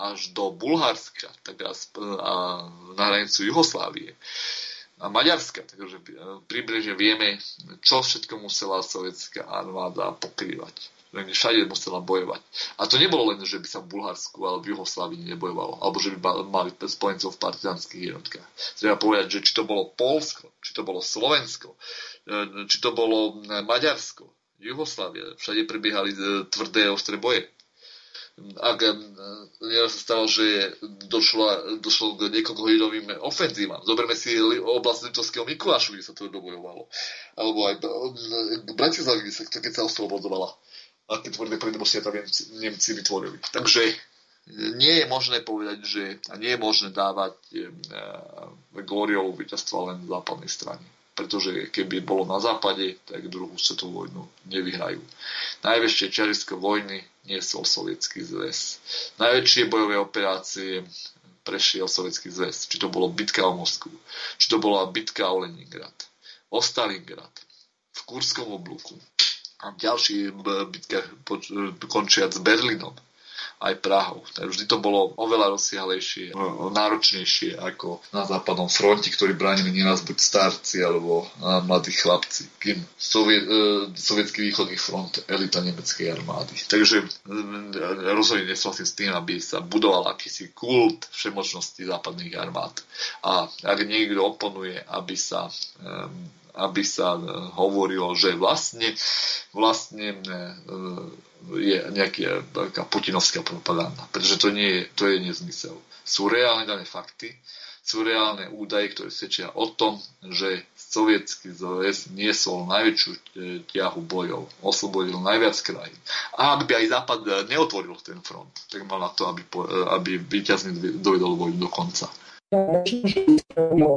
až do Bulharska, tak a, na hranicu Jugoslávie a Maďarska. Takže e, približne vieme, čo všetko musela sovietská armáda pokrývať všade musela bojovať. A to nebolo len, že by sa v Bulharsku alebo v Juhoslávii nebojovalo, alebo že by mali spojencov v partizánskych jednotkách. Treba povedať, že či to bolo Polsko, či to bolo Slovensko, e, či to bolo e, Maďarsko, Jugoslávia, všade prebiehali tvrdé ostré boje. Ak nieraz sa stalo, že došlo, došlo k niekoľkohodinovým ofenzívam. Zoberme si oblasť Litovského Mikulášu, kde sa to dobojovalo. Alebo aj Bratislavi, kde sa, keď sa oslobodzovala aké tvrdé prednosti tam Nemci, vytvorili. Takže e, nie je možné povedať, že a nie je možné dávať e, e gloriovú víťazstvo len v západnej strane. Pretože keby bolo na západe, tak druhú svetovú vojnu nevyhrajú. Najväčšie čiariské vojny niesol sovietský zväz. Najväčšie bojové operácie prešiel sovietský zväz. Či to bolo bitka o Moskvu, či to bola bitka o Leningrad, o Stalingrad, v Kurskom oblúku, a v ďalších bitkách končiať s Berlínom aj Prahou. Takže vždy to bolo oveľa rozsiahlejšie, náročnejšie ako na západnom fronte, ktorí bránili nieraz buď starci alebo mladí chlapci, kým e, sovietský východný front, elita nemeckej armády. Takže e, rozhodne nesúhlasím s tým, aby sa budoval akýsi kult všemočnosti západných armád. A ak niekto oponuje, aby sa e, aby sa e, hovorilo, že vlastne, vlastne e, je nejaká putinovská propaganda. Pretože to, nie je, to je nezmysel. Sú reálne dané fakty, sú reálne údaje, ktoré svedčia o tom, že sovietský zväz niesol najväčšiu e, ťahu bojov, oslobodil najviac krajín. A ak by aj Západ neotvoril ten front, tak mal na to, aby, aby víťazne dovedol vojnu do konca. Možno, že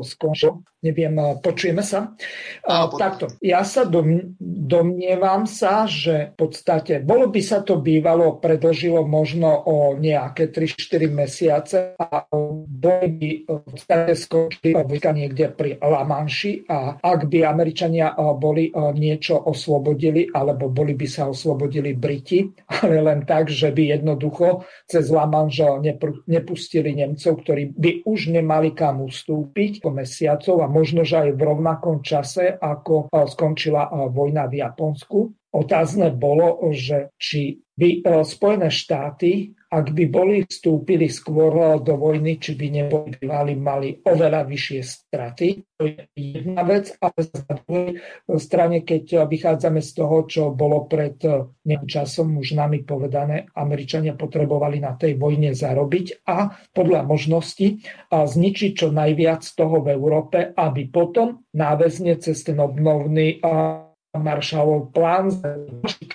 skončil. Neviem, počujeme sa? A, takto. Ja sa dom, domnievam sa, že v podstate bolo by sa to bývalo, predlžilo možno o nejaké 3-4 mesiace a boli v skončili niekde pri La Manši a ak by Američania boli niečo oslobodili, alebo boli by sa oslobodili Briti, ale len tak, že by jednoducho cez La Manche nepustili Nemcov, ktorí by už nemali kam ustúpiť po mesiacov a možno, že aj v rovnakom čase, ako skončila vojna v Japonsku. Otázne bolo, že či by Spojené štáty ak by boli vstúpili skôr do vojny, či by neboli mali oveľa vyššie straty. To je jedna vec, ale na druhej strane, keď vychádzame z toho, čo bolo pred nejakým časom už nami povedané, Američania potrebovali na tej vojne zarobiť a podľa možnosti zničiť čo najviac toho v Európe, aby potom náväzne cez ten obnovný Maršalov plán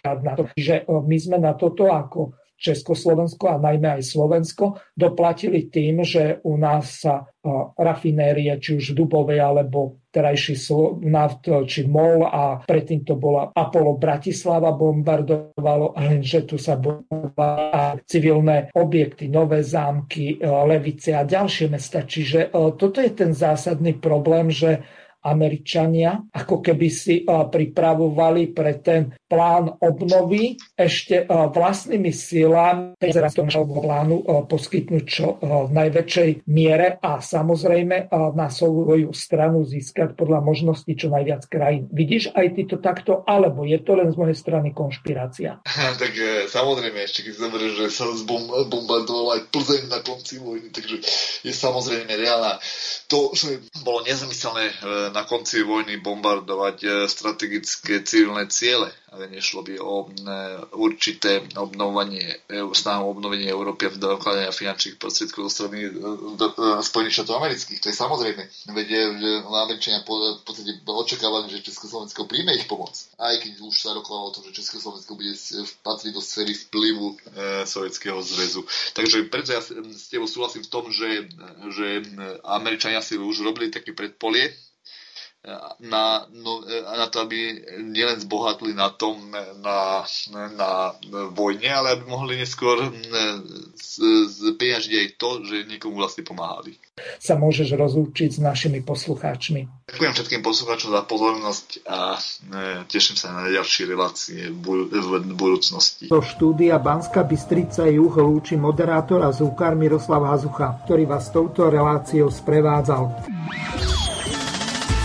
na to. Čiže my sme na toto ako Československo a najmä aj Slovensko doplatili tým, že u nás sa rafinérie, či už Dubovej alebo terajší naft, či MOL a predtým to bola Apollo Bratislava bombardovalo, lenže tu sa bombardovali civilné objekty, nové zámky, Levice a ďalšie mesta. Čiže toto je ten zásadný problém, že Američania ako keby si pripravovali pre ten plán obnovy ešte vlastnými silami toho plánu poskytnúť čo v najväčšej miere a samozrejme na svoju stranu získať podľa možností čo najviac krajín. Vidíš aj ty to takto, alebo je to len z mojej strany konšpirácia? tak e, samozrejme, ešte keď zoberie, že sa bombardoval aj Plzeň na konci vojny, takže je samozrejme reálna. To, že bolo nezmyselné e, na konci vojny bombardovať e, strategické civilné ciele, ale nešlo by o e, určité obnovanie, e, snahu obnovenie Európy a dokladania finančných prostriedkov zo strany Spojených štátov amerických. To je samozrejme. Veď že Američania v podstate očakávali, že Československo príjme ich pomoc. Aj keď už sa rokovalo o tom, že Československo bude patriť do sféry vplyvu e, zväzu. Takže preto ja s tebou súhlasím v tom, že, že Američania si už robili také predpolie na, no, na to, aby nielen zbohatli na tom, na, na vojne, ale aby mohli neskôr zpeňažiť aj to, že niekomu vlastne pomáhali. Sa môžeš rozlúčiť s našimi poslucháčmi. Ďakujem všetkým poslucháčom za pozornosť a e, teším sa na ďalšie relácie v budúcnosti. Do štúdia Banska Bystrica Juh lúči moderátor a zúkar Miroslav Hazucha, ktorý vás touto reláciou sprevádzal.